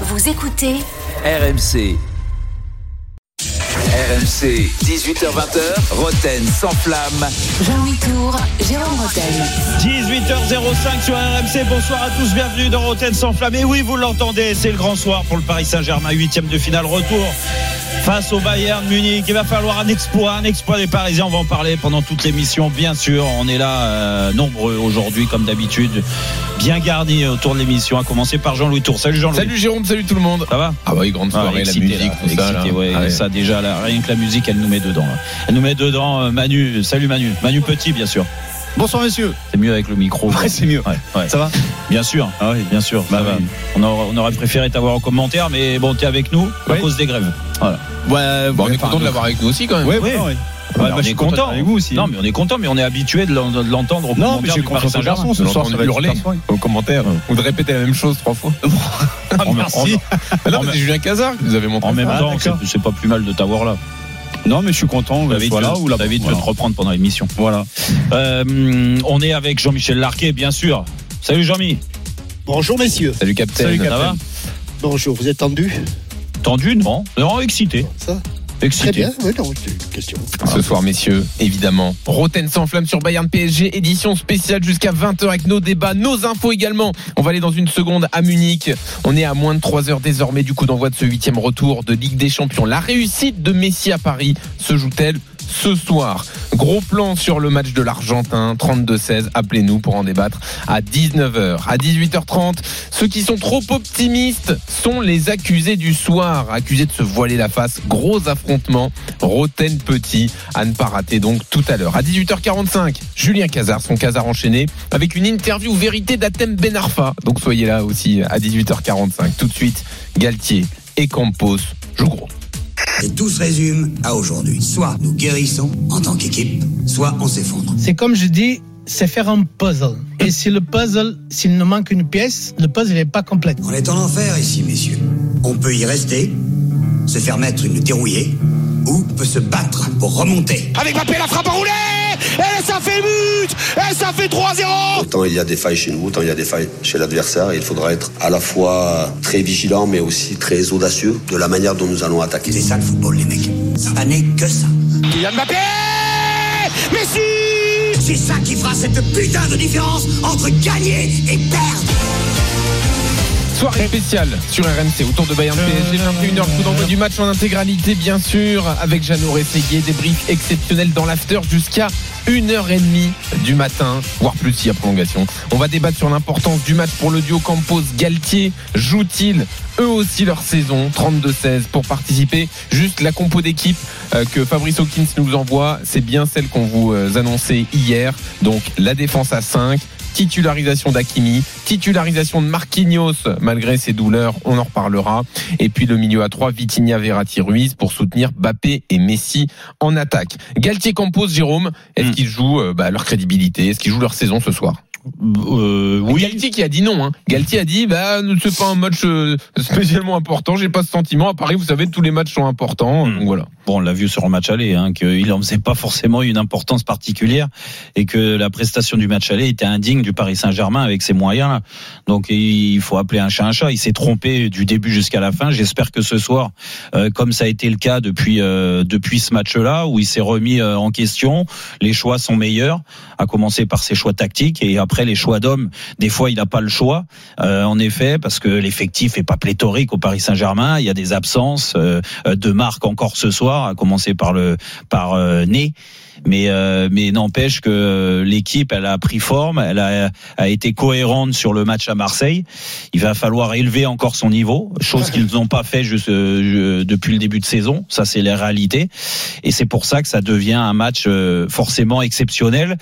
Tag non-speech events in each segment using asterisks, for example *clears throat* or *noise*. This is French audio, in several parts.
Vous écoutez RMC. RMC, 18h20h, Roten sans flamme. Jean-Louis Tour, Jérôme Roten. 18h05 sur RMC. Bonsoir à tous, bienvenue dans Roten sans flamme. Et oui, vous l'entendez, c'est le grand soir pour le Paris Saint-Germain, huitième de finale retour face au Bayern Munich. Il va falloir un exploit, un exploit des Parisiens. On va en parler pendant toute l'émission, bien sûr. On est là euh, nombreux aujourd'hui, comme d'habitude, bien garnis autour de l'émission. À commencer par Jean-Louis Tour. Salut Jean-Louis. Salut Jérôme, salut tout le monde. Ça va? Ah bah oui, grande Ah, soirée, excité, la musique, là, tout ça. là. excité, ouais, Ah ouais. Ça déjà, là, rien que la musique, elle nous met dedans. là. Elle nous met dedans. euh, Manu, salut Manu. Manu Petit, bien sûr. Bonsoir messieurs. C'est mieux avec le micro. Ouais, c'est mieux. Ouais, ouais. Ça va Bien sûr. Ah oui, bien sûr. Bah oui. On, aurait, on aurait préféré t'avoir en commentaire, mais bon, t'es avec nous à Oui. cause des grèves. Voilà. Ouais, Bon, on est content de l'avoir avec nous aussi quand même. Ouais, Oui. ouais, ouais. Ouais, bah, on je est suis content content. avec vous aussi. Non, mais on est content, mais on est habitué de l'en- de l'entendre au Non, mais commentaire j'ai du Paris confiance au Saint-Germain. garçon ce On soir. Hurler. Aux commentaires, ou de répéter la même chose trois fois. *laughs* Merci. Ah là, En- c'est Julien Cazard qui nous avait montré. En même Ah, temps, c'est pas plus mal de t'avoir là. Non, mais je suis content. David, Voilà, de, ou là, David te reprendre pendant l'émission. Voilà. Euh, on est avec Jean-Michel Larquet, bien sûr. Salut Jean-Mi. Bonjour messieurs. Salut Captain. Salut, Ça Captain. va Bonjour, vous êtes tendus Tendu, non Non, excité. Ça Excité. Très bien, oui, non, c'est une question. Ce soir, messieurs, évidemment. Roten sans flamme sur Bayern PSG, édition spéciale jusqu'à 20h avec nos débats, nos infos également. On va aller dans une seconde à Munich. On est à moins de 3 heures désormais du coup d'envoi de ce huitième retour de Ligue des Champions. La réussite de Messi à Paris se joue-t-elle ce soir Gros plan sur le match de l'Argentin, 32-16. Appelez-nous pour en débattre à 19h. À 18h30, ceux qui sont trop optimistes sont les accusés du soir, accusés de se voiler la face. Gros affrontement. Roten Petit à ne pas rater donc tout à l'heure. À 18h45, Julien Cazard, son Cazard enchaîné, avec une interview vérité d'Atem Ben Arfa. Donc soyez là aussi à 18h45. Tout de suite, Galtier et Campos jouent gros. Et tout se résume à aujourd'hui. Soit nous guérissons en tant qu'équipe, soit on s'effondre. C'est comme je dis, c'est faire un puzzle. Et si le puzzle, s'il nous manque une pièce, le puzzle n'est pas complet. On est en enfer ici, messieurs. On peut y rester, se faire mettre une dérouillée, ou on peut se battre pour remonter. Avec Mbappé, la frappe enroulée Et ça fait but Et ça fait 3-0 Autant il y a des failles chez nous, autant il y a des failles chez l'adversaire. Et il faudra être à la fois très vigilant, mais aussi très audacieux de la manière dont nous allons attaquer. C'est ça le football, les mecs. Ça n'est que ça. Kylian Mbappé Messi C'est ça qui fera cette putain de différence entre gagner et perdre. Soirée spéciale sur RMC autour de Bayern PSG, 21h, coup d'envoi du match en intégralité, bien sûr, avec Jeannot Rességuier, débrief exceptionnel dans l'after jusqu'à 1h30 du matin, voire plus s'il y a prolongation. On va débattre sur l'importance du match pour le duo Campos-Galtier. Jouent-ils eux aussi leur saison? 32-16 pour participer Juste la compo d'équipe euh, que Fabrice Hawkins nous envoie, c'est bien celle qu'on vous euh, annonçait hier. Donc la défense à 5, titularisation d'Akimi, titularisation de Marquinhos malgré ses douleurs, on en reparlera. Et puis le milieu à 3, Vitinha, Verratti, Ruiz pour soutenir Bappé et Messi en attaque. Galtier Campos, Jérôme, est-ce Hmm. qu'ils jouent euh, bah, leur crédibilité? Est-ce qu'ils jouent leur saison ce soir? Euh, oui. Galtier qui a dit non. Hein. Galtier a dit bah c'est pas un match euh, spécialement important. J'ai pas ce sentiment. À Paris, vous savez, tous les matchs sont importants. Hmm. Donc voilà. Bon, on l'a vu sur le match aller, hein, qu'il en faisait pas forcément une importance particulière et que la prestation du match aller était indigne du Paris Saint-Germain avec ses moyens-là. Donc il faut appeler un chat un chat. Il s'est trompé du début jusqu'à la fin. J'espère que ce soir, euh, comme ça a été le cas depuis euh, depuis ce match-là, où il s'est remis euh, en question, les choix sont meilleurs, à commencer par ses choix tactiques et après les choix d'hommes. Des fois, il n'a pas le choix, euh, en effet, parce que l'effectif est pas pléthorique au Paris Saint-Germain. Il y a des absences euh, euh, de marque encore ce soir, à commencer par le par euh, Né. Mais euh, mais n'empêche que euh, l'équipe elle a pris forme, elle a, a été cohérente sur le match à Marseille. Il va falloir élever encore son niveau, chose qu'ils n'ont pas fait juste, euh, depuis le début de saison. Ça c'est la réalité, et c'est pour ça que ça devient un match euh, forcément exceptionnel.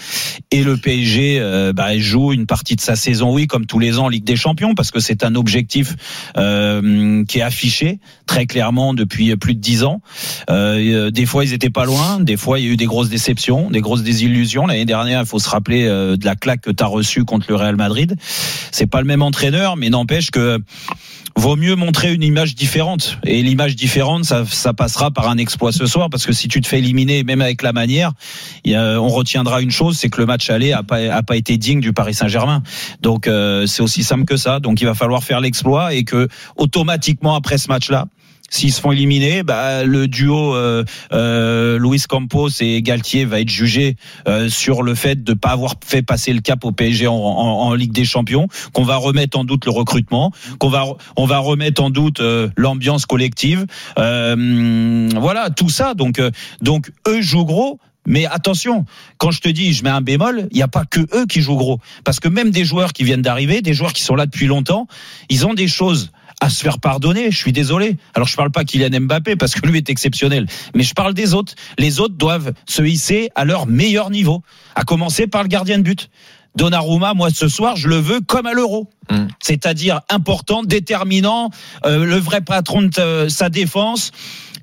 Et le PSG euh, bah, joue une partie de sa saison, oui, comme tous les ans en Ligue des Champions, parce que c'est un objectif euh, qui est affiché très clairement depuis plus de dix ans. Des fois ils étaient pas loin, des fois il y a eu des grosses déceptions des grosses désillusions. L'année dernière, il faut se rappeler euh, de la claque que tu as reçue contre le Real Madrid. C'est pas le même entraîneur, mais n'empêche que vaut mieux montrer une image différente. Et l'image différente, ça, ça passera par un exploit ce soir, parce que si tu te fais éliminer, même avec la manière, on retiendra une chose, c'est que le match aller a pas, a pas été digne du Paris Saint-Germain. Donc euh, c'est aussi simple que ça. Donc il va falloir faire l'exploit et que automatiquement après ce match-là. S'ils se font éliminer, bah, le duo euh, euh, Luis Campos et Galtier va être jugé euh, sur le fait de pas avoir fait passer le cap au PSG en, en- Ligue des Champions, qu'on va remettre en doute le recrutement, qu'on va on va remettre en doute euh, l'ambiance collective, voilà tout ça. Donc donc eux jouent gros. Mais attention, quand je te dis je mets un bémol, il n'y a pas que eux qui jouent gros. Parce que même des joueurs qui viennent d'arriver, des joueurs qui sont là depuis longtemps, ils ont des choses à se faire pardonner. Je suis désolé. Alors je parle pas Kylian Mbappé parce que lui est exceptionnel, mais je parle des autres. Les autres doivent se hisser à leur meilleur niveau, à commencer par le gardien de but. Donnarumma, moi ce soir, je le veux comme à l'euro. Mm. C'est-à-dire important, déterminant, euh, le vrai patron de euh, sa défense.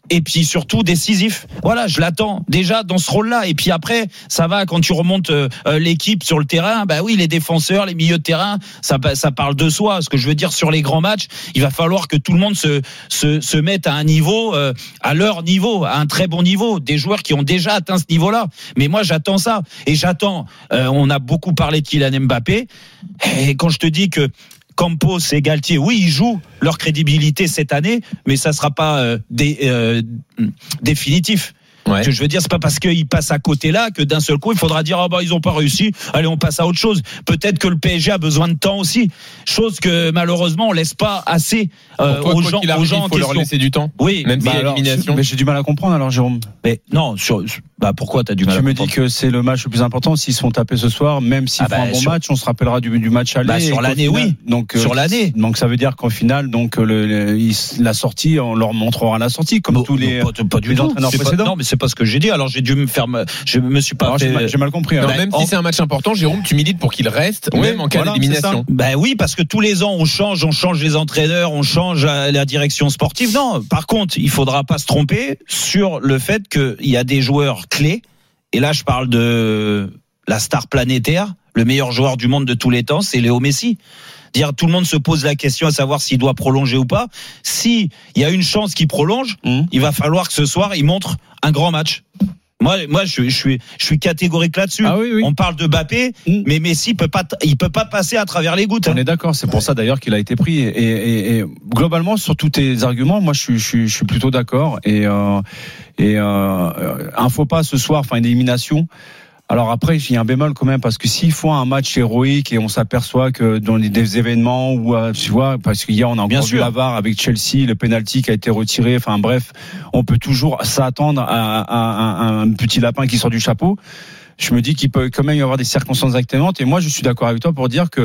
Et puis surtout décisif. Voilà, je l'attends déjà dans ce rôle-là. Et puis après, ça va quand tu remontes euh, euh, l'équipe sur le terrain. Bah oui, les défenseurs, les milieux de terrain, ça, ça parle de soi. Ce que je veux dire sur les grands matchs, il va falloir que tout le monde se se, se mette à un niveau, euh, à leur niveau, à un très bon niveau. Des joueurs qui ont déjà atteint ce niveau-là. Mais moi, j'attends ça. Et j'attends. euh, on a beaucoup parlé de Kylian Mbappé. Et quand je te dis que Campos et Galtier, oui, ils jouent leur crédibilité cette année, mais ça sera pas euh, dé- euh, définitif. Ouais. Ce que je veux dire, c'est pas parce qu'ils passent à côté là que d'un seul coup, il faudra dire ah bah ils ont pas réussi, allez on passe à autre chose. Peut-être que le PSG a besoin de temps aussi, chose que malheureusement on laisse pas assez euh, toi, aux gens, aux arrive, gens en il faut leur laisser du temps. Oui, Même Bah si alors, l'élimination. mais j'ai du mal à comprendre alors Jérôme. mais non, sur, bah pourquoi t'as du mal Tu à me dis que c'est le match le plus important. S'ils se font taper ce soir, même s'ils Ah font bah, un bon sur- match, on se rappellera du, du match aller. Bah, sur l'année, oui. Donc euh, sur l'année. Donc ça veut dire qu'au final, donc le, le- la sortie, on leur montrera la sortie, comme Bon, tous les. non, pas, pas du les tout. entraîneurs pas- précédents. non, mais c'est pas ce que j'ai dit. Alors j'ai dû me faire, je me suis pas j'ai mal, compris. Non, alors. même en- si c'est un match important, Jérôme, tu milites pour qu'il reste, Oui, même en cas voilà, d'élimination. Ben oui, parce que tous les ans on change, on change les entraîneurs, on change la, la direction sportive. Non, par contre, il faudra pas se tromper sur le fait qu'il y a des joueurs clés. Et là, je parle de la star planétaire, le meilleur joueur du monde de tous les temps, c'est Léo Messi. Dire tout le monde se pose la question à savoir s'il doit prolonger ou pas. Si il y a une chance qu'il prolonge, Mhm. il va falloir que ce soir il montre un grand match. Moi, moi, je, je suis, je suis catégorique là-dessus. Ah oui, oui. On parle de Mbappé, Mm. mais Messi peut pas, il peut pas passer à travers les gouttes. hein. On est d'accord, c'est pour ça d'ailleurs qu'il a été pris. Et, et- et globalement, sur tous tes arguments, moi je suis, je suis, je suis plutôt d'accord. Et, euh, et euh, un faux pas ce soir, enfin une élimination. Alors après, il y a un bémol quand même parce que s'ils font un match héroïque et on s'aperçoit que dans les- des événements où euh, tu vois, parce qu'hier on a Bien encore vu sûr. la VAR avec Chelsea, le penalty qui a été retiré. Enfin bref, on peut toujours s'attendre à, à- à un petit lapin qui sort du chapeau. Je me dis qu'il peut quand même y avoir des circonstances atténuantes. Et moi, je suis d'accord avec toi pour dire que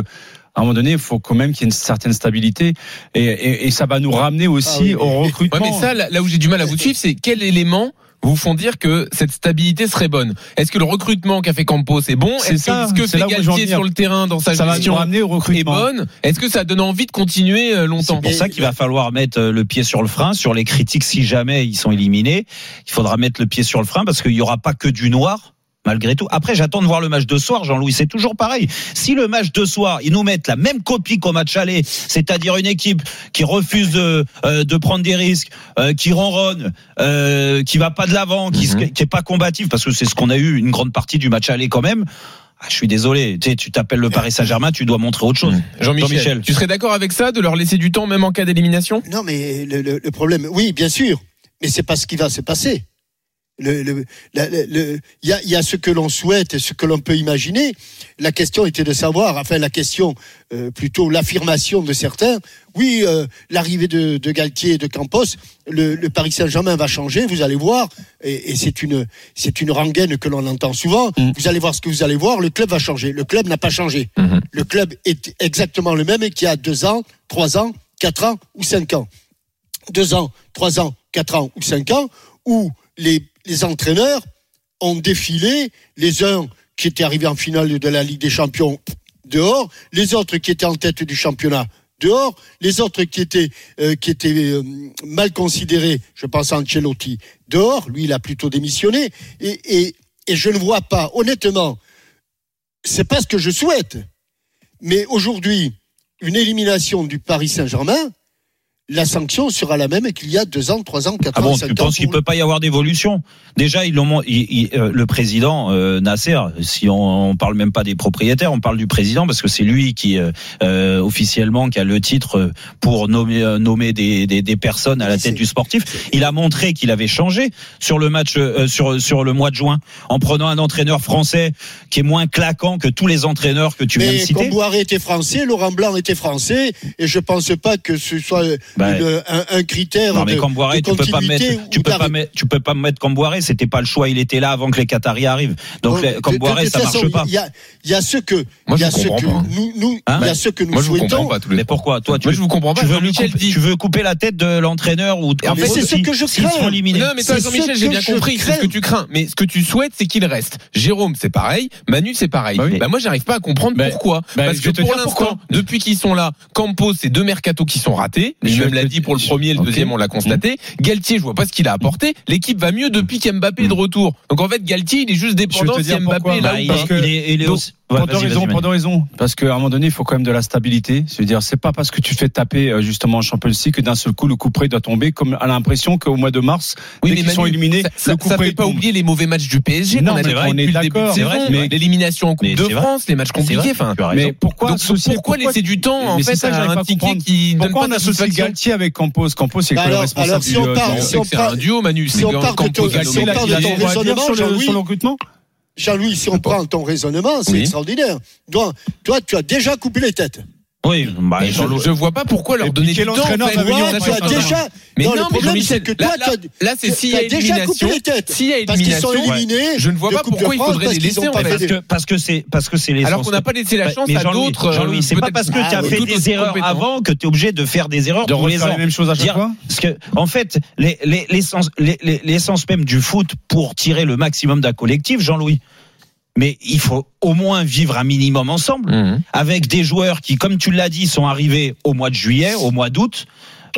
à un moment donné, il faut quand même qu'il y ait une certaine stabilité et, et, et ça va nous ramener aussi Ah oui, mais- au recrutement. Ouais, mais ça, là là où j'ai du mal à vous suivre, c'est quel élément vous font dire que cette stabilité serait bonne Est-ce que le recrutement qu'a fait Campos est bon? Est-ce que ce que fait Galtier sur le terrain dans sa ça gestion ramener au est recrutement. bonne? Est-ce que ça donne envie de continuer euh, longtemps? C'est pour ça qu'il va falloir mettre euh, le pied sur le frein sur les critiques si jamais ils sont éliminés. Il faudra mettre le pied sur le frein parce qu'il n'y aura pas que du noir. Malgré tout. Après, j'attends de voir le match de soir, Jean-Louis. C'est toujours pareil. Si le match de soir, ils nous mettent la même copie qu'au match aller, c'est-à-dire une équipe qui refuse de, euh, de prendre des risques, euh, qui ronronne, euh, qui va pas de l'avant, qui, Mhm. qui est pas combatif, parce que c'est ce qu'on a eu une grande partie du match aller quand même. Ah, je suis désolé. Tu sais, tu t'appelles le Paris Saint-Germain, tu dois montrer autre chose. Jean-Michel, Jean-Michel. tu serais d'accord avec ça de leur laisser du temps même en cas d'élimination? Non, mais le, le- le problème, oui, bien sûr, mais c'est pas ce qui va se passer. Le, le- le- le- Il y, a, y a ce que l'on souhaite et ce que l'on peut imaginer. La question était de savoir, enfin la question, euh, plutôt l'affirmation de certains. Oui, euh, l'arrivée de, de Galtier et de Campos, le, le Paris Saint-Germain va changer, vous allez voir, et, et c'est une c'est une rengaine que l'on entend souvent. Mm. Vous allez voir ce que vous allez voir, le club va changer. Le club n'a pas changé. Mhm. Le club est exactement le même qu'il y a deux ans, trois ans, quatre ans ou cinq ans deux ans, trois ans, quatre ans ou cinq ans, où les, les entraîneurs ont défilé, les uns qui étaient arrivés en finale de la Ligue des Champions dehors, les autres qui étaient en tête du championnat dehors, les autres qui étaient, euh, qui étaient euh, mal considérés, je pense à Ancelotti, dehors, lui il a plutôt démissionné, et, et, Et je ne vois pas, honnêtement, c'est pas ce que je souhaite. Mais aujourd'hui, une élimination du Paris Saint-Germain, la sanction sera la même qu'il y a deux ans, trois ans, quatre Ah ans, bon, cinq tu penses qu'il peut pas y avoir d'évolution? Déjà, ils l'ont, il- il- euh, le président euh, Nasser. Si on, on parle même pas des propriétaires, on parle du président parce que c'est lui qui euh, euh, officiellement qui a le titre euh, pour nommer nommer des, des, des personnes à la Mais tête du sportif. Il a montré qu'il avait changé sur le match euh, sur sur le mois de juin en prenant un entraîneur français qui est moins claquant que tous les entraîneurs que tu viens de Mais citer. Comboiré était français, Laurent Blanc était français, et je pense pas que ce soit Bah, une- un, un critère Non mais de, Camboiré, tu peux pas continuité mettre, tu ou peux pas d'arrêt. mettre, tu peux pas mettre Camboiré. C'était pas le choix. Il était là avant que les Qataris arrivent. Donc de- Camboiré, ça façon, marche pas. Il y a, y a ce que, Moi, il y a je ce comprends que pas. nous, nous Hein il y a ce que nous Moi, je vous comprends souhaitons. pas tous les Mais pourquoi toi tu, Moi, je vous comprends pas. tu veux, couper, dit. tu veux couper la tête de l'entraîneur ou en fait, c'est ce que je crains. Non, mais toi, Jean-Michel, ce j'ai que bien je compris. C'est ce que crains. tu crains. Mais ce que tu souhaites, c'est qu'il reste. Jérôme, c'est pareil. Manu, c'est pareil. Bah oui. Bah, moi, j'arrive pas à comprendre Bah, pourquoi. bah, Parce que pour l'instant, depuis qu'ils sont là, Campos, c'est deux mercatos qui sont ratés. Je Vais l'a dit pour le premier, le ok. deuxième, on l'a constaté. Galtier, je vois pas ce qu'il a apporté. L'équipe va mieux depuis qu'Mbappé est de retour. Donc, en fait, Galtier, il est juste dépendant si Mbappé pourquoi. est là Bah, il, est, il est Donc, aussi- Ouais, pour deux Manu. raisons. Parce qu'à un moment donné, il faut quand même de la stabilité. Je veux dire, c'est pas parce que tu fais taper euh, justement en Champions League que d'un seul coup le coup près doit tomber. Comme à l'impression qu'au mois de mars, Oui, dès qu'ils sont éliminés, ça, le coup ça près fait pas tombe. oublier les mauvais matchs du PSG Non, a mais décrit on est depuis le début de d'accord. vrai, mais- l'élimination en Coupe Mais de vrai. France, les matchs vrai, compliqués. Enfin, raison. Mais pourquoi donc associer- pourquoi laisser du temps en fait ça à un ticket qui Pourquoi pas on associe Galtier avec Campos Campos, c'est Bah quoi le responsable du, on euh, On on duo, Manu. c'est on Campos, on Il a- sur le recrutement Jean-Louis, si on prend ton raisonnement, c'est Oui. extraordinaire. Toi, toi, tu as déjà coupé les têtes. Oui, bah, Mais je, Jean-Louis- je vois pas pourquoi leur donner du quel temps. en fait. changé. déjà. Mais non, non, le mais problème, Jean-Michel, c'est que là, toi, là, tu as- là, c'est s'il y a élimination. coupé les têtes. S'il y a Parce qu'ils sont élimination, éliminés. je ne vois pas pourquoi il faudrait les laisser parce que c'est parce que c'est les Alors qu'on n'a pas laissé la chance mais à Jean-Louis, d'autres. Jean-Louis, euh, c'est pas parce que tu Ah, as oui. fait des erreurs avant que tu es obligé de faire des erreurs de refaire ans. les mêmes choses à chaque fois Parce que, en fait, les- les- l'essence les- les- l'essence même du foot pour tirer le maximum d'un collectif, Jean-Louis. Mais il faut au moins vivre un minimum ensemble Mhm. avec des joueurs qui, comme tu l'as dit, sont arrivés au mois de juillet, au mois d'août,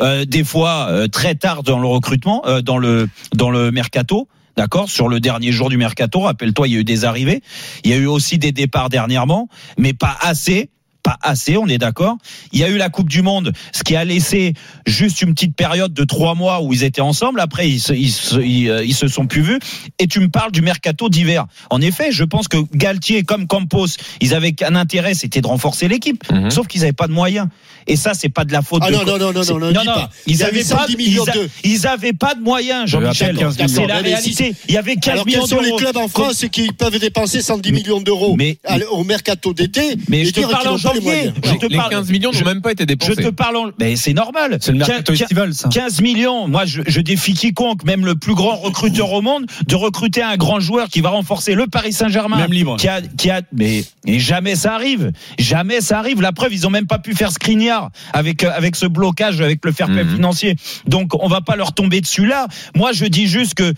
euh, des fois euh, très tard dans le recrutement, euh, dans le dans le mercato. D'accord, sur le dernier jour du mercato, rappelle-toi, il y a eu des arrivées, il y a eu aussi des départs dernièrement, mais pas assez, pas assez, on est d'accord. Il y a eu la Coupe du Monde, ce qui a laissé juste une petite période de trois mois où ils étaient ensemble. Après, ils se, ils se, ils, euh, ils se sont plus vus. Et tu me parles du mercato d'hiver. En effet, je pense que Galtier comme Campos, ils avaient qu'un intérêt, c'était de renforcer l'équipe. Mhm. Sauf qu'ils n'avaient pas de moyens. Et ça, c'est pas de la faute Ah de. non, non, non, non, non, pas. Il Ils avaient pas, 110 millions ils, a- de- ils avaient pas de moyens, Jean-Michel. C'est la réalité. Il y avait 15 Alors, millions quels sont les d'euros. clubs en France qui peuvent dépenser 110 millions d'euros Mais- au mercato d'été Mais je te parle en janvier. Je Les parle- 15 millions je- n'ont même pas été Je dépensés. te parle en. Mais c'est normal. C'est le mercato estival, ça. 15 millions. Moi, je, je défie quiconque, même le plus grand recruteur au monde, de recruter un grand joueur qui va renforcer le Paris Saint-Germain. Même libre. Qui a, qui a, mais, mais jamais ça arrive. Jamais ça arrive. La preuve, ils ont même pas pu faire Skriniar avec, euh, avec ce blocage, avec le fair play Mhm. financier. Donc, on va pas leur tomber dessus là. Moi, je dis juste que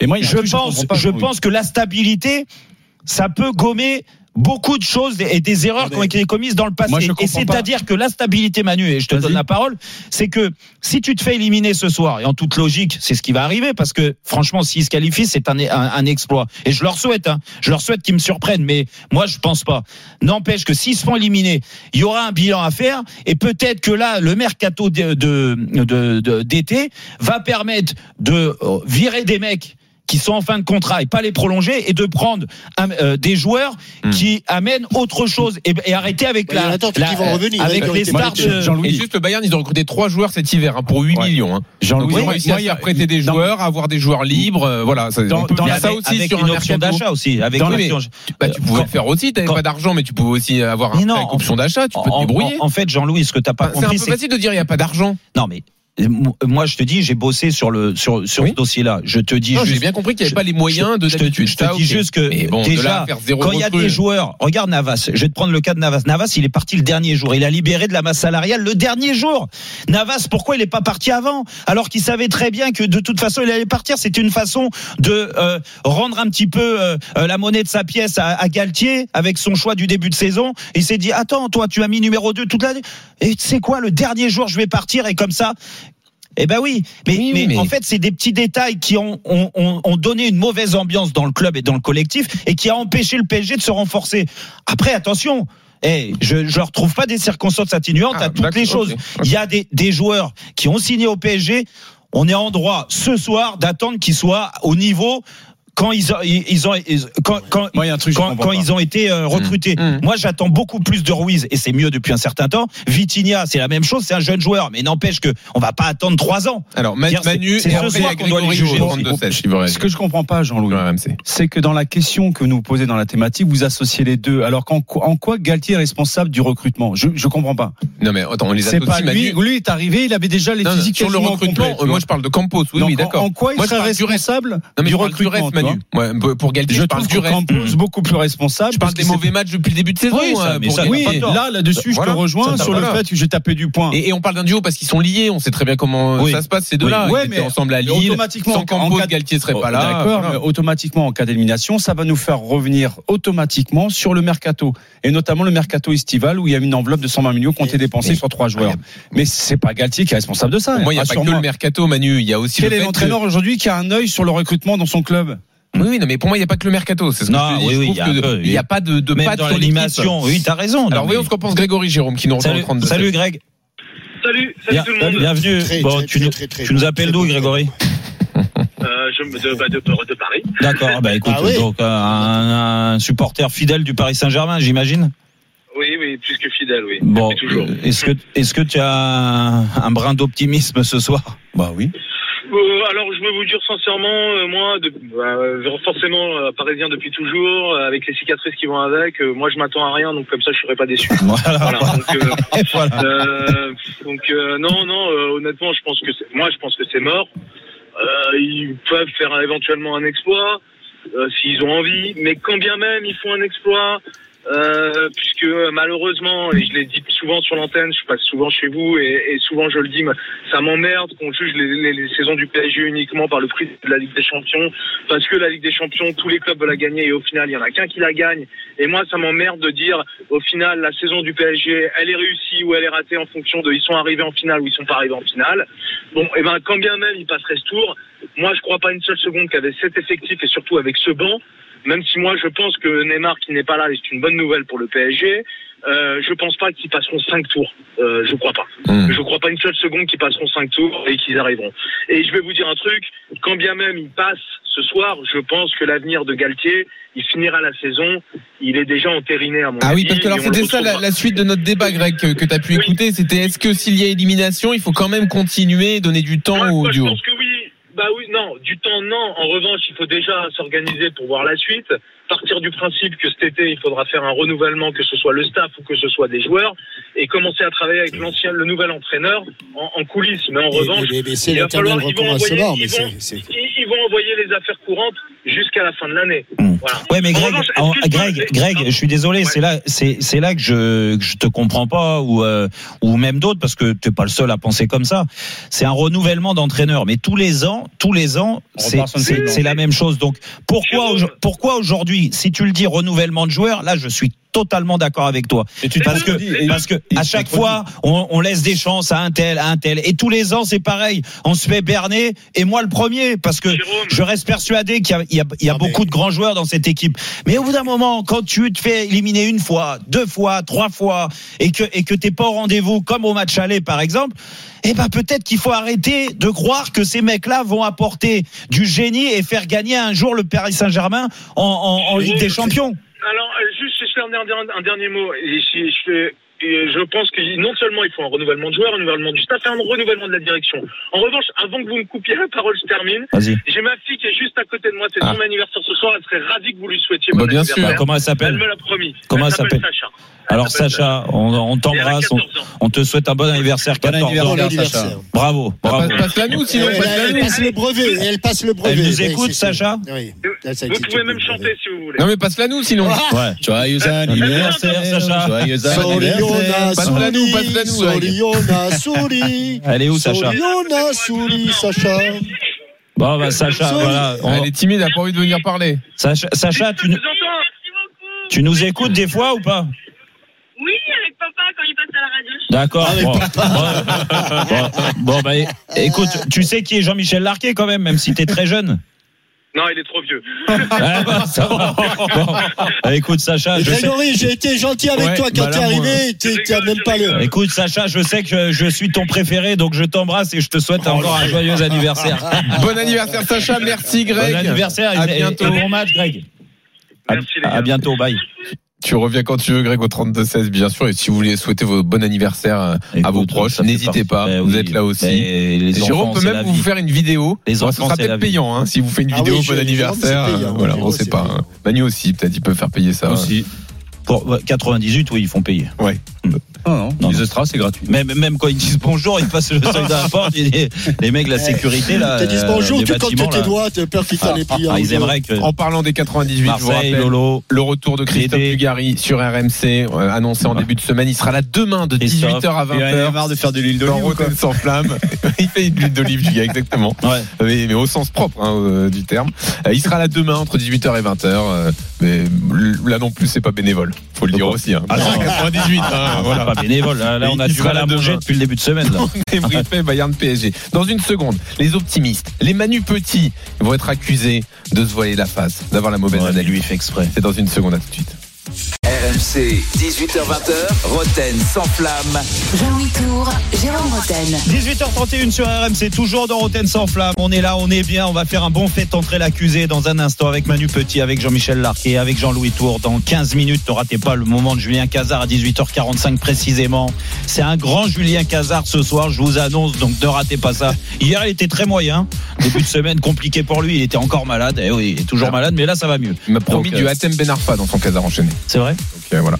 Et moi, je pas, pense que la stabilité, ça peut gommer beaucoup de choses et des erreurs qui ont été commises dans le passé. Moi, et c'est-à-dire que la stabilité, Manu, et je te donne la parole, c'est que si tu te fais éliminer ce soir, et en toute logique, c'est ce qui va arriver, parce que franchement, s'ils se qualifient, c'est un, un, un exploit. Et je leur souhaite, hein, je leur souhaite qu'ils me surprennent, mais moi, je pense pas. N'empêche que s'ils se font éliminer, il y aura un bilan à faire, et peut-être que là, le mercato de- de- de- de- d'été va permettre de euh, virer des mecs qui sont en fin de contrat et pas les prolonger et de prendre euh, des joueurs Hmm. qui amènent autre chose et, et arrêter avec Ouais, y en la, la- qui vont revenir, avec les stars de, Jean-Louis. Et juste le Bayern, ils ont recruté trois joueurs cet hiver hein, pour 8 Ouais. millions. Hein. Jean-Louis, Donc, ils ont réussi à y prêter des dans- joueurs, à avoir des joueurs libres. euh, voilà, ça, Dans- dans avec, ça aussi avec sur une un option mercato. d'achat aussi avec une Bah, tu pouvais Quand- le faire aussi, t'avais quand- pas d'argent, mais tu pouvais aussi avoir un Mais non, prêt avec option d'achat, tu peux te débrouiller. en- en fait, Jean-Louis, ce que t'as pas Enfin, c'est un compris, peu facile de dire il n'y a pas d'argent. non mais moi je te dis, j'ai bossé sur le sur sur Oui. ce dossier-là. Je te dis J'ai bien compris qu'il n'y avait je- pas les moyens de je te, je te Ça, dis juste que bon, déjà, quand il y a des joueurs, regarde Navas, je vais te prendre le cas de Navas. Navas, il est parti le dernier jour. Il a libéré de la masse salariale le dernier jour. Navas, pourquoi il n'est pas parti avant? Alors qu'il savait très bien que de toute façon, il allait partir. C'était une façon de euh, rendre un petit peu euh, euh, la monnaie de sa pièce à, à Galtier avec son choix du début de saison. Il s'est dit, attends, toi, tu as mis numéro 2 toute l'année. Et tu sais quoi, le dernier jour, je vais partir et comme ça, Eh ben oui, mais, Oui, mais, mais- en fait, c'est des petits détails qui ont, ont, ont, ont donné une mauvaise ambiance dans le club et dans le collectif et qui a empêché le PSG de se renforcer. Après, attention. Eh, je ne retrouve pas des circonstances atténuantes Ah, à toutes les choses. Il y a des, des joueurs qui ont signé au PSG. On est en droit ce soir d'attendre qu'ils soient au niveau quand ils ont, ils ont quand, quand, Moi, il y a un truc quand, ils ont été euh, recrutés. Mmh. Moi, j'attends beaucoup plus de Ruiz et c'est mieux depuis un certain temps. Vitinha, c'est la même chose, c'est un jeune joueur, mais n'empêche que on va pas attendre trois ans. Alors, Manu c'est ce soir a qu'on doit les juger. Jouot, 32-16, s'il vous reste. Ce que je comprends pas, Jean-Louis, c'est que dans la question que vous posez dans la thématique, vous associez les deux. Alors qu'en en quoi Galtier est responsable du recrutement? Je je comprends pas. Non, mais attends, on les C'est pas associe, lui. Manu. Lui est arrivé, il avait déjà les Non, physiques sur le recrutement, euh, moi je parle de Campos, oui, oui, d'accord. En quoi il serait responsable du recrutement Ouais, pour Galtier, Je je parle du. Campos beaucoup plus responsable. Je parle des mauvais matchs depuis le début de saison. Oui, ça, mais ça, pas Oui, là, là-dessus, je te rejoins sur le fait que j'ai tapé du point. Et, et on parle d'un duo parce qu'ils sont liés, on sait très bien comment Oui. ça se passe ces deux-là. Oui. Ouais, Ils étaient mais ensemble à Lille. automatiquement, Sans en Campos, cas Galtier serait Oh, pas là. D'accord, Voilà. mais automatiquement, en cas d'élimination, ça va nous faire revenir automatiquement sur le mercato. Et notamment le mercato estival où il y a une enveloppe de 120 millions qui ont été dépensés sur trois joueurs. Mais c'est pas Galtier qui est responsable de ça. Moi, il n'y a pas que le mercato, Manu. Il y a aussi Quel est l'entraîneur aujourd'hui qui a un œil sur le recrutement dans son club? Oui, oui, non, mais pour moi, il n'y a pas que le mercato. C'est ce que Non, je oui, Je oui, trouve il a n'y a pas de, de Même patte dans l'animation, oui, t'as raison. Alors, voyons mais- ce qu'en pense Grégory Jérôme qui nous rejoint Salut, au 32. salut Greg. Salut, salut Bien- tout le monde. bienvenue. Très, bon, très, tu, très, nous, très, très tu nous bon, appelles d'où. Grégory? Euh, je, me- de, bah, de, de Paris. D'accord. ah Bah écoute, Ah oui. donc un, un supporter fidèle du Paris Saint-Germain, j'imagine? Oui, oui, plus que fidèle, oui. Bon, toujours. est-ce que est-ce que tu as un, un brin d'optimisme ce soir? Bah oui. Alors, je veux vous dire sincèrement, euh, moi, de, euh, forcément euh, parisien depuis toujours, euh, avec les cicatrices qui vont avec, euh, moi, je m'attends à rien, donc comme ça, je serai pas déçu. *laughs* Voilà. Voilà, donc, euh, *laughs* voilà. Euh, donc euh, non, non, euh, honnêtement, je pense que c'est- moi, je pense que c'est mort. Euh, ils peuvent faire éventuellement un exploit euh, s'ils ont envie, mais quand bien même ils font un exploit, euh, puisque euh, malheureusement, et je l'ai dit souvent sur l'antenne, je passe souvent chez vous et, souvent je le dis, mais ça m'emmerde qu'on juge les, saisons du PSG uniquement par le prix de la Ligue des Champions, parce que la Ligue des Champions, tous les clubs veulent la gagner et au final, il y en a qu'un qui la gagne. Et moi, ça m'emmerde de dire, au final, la saison du PSG, elle est réussie ou elle est ratée en fonction de ils sont arrivés en finale ou ils sont pas arrivés en finale. Bon, et ben quand bien même ils passeraient ce tour, moi je crois pas une seule seconde qu'avec cet effectif et surtout avec ce banc, même si moi je pense que Neymar qui n'est pas là, c'est une bonne nouvelle pour le PSG. Euh, je pense pas qu'ils passeront cinq tours. Euh, je crois pas. Hmm. Je crois pas une seule seconde qu'ils passeront cinq tours et qu'ils arriveront. Et je vais vous dire un truc, quand bien même ils passent ce soir, je pense que l'avenir de Galtier, il finira la saison, il est déjà entériné à mon Ah avis. oui, parce que alors c'était ça la, suite de notre débat, Greg, que, que tu as pu Oui. écouter. C'était est-ce que s'il y a élimination, il faut quand même continuer, donner du temps Moi, au je duo pense que oui. Bah oui, non, du temps, non. En revanche, il faut déjà s'organiser pour voir la suite. Partir du principe que cet été, il faudra faire un renouvellement, que ce soit le staff ou que ce soit des joueurs, et commencer à travailler avec l'ancien, le nouvel entraîneur en, en coulisses. Mais en revanche, mais- mais c'est il va l'éternel falloir- ils vont envoyer- mais ils vont- c'est- c'est- ils, ils vont envoyer les affaires courantes jusqu'à la fin de l'année. Hmm. Voilà. Ouais, mais En Greg, revanche, en- Greg, Greg, je suis désolé, Ouais. c'est là, c'est, c'est là que je, que je te comprends pas ou, euh, ou même d'autres parce que t'es pas le seul à penser comme ça. C'est un renouvellement d'entraîneur, mais tous les ans, tous les ans, c'est, la même chose. Donc, pourquoi, pourquoi aujourd'hui, si tu le dis renouvellement de joueurs, là, je suis totalement d'accord avec toi. Parce que, parce que à chaque fois, on, on laisse des chances à un tel, à un tel. Et tous les ans, c'est pareil. On se fait berner. Et moi, le premier, parce que Jérôme. je reste persuadé qu'il y a, il y a, il y a Non, mais- beaucoup de grands joueurs dans cette équipe. Mais au bout d'un moment, quand tu te fais éliminer une fois, deux fois, trois fois, et que, et que t'es pas au rendez-vous, comme au match aller, par exemple, eh ben, peut-être qu'il faut arrêter de croire que ces mecs-là vont apporter du génie et faire gagner un jour le Paris Saint-Germain en, en, en Ligue des Champions. Alors, euh, juste, je fais un dernier, un dernier mot. Et je, je fais- et je pense que non seulement il faut un renouvellement de joueurs, un renouvellement du staff et un renouvellement de la direction. En revanche, avant que vous me coupiez la parole, je termine. Vas-y. J'ai ma fille qui est juste à côté de moi, c'est Ah. son anniversaire ce soir, elle serait ravie que vous lui souhaitiez Bah, bon bien anniversaire. sûr. Comment elle Elle s'appelle me l'a promis. Comment elle s'appelle s'appelle Sacha. Elle Alors Sacha, on, elle t'embrasse, on, 14 ans. on te souhaite un bon anniversaire, Bon 14 ans. anniversaire, Bon Sacha. anniversaire. Bravo, bravo. Passe, passe-la nous, sinon Elle, elle passe le brevet. Elle passe le brevet. Elle nous écoute, Sacha Oui. Vous pouvez même chanter si vous voulez. Non mais passe-la nous sinon. Ouais. Joyeux anniversaire, Sacha. Joyeux Soriona, Passe-la nous, passe-la nous. Soriona, Souli. *laughs* Elle est où, Sacha Soriona, Souli, Sacha. Bon, bah, Sacha, voilà. on- Elle est timide, elle a pas envie de venir parler. Sacha, Sacha, tu, tu nous écoutes des fois ou pas? Oui, avec papa, quand il passe à la radio, D'accord. Ah, bon. Bon, bon, bah, écoute, tu sais qui est Jean-Michel Larquet quand même, même si t'es très jeune? Non, il est trop vieux. Ah, *laughs* bah, ça va. Bon. Bah, écoute, Sacha, je sais. Grégory, j'ai été gentil avec Ouais, toi quand bah t'es arrivé. t'es- même pas le. Écoute, Sacha, je sais que je suis ton préféré, donc je t'embrasse et je te souhaite encore un joyeux anniversaire. *laughs* Bon anniversaire Sacha, merci Greg. Bon anniversaire À et, et- bientôt. et bon match, Greg. À, Merci, à bientôt, bye. Tu reviens quand tu veux, Greg, au 32-16, bien sûr. Et si vous voulez souhaiter vos bon anniversaire euh, à Écoute, vos proches, ça n'hésitez pas. Ben vous oui. êtes là aussi. Ben, les Jérôme enfants, peut même vous vie. faire une vidéo. Les Bon, enfants, ça sera c'est peut-être payant hein, si vous faites une Ah vidéo oui, bon anniversaire. payant. voilà, on Jérôme, sait c'est pas. hein. Manu aussi, peut-être il peut faire payer ça. Aussi. Pour ouais, 98, oui, ils font payer. Non, non, Non, les non. Extras, c'est gratuit. Même, même quand ils disent bonjour, ils passent le seuil de la porte. les, les mecs la sécurité, là. Dit euh, bonjour, des tu comptes tes doigts, t'as peur qu'ils t'en aient pris. un Ah, ou ils deux. aimeraient que En parlant des 98, je vous Marseille, rappelle Lolo, le retour de Christophe. Dugarry sur RMC, euh, annoncé en début de semaine. Il sera là demain de Christophe. 18h à Il en a 20h. marre de faire de l'huile d'olive. Rotten sans flamme. *laughs* il fait de l'huile d'olive, du gars, exactement. Ouais. Mais, mais au sens propre hein, euh, du terme. Euh, il sera là demain entre 18h et 20h. euh, mais là non plus, c'est pas bénévole. Faut le dire aussi. Hein. Ah, non. 98. hein, Ah, voilà. Pas bénévole. Là, là, on a du mal à manger depuis le début de semaine. *laughs* Là. Débriefé Bayern PSG. Dans une seconde, les optimistes, les Manu Petits vont être accusés de se voiler la face, d'avoir la mauvaise Ouais, analyse. lui, il fait exprès. C'est dans une seconde, à tout de suite. RMC, 18h20h, Roten sans flamme. Jean-Louis Tour, Jérôme Roten. 18h31 sur RMC, toujours dans Roten sans flamme. On est là, on est bien. On va faire un bon fait entrer l'accusé dans un instant avec Manu Petit, avec Jean-Michel Larquet, avec Jean-Louis Tour. Dans 15 minutes, ne ratez pas le moment de Julien Cazard à 18h45 précisément. C'est un grand Julien Cazard ce soir, je vous annonce, donc ne ratez pas ça. Hier, il était très moyen. Début de semaine compliqué pour lui, il était encore malade. Eh oui, il est toujours malade, mais là, ça va mieux. Il m'a promis Donc, du euh, Hatem Ben Arfa dans son casar enchaîné. C'est vrai Donc euh, voilà.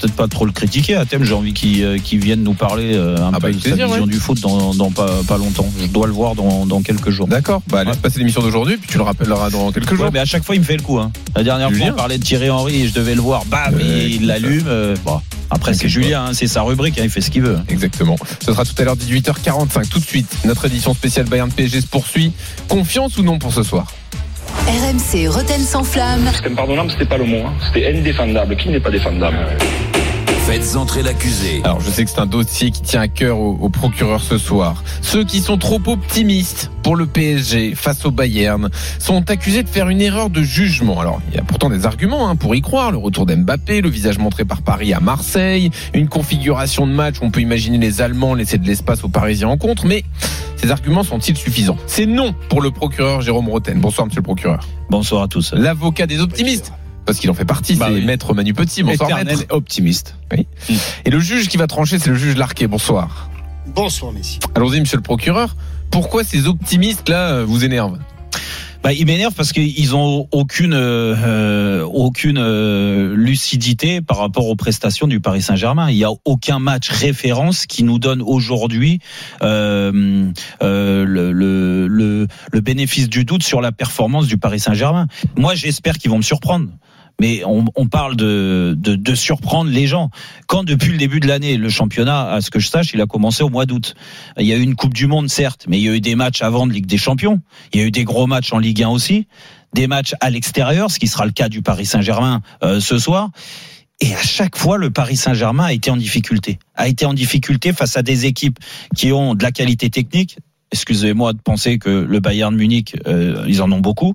Peut-être pas trop le critiquer à thème, j'ai envie qu'il euh, qu'il vienne nous parler euh, un Ah bah, peu de sa vision ouais. du foot dans, dans pas, pas longtemps. Je dois le voir dans, dans quelques jours. D'accord. Bah laisse Ouais. passer l'émission d'aujourd'hui, puis tu le rappelleras dans quelques jours. Mais à chaque fois, il me fait le coup. Hein. La dernière Julien. fois, on parlait de Thierry Henry et je devais le voir. Bam, Ouais, il l'allume. euh. Après, c'est Julien, hein, c'est sa rubrique, hein, il fait ce qu'il veut. Exactement. Ce sera tout à l'heure 18h45. Tout de suite, notre édition spéciale Bayern PSG se poursuit. Confiance ou non pour ce soir? RMC Roten sans flamme. C'était impardonnable, c'était pas le mot. hein. C'était indéfendable. Qui n'est pas défendable? Faites entrer l'accusé. Alors je sais que c'est un dossier qui tient à cœur au, au procureur ce soir. Ceux qui sont trop optimistes pour le PSG face au Bayern sont accusés de faire une erreur de jugement. Alors il y a pourtant des arguments hein, pour y croire. Le retour d'Mbappé, le visage montré par Paris à Marseille, une configuration de match où on peut imaginer les Allemands laisser de l'espace aux Parisiens en contre. Mais ces arguments sont-ils suffisants? C'est non pour le procureur Jérôme Roten. Bonsoir monsieur le procureur. Bonsoir à tous. L'avocat des optimistes. Parce qu'il en fait partie, Bah c'est oui. maître Manu Petit. Bonsoir Éternel maître. optimiste. Et le juge qui va trancher, c'est le juge Larquet. Bonsoir. Bonsoir, messieurs. Allons-y, monsieur le procureur. Pourquoi ces optimistes-là euh, vous énervent Bah, ils m'énervent parce qu'ils ont aucune euh, aucune euh, lucidité par rapport aux prestations du Paris Saint-Germain. Il y a aucun match référence qui nous donne aujourd'hui euh, euh, le, le, le, le bénéfice du doute sur la performance du Paris Saint-Germain. Moi, j'espère qu'ils vont me surprendre. Mais on, on parle de, de, de surprendre les gens. Quand depuis le début de l'année, le championnat, à ce que je sache, il a commencé au mois d'août. Il y a eu une Coupe du Monde, certes, mais il y a eu des matchs avant de Ligue des Champions. Il y a eu des gros matchs en Ligue 1 aussi, des matchs à l'extérieur, ce qui sera le cas du Paris Saint-Germain euh, ce soir. Et à chaque fois, le Paris Saint-Germain a été en difficulté. A été en difficulté face à des équipes qui ont de la qualité technique. Excusez-moi de penser que le Bayern Munich, euh, ils en ont beaucoup.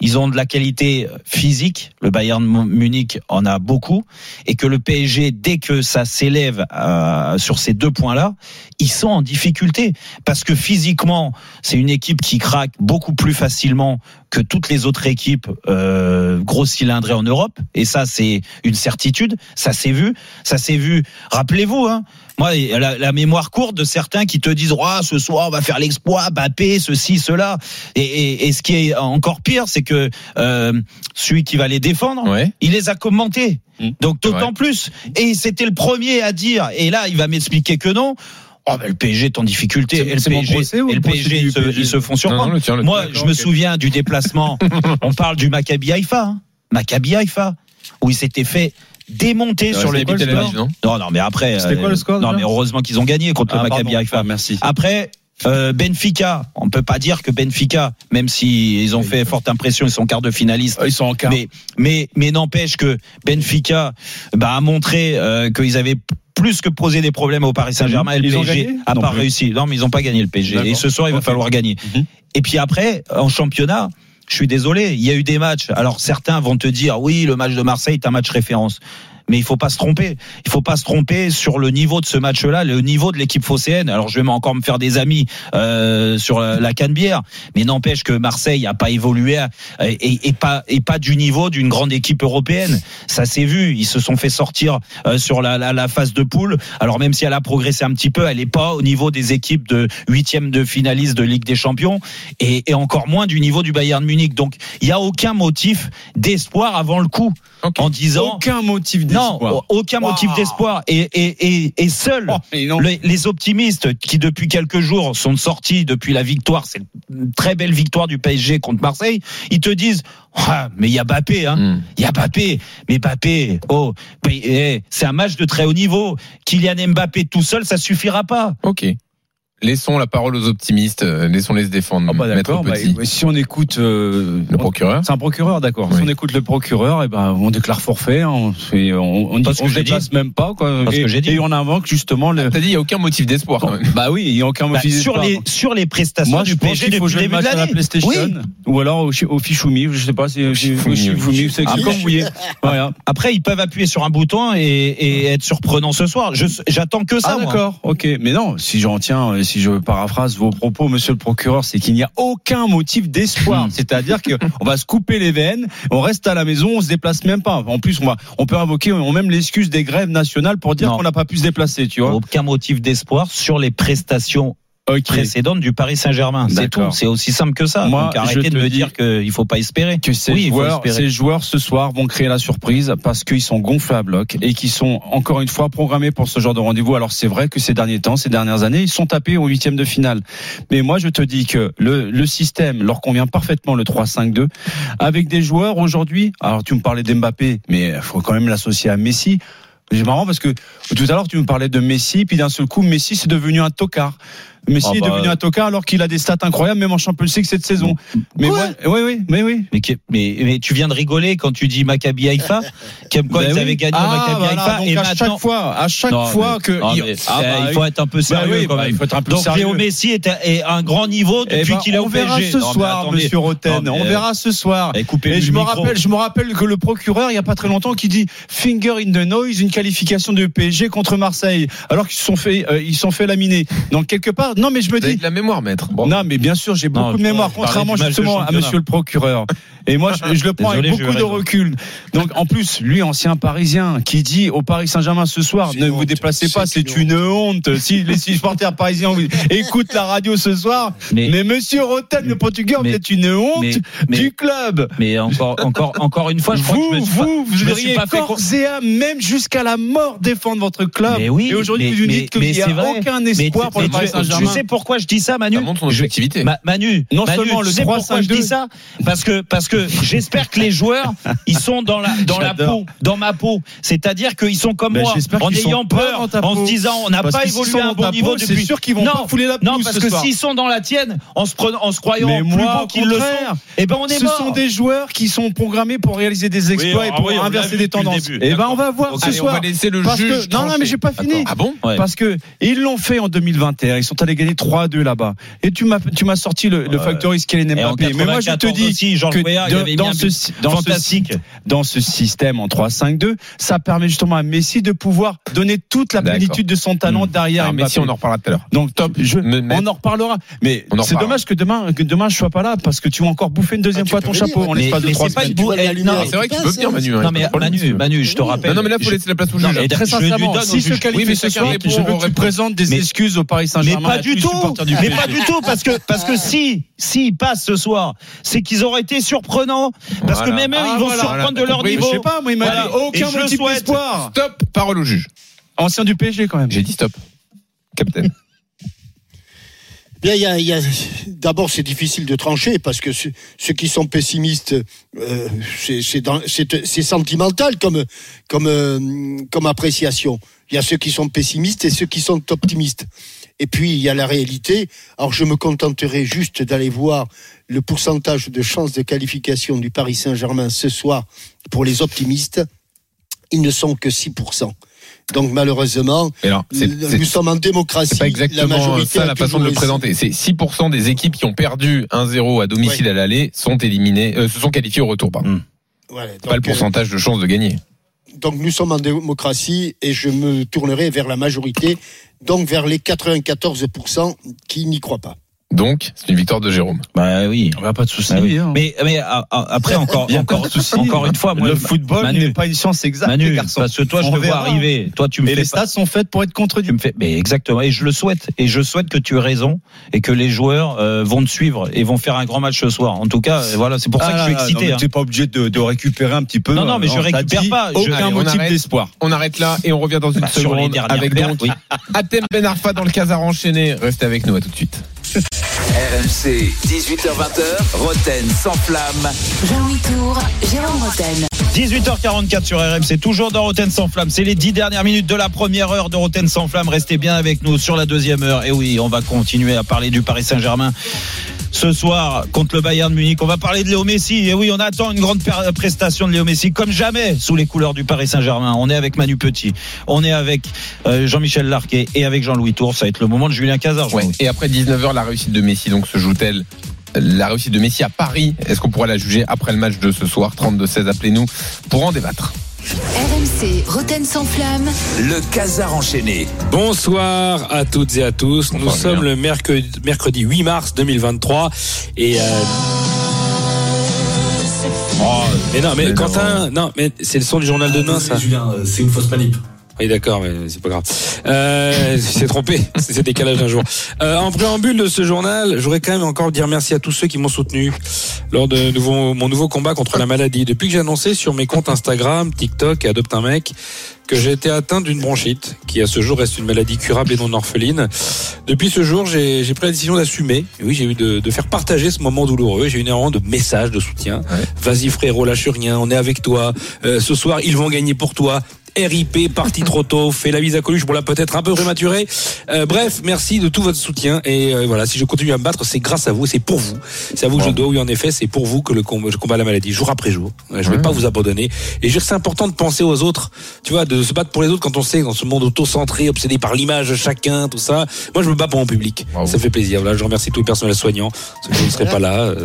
Ils ont de la qualité physique. Le Bayern Munich en a beaucoup. Et que le PSG, dès que ça s'élève euh, sur ces deux points-là, ils sont en difficulté. Parce que physiquement, c'est une équipe qui craque beaucoup plus facilement que toutes les autres équipes euh, gros cylindrées en Europe. Et ça, c'est une certitude. Ça s'est vu. Ça s'est vu. Rappelez-vous, hein, moi, la, la, mémoire courte de certains qui te disent, oh, ce soir, on va faire l'exploit, Bappé, ceci, cela. Et, et, et, ce qui est encore pire, c'est que euh, celui qui va les défendre, ouais. il les a commentés. Mmh. Donc d'autant ouais. plus. Et c'était le premier à dire, et là, il va m'expliquer que non. Oh, ben, le PSG est en difficulté. Et le PSG, procès, et le PSG, ils, se, ils se font surprendre. Non, non, le Moi, je me okay. souviens du déplacement. *laughs* on parle du Maccabi Haïfa. Hein. Maccabi Haïfa. Où il s'était fait démonter sur le but non, non, mais après. C'était quoi le score Non, mais heureusement qu'ils ont gagné contre ah, le Maccabi Haïfa. Ah, merci. Après. Euh, Benfica, on peut pas dire que Benfica, même si ils ont fait forte impression, ils sont quart de finaliste. Ils sont en quart. Mais mais mais n'empêche que Benfica bah, a montré euh, qu'ils avaient plus que poser des problèmes au Paris Saint-Germain. Et le Ils ont PSG gagné a pas réussi. Non, mais ils ont pas gagné le PSG. Et ce soir, il va falloir gagner. Mhm. Et puis après, en championnat, je suis désolé, il y a eu des matchs. Alors certains vont te dire, oui, le match de Marseille est un match référence. Mais il faut pas se tromper. Il faut pas se tromper sur le niveau de ce match-là, le niveau de l'équipe phocéenne. Alors je vais encore me faire des amis euh, sur la, la Canebière, mais n'empêche que Marseille a pas évolué à- et, et pas et pas du niveau d'une grande équipe européenne. Ça s'est vu. Ils se sont fait sortir euh, sur la, la, la phase de poule. Alors même si elle a progressé un petit peu, elle est pas au niveau des équipes de huitième de finaliste de Ligue des Champions et, et encore moins du niveau du Bayern Munich. Donc il y a aucun motif d'espoir avant le coup en disant Aucun motif non, aucun motif d'espoir. Et, et, et, et seuls Oh, les, les optimistes qui depuis quelques jours sont sortis depuis la victoire, c'est une très belle victoire du PSG contre Marseille, ils te disent ah, mais il y a Bappé, hein. Hmm. Il y a Bappé, mais Bappé, oh, eh, c'est un match de très haut niveau. Kylian Mbappé tout seul, ça suffira pas. Ok. Laissons la parole aux optimistes, euh, laissons-les se défendre. Ah bah bah, Petit. si on écoute euh, le procureur. C'est un procureur, d'accord. Oui. Si on écoute le procureur, et ben on déclare forfait. hein, On fait, on, déplace même pas. Quoi. Parce et, que j'ai dit. et on invoque justement le. T'as dit il y a aucun motif d'espoir quand même. Bah oui, il y a aucun Bah, motif sur d'espoir. les sur les prestations Moi, je du pense PSG qu'il faut depuis jouer le début de match à la l'année. PlayStation Oui. ou alors au, au Fichoumi. Je sais pas si au Shifumi, c'est Ah, comme vous voulez. *laughs* Après, ils peuvent appuyer sur un bouton et, être surprenants ce soir. J'attends que ça. Ah d'accord, ok. Mais non, si j'en tiens, si je paraphrase vos propos, monsieur le procureur, c'est qu'il n'y a aucun motif d'espoir. Hmm. C'est-à-dire qu'on *laughs* va se couper les veines, on reste à la maison, on se déplace même pas. En plus, on, va, on peut invoquer on même l'excuse des grèves nationales pour dire qu'on n'a pas pu se déplacer, tu vois. Aucun motif d'espoir sur les prestations Ok. précédentes du Paris Saint-Germain. C'est tout. C'est aussi simple que ça. Moi, Donc arrêtez te de me dire qu'il faut pas espérer. que ces oui, joueurs, espérer. ces joueurs ce soir vont créer la surprise parce qu'ils sont gonflés à bloc et qui sont encore une fois programmés pour ce genre de rendez-vous. Alors c'est vrai que ces derniers temps, ces dernières années, ils sont tapés au huitième de finale. Mais moi je te dis que le, le système leur convient parfaitement le 3-5-2 avec des joueurs aujourd'hui. Alors tu me parlais d'Mbappé, mais il faut quand même l'associer à Messi. C'est marrant parce que tout à l'heure tu me parlais de Messi, puis d'un seul coup Messi c'est devenu un tocard. Messi Ah est bah. devenu un tocard alors qu'il a des stats incroyables même en Champions League cette saison. Mais moi, oui oui, mais oui. Mais, qui- mais, mais tu viens de rigoler quand tu dis Maccabi Haïfa, *laughs* comme quoi Ben ils oui. avaient gagné Ah, Maccabi Haïfa et à maintenant. chaque fois, à chaque Non, fois mais- que non, il, ah, bah, faut être un peu sérieux oui, quand bah, même. il faut être un peu Donc sérieux. Léo Messi est à, un grand niveau Eh depuis ben, qu'il est on au verra PSG. ce Non, mais soir. Monsieur Roten. On verra ce soir. Et je me rappelle, je me rappelle que le procureur, il y a pas très longtemps, qui dit finger in the noise, une qualification de PSG contre Marseille, alors qu'ils se sont fait, euh, ils sont fait laminer. Donc quelque part, non, mais je me dis, de la mémoire, maître. Bon. non, mais bien sûr, j'ai beaucoup Non, de mémoire, contrairement justement à. Monsieur le procureur. Et moi, je, je le prends Désolé, avec beaucoup de recul. Donc, en plus, lui, ancien Parisien, qui dit au Paris Saint-Germain ce soir, ne une vous honte. déplacez pas, C'est une honte. Si les *laughs* supporters parisiens vous- écoutent la radio ce soir, Mais- mais, Monsieur Roten, le Portugais, vous êtes une honte mais- mais- du club. Mais encore, encore, encore une fois, je crois que Vous, je me suis pas- vous, vous devriez corps et âme, même jusqu'à la mort, défendre votre club. Mais oui, et aujourd'hui, vous nous mais- dites qu'il n'y a vrai. aucun espoir pour le Paris Saint-Germain. Tu sais pourquoi je dis ça, Manu Ça montre son Je- objectivité. Ma- Manu, Non seulement le tu sais 3, pourquoi 5, je dis 2. ça Parce que parce que j'espère que les joueurs ils sont dans la dans la peau, dans ma peau. C'est-à-dire qu'ils sont comme Ben, moi, j'espère en ayant peur, en peau. se disant on n'a Parce pas évolué sont à un dans bon niveau peau, c'est depuis. sûr qu'ils vont non, pas fouler la non parce ce que soir. s'ils sont dans la tienne, en se prenant, en se croyant Mais plus moi, beaux au qu'ils le sont, contraire, eh ben on est Ce mort. sont des joueurs qui sont programmés pour réaliser des exploits Oui, et pour ah oui, l'a inverser des tendances. Et ben on va voir ce allez, on soir. va laisser le Parce juge. que non, non, mais j'ai pas fini. Ah bon Ouais. Parce que ils l'ont fait en 2021. Ils sont allés gagner 3-2 là-bas. Et tu m'as tu m'as sorti le, le factory Kylian Et Mbappé. Mais moi je te 94 dis que il dans- avait ce dans ce dans ce système en 3-5-2, ça permet justement à Messi de pouvoir donner toute la plénitude de son talent Mmh. derrière Ah, mais Mbappé. si on en reparlera tout à l'heure. Donc top, je, Mais- mais- on en reparlera. Mais c'est dommage que demain que demain je sois pas là parce que tu vas encore bouffer une deuxième Ah, fois ton venir, chapeau Mais- l'espace de mais trois c'est pas semaines. eh, non, C'est vrai que tu passe, peux venir. Manu. Non hein, mais pas de problème, Manu. Manu, je te rappelle. Non, non, mais là, faut laisser la place au Non, juge. mais Très sincèrement, si se Oui, qualifie mais ce soir, je veux aux que tu réponses. présentes des Mais- excuses au Paris Mais Saint-Germain. pas et à du tout. Mais pas du tout parce que parce que si s'ils passent ce soir, c'est qu'ils auraient été surprenants parce que même eux Ah, ils vont voilà. surprendre de leur compris. niveau. Je sais pas, moi il m'a Voilà. aucun motif d'espoir. Stop, parole au juge. Ancien du PSG quand même. J'ai dit stop. Capitaine. Bien, il y a, il y a- d'abord, c'est difficile de trancher parce que ceux, ceux qui sont pessimistes, euh, c'est, c'est, dans- c'est- c'est sentimental comme, comme, euh, comme appréciation. Il y a ceux qui sont pessimistes et ceux qui sont optimistes. Et puis, il y a la réalité. Alors, je me contenterai juste d'aller voir le pourcentage de chances de qualification du Paris Saint-Germain ce soir pour les optimistes. Ils ne sont que 6%. Donc malheureusement, nous sommes en démocratie. C'est pas exactement la majorité ça a la façon de le présenter. C'est 6% des équipes qui ont perdu 1-0 à domicile à l'aller sont éliminées, euh, se sont qualifiées au retour. Pardon. Voilà, Pas le euh, pourcentage de chances de gagner. Donc nous sommes en démocratie et je me tournerai vers la majorité, donc vers les 94% qui n'y croient pas. Donc, c'est une victoire de Jérôme. Bah oui. On a pas de souci. Ah oui. hein. Mais, mais a- a- après encore, Il y a encore, de une fois, moi, le football n'est pas une science exacte, Manu, garçons. parce que toi, je On te vois arriver. Toi, tu me Et les pas- stats sont faites pour être contredits. tu me fais, mais exactement. Et je le souhaite. Et je souhaite que tu aies raison et que les joueurs euh, vont te suivre et vont faire un grand match ce soir. En tout cas, euh, voilà, c'est pour ça que je suis excité. hein. Tu n'es pas obligé de, de récupérer un petit peu. Non, non, mais je On t'a récupère dit pas. Je- Aucun motif d'espoir. On arrête là et on revient dans une Bah, seconde avec. Atem Ben Arfa dans le casar enchaîné. Restez avec nous, à tout de suite. RMC, 18h20h, Roten sans flamme. Jean-Louis Tour, Jérôme Roten. 18h44 sur RMC, toujours dans Roten sans flamme. C'est les 10 dernières minutes de la première heure de Roten sans flamme. Restez bien avec nous sur la deuxième heure. Et oui, on va continuer à parler du Paris Saint-Germain. Ce soir, contre le Bayern Munich, on va parler de Léo Messi. Et oui, on attend une grande prestation de Léo Messi, comme jamais, sous les couleurs du Paris Saint-Germain. On est avec Manu Petit, on est avec euh, Jean-Michel Larquet et avec Jean-Louis Tour. Ça va être le moment de Julien Cazard. Et après 19h, la réussite de Messi donc se joue-t-elle? La réussite de Messi à Paris, est-ce qu'on pourra la juger après le match de ce soir? 32-16, appelez-nous pour en débattre. RMC, Roten sans flamme. Le casar enchaîné. Bonsoir à toutes et à tous. Nous sommes le mercredi, mercredi 8 mars 2023 et euh, mais non, mais mais Quentin, non, mais c'est le son du journal de demain, ça. Julien, euh, c'est une fausse manip. Oui, d'accord, mais c'est pas grave. Euh, *laughs* c'est trompé, c'est décalage d'un jour. Euh, en préambule de ce journal, j'aurais quand même encore dire merci à tous ceux qui m'ont soutenu lors de nouveau, mon nouveau combat contre la maladie. Depuis que j'ai annoncé sur mes comptes Instagram, TikTok et Adopte un mec que j'ai été atteint d'une bronchite, qui à ce jour reste une maladie curable et non orpheline. Depuis ce jour, j'ai pris la décision d'assumer. Oui, j'ai eu de, de faire partager ce moment douloureux. J'ai eu énormément de messages de soutien. Vas-y frérot, lâche rien, on est avec toi. Euh, ce soir, ils vont gagner pour toi. RIP, parti trop tôt, fait la bise à Coluche, bon là peut-être un peu prématuré. Euh, bref, merci de tout votre soutien et euh, voilà, si je continue à me battre, c'est grâce à vous, c'est pour vous. C'est à vous que je dois, oui en effet, c'est pour vous que le combat, je combats la maladie, jour après jour. Ouais, Je vais Ouais. pas vous abandonner. Et je veux dire, c'est important de penser aux autres, tu vois, de se battre pour les autres quand on sait dans ce monde auto-centré, obsédé par l'image de chacun, tout ça. Moi, je me bats pour mon public. Bravo. Ça fait plaisir. Voilà, je remercie tout le personnel soignant. Ceux qui ne seraient pas là, euh,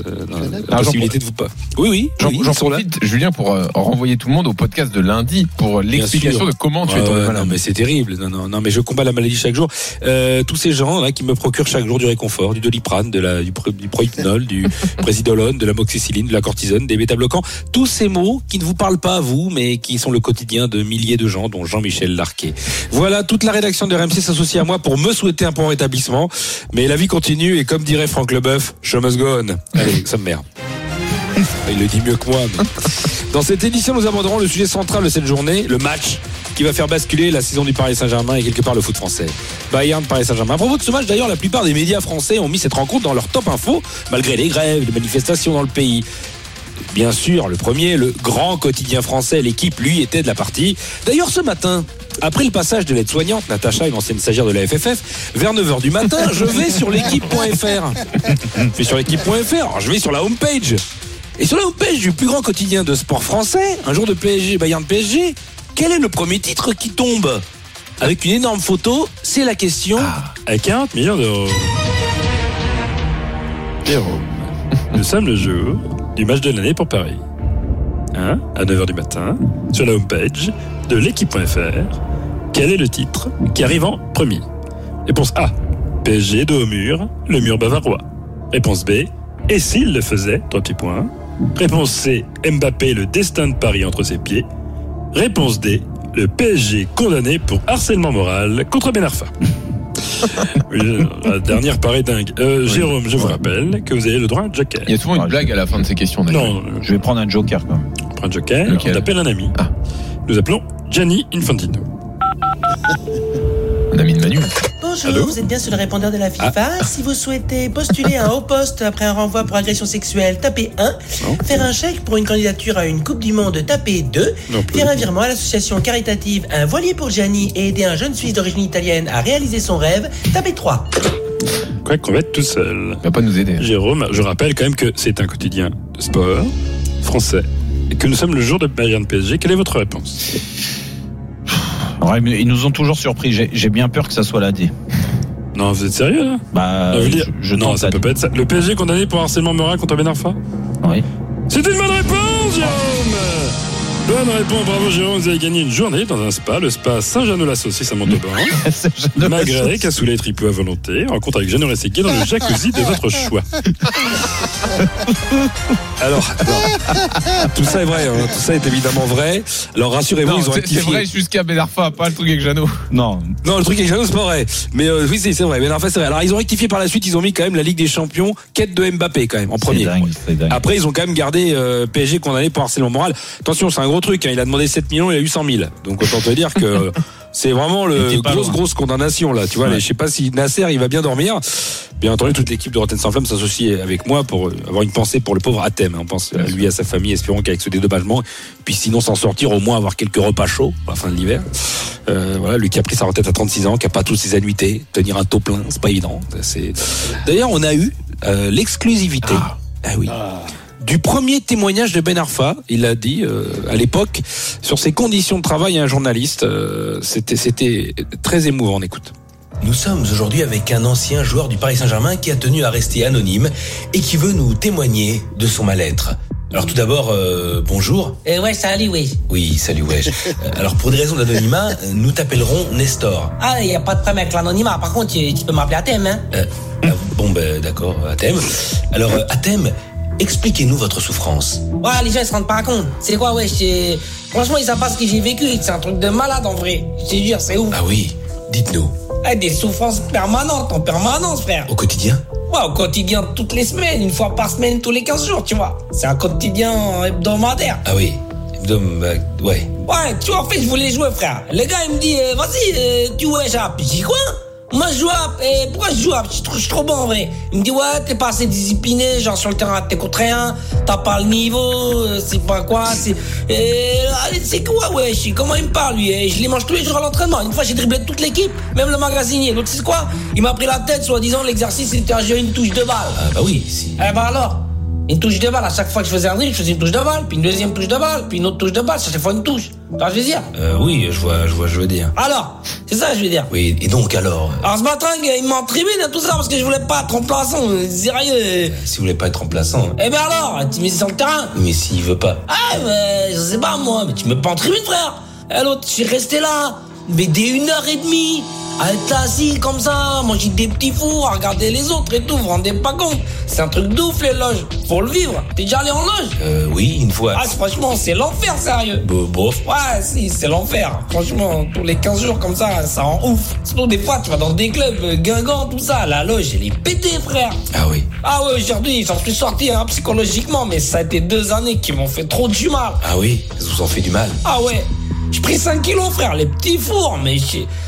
la Ah, possibilité de vous pas. Oui, oui. J'en oui, là. profite, Julien, pour euh, renvoyer tout le monde au podcast de lundi pour l'explication de comment tu es tombé malade. non, mais c'est terrible. Non, non, non, mais je combats la maladie chaque jour. Euh, tous ces gens là qui me procurent chaque jour du réconfort, du doliprane, de la, du, du prohypnol, du *laughs* présidolone, de la moxicilline, de la cortisone, des bêta-bloquants. Tous ces mots qui ne vous parlent pas à vous, mais qui sont le quotidien de milliers de gens, dont Jean-Michel Larquet. Voilà, toute la rédaction de RMC s'associe à moi pour me souhaiter un bon rétablissement. Mais la vie continue et comme dirait Franck Leboeuf, show must go on. Allez, ça me merde. Il le dit mieux que moi. mais- Dans cette édition, nous aborderons le sujet central de cette journée, le match qui va faire basculer la saison du Paris Saint-Germain et quelque part le foot français. Bayern Paris Saint-Germain. À propos de ce match, d'ailleurs, la plupart des médias français ont mis cette rencontre dans leur top info, malgré les grèves, les manifestations dans le pays. Bien sûr, le premier, le grand quotidien français, l'équipe, lui, était de la partie. D'ailleurs, ce matin, après le passage de l'aide-soignante, Natacha, une ancienne stagiaire de la FFF, vers 9h du matin, je vais sur l'équipe.fr. Je vais sur l'équipe.fr, je vais sur la homepage. Et sur la homepage du plus grand quotidien de sport français, un jour de PSG, Bayern PSG, quel est le premier titre qui tombe Avec une énorme photo, c'est la question. À 40 millions d'euros. Jérôme, *laughs* nous sommes le jour du match de l'année pour Paris. Hein à 9h du matin, sur la homepage de l'équipe.fr, quel est le titre qui arrive en premier Réponse A. PSG dos au mur, le mur bavarois. Réponse B. Et s'il le faisait Trois petits points. Réponse C. Mbappé, le destin de Paris entre ses pieds. Réponse D. Le PSG condamné pour harcèlement moral contre Ben Arfa. *laughs* Oui, la dernière paraît dingue. Euh, Jérôme, je vous rappelle que vous avez le droit à un joker. Il y a souvent une blague à la fin de ces questions. d'ailleurs. Non, Je vais prendre un joker quand même. on prend un joker, Lequel on appelle un ami. Ah. Nous appelons Gianni Infantino. Un ami de Manu. Bonjour, Allô vous êtes bien sur le répondeur de la FIFA. Si vous souhaitez postuler à un haut poste après un renvoi pour agression sexuelle, tapez 1. Faire un chèque pour une candidature à une Coupe du Monde, tapez 2. Non. Faire un virement à l'association caritative Un voilier pour Gianni et aider un jeune Suisse d'origine italienne à réaliser son rêve, tapez 3. Quoi qu'on va être tout seul. Il va pas nous aider. Jérôme, je rappelle quand même que c'est un quotidien de sport français et que nous sommes le jour de Bayern PSG. Quelle est votre réponse? Ouais, mais ils nous ont toujours surpris. J'ai j'ai bien peur que ça soit la D. Non, vous êtes sérieux là Bah, je, dire- je Non, ça peut pas être ça. Le PSG condamné pour harcèlement moral contre Ben Arfa Oui. C'est une bonne réponse, Bonne réponse, bravo Jérôme, vous avez gagné une journée dans un spa, le spa Saint-Jean-de-la-Saucisse à Montauban. Magret, cassoulet, tripeux à volonté, rencontre avec Jeannot Rességuier dans le jacuzzi de votre choix. *laughs* Alors, alors, tout ça est vrai, hein, tout ça est évidemment vrai. Alors rassurez-vous, ils ont c'est rectifié. vrai jusqu'à Ben Arfa, pas le truc avec Jeannot. Non. Non, le truc avec Jeannot, c'est pas vrai. Mais euh, oui, c'est c'est vrai. Fait, c'est vrai. Alors, ils ont rectifié par la suite. Ils ont mis quand même la Ligue des Champions, quête de Mbappé quand même en premier. dingue, c'est dingue. Après, ils ont quand même gardé euh, PSG condamné pour harcèlement moral. Attention, c'est un gros truc. hein. Il a demandé 7 millions, il a eu 100 000. Donc autant te dire que *laughs* c'est vraiment le grosse loin. grosse condamnation là. Tu vois, Ouais. je sais pas si Nasser il va bien dormir. Bien entendu, toute l'équipe de Rotten sans flamme s'associe avec moi pour euh, avoir une pensée pour le pauvre Athème. On pense à lui à sa famille, espérons qu'avec ce dédommagement, puis sinon s'en sortir, au moins avoir quelques repas chauds à la fin de l'hiver. Euh, voilà, lui qui a pris sa retraite à 36 ans, qui a pas toutes ses annuités, tenir un taux plein, c'est pas évident. D'ailleurs on a eu euh, l'exclusivité. Ah. oui. Du premier témoignage de Ben Arfa, il a dit euh, à l'époque sur ses conditions de travail à un journaliste. euh, c'était c'était très émouvant. On écoute. Nous sommes aujourd'hui avec un ancien joueur du Paris Saint-Germain qui a tenu à rester anonyme et qui veut nous témoigner de son mal-être. Alors tout d'abord, euh, bonjour. Euh, ouais, salut, oui. Oui, salut Wesh. Alors pour des raisons d'anonymat, nous t'appellerons Nestor. Ah, il n'y a pas de problème avec l'anonymat. Par contre, tu, tu peux m'appeler Athème, hein. Euh, bon ben d'accord, Athème. Alors euh, Athème, expliquez-nous votre souffrance. Ouais, les gens, ils se rendent pas compte. C'est quoi, ouais, c'est... Franchement, ils savent pas ce que j'ai vécu. C'est un truc de malade, en vrai. Je te jure, c'est ouf. Ah oui, dites-nous. Ah, des souffrances permanentes, en permanence, frère. Au quotidien Ouais, au quotidien, toutes les semaines, une fois par semaine, tous les 15 jours, tu vois. C'est un quotidien hebdomadaire. Ah oui, bah, ouais. Ouais, tu vois, en fait, je voulais jouer, frère. Le gars, il me dit, euh, vas-y, euh, tu Jap. Je dis, quoi Moi, je joue à... Et pourquoi je joue à Je suis trop- je suis trop bon, en vrai. Il me dit, ouais, t'es pas assez discipliné, genre, sur le terrain, t'es contre rien, t'as pas le niveau, euh, c'est pas quoi, c'est... Euh, c'est quoi, ouais, comment il me parle, lui? Et Je les mange tous les jours à l'entraînement. Une fois, j'ai dribblé toute l'équipe, même le magasinier. L'autre, c'est quoi? Il m'a pris la tête, soi-disant, l'exercice, c'était un jeu, une touche de balle. Ah bah oui, si. Eh ben alors? Une touche de balle, à chaque fois que je faisais un dribble, je faisais une touche de balle, puis une deuxième touche de balle, puis une autre touche de balle, chaque fois une touche. Tu vois je veux dire? Euh, oui, je vois, je vois, je veux dire. Alors, c'est ça je veux dire. Oui, et donc alors, euh, Alors ce matin, il m'a en tribune et tout ça parce que je voulais pas être remplaçant, euh, sérieux. si vous voulez pas être remplaçant. Eh ben alors, tu me mets sur le terrain. Mais s'il veut pas. Ah, mais je sais pas moi, mais tu me mets pas en tribune, frère. Et l'autre, je suis resté là, mais dès une heure et demie, à être assis comme ça, manger des petits fours, à regarder les autres et tout, vous vous rendez pas compte. C'est un truc de ouf, les loges. Faut le vivre. T'es déjà allé en loge? Euh, oui, une fois. Ah, franchement, c'est l'enfer, sérieux. Bo- bof. Ouais, si, c'est l'enfer. Franchement, tous les 15 jours comme ça, ça rend ouf. Surtout des fois, tu vas dans des clubs, euh, Guingamp, tout ça, la loge, elle est pétée, frère. Ah oui. Ah ouais, aujourd'hui, j'en suis sorti hein, psychologiquement, mais ça a été deux années qui m'ont fait trop du mal. Ah oui, ça vous en fait du mal. Ah ouais, j'ai pris 5 kilos, frère, les petits fours, mais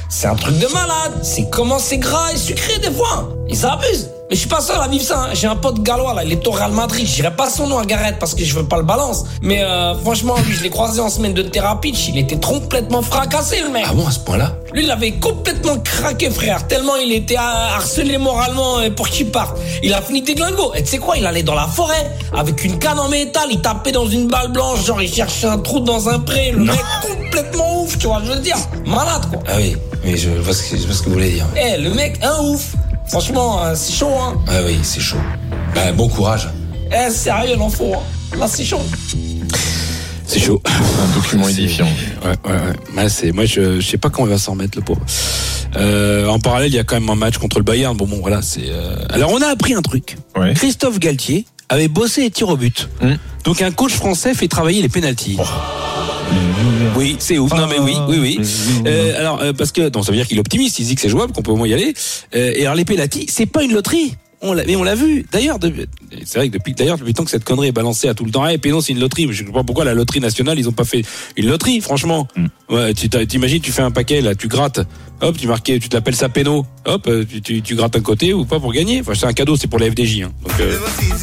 c'est un truc de malade. C'est comment c'est gras et sucré des fois. Ils abusent. Mais je suis pas seul à vivre ça. hein. J'ai un pote gallois là, il est au Real Madrid. J'irai pas son nom à Gareth parce que je veux pas le balance. Mais euh, franchement, lui, je l'ai croisé en semaine de thérapie. Il était complètement fracassé, le mec. Ah bon, à ce point-là? Lui, il avait complètement craqué, frère. Tellement il était harcelé moralement euh, pour qu'il parte. Il a fini déglingo. Et tu sais quoi? Il allait dans la forêt avec une canne en métal. Il tapait dans une balle blanche. Genre, il cherchait un trou dans un pré. Le mec complètement ouf, tu vois, je veux dire. Malade, quoi. Ah oui, mais je vois ce que, je vois ce que vous voulez dire. Eh, le mec, un ouf. Franchement, euh, c'est chaud, hein. Ah oui, c'est chaud. Bah, bon courage. Eh, sérieux, l'enfant. Hein. Là, c'est chaud. C'est chaud. Un document édifiant. Ouais, ouais, ouais. Ouais, c'est, moi, je, je sais pas comment il va s'en remettre, le pauvre. Euh, en parallèle, il y a quand même un match contre le Bayern. Bon, bon, voilà, c'est. euh, Alors, on a appris un truc. Ouais. Christophe Galtier avait bossé les tirs au but. Hum. Donc, un coach français fait travailler les pénalties. Oui, c'est ouf. Non, mais oui, oui, oui. Euh, alors, euh, parce que, non, ça veut dire qu'il est optimiste. Il dit que c'est jouable, qu'on peut au moins y aller. Euh, et alors, les pénalties, c'est pas une loterie. On l'a, mais on l'a vu. D'ailleurs, de- c'est vrai que depuis, d'ailleurs, depuis le temps que cette connerie est balancée à tout le temps, eh, pénon, c'est une loterie. Je sais pas pourquoi la loterie nationale, ils ont pas fait une loterie, franchement. Ouais, tu t'imagines, tu fais un paquet, là, tu grattes. Hop, tu marques, tu t'appelles ça péno. Hop, euh, tu, tu, tu grattes un côté ou pas pour gagner. Enfin, c'est un cadeau, c'est pour la FDJ. Hein. Donc, euh,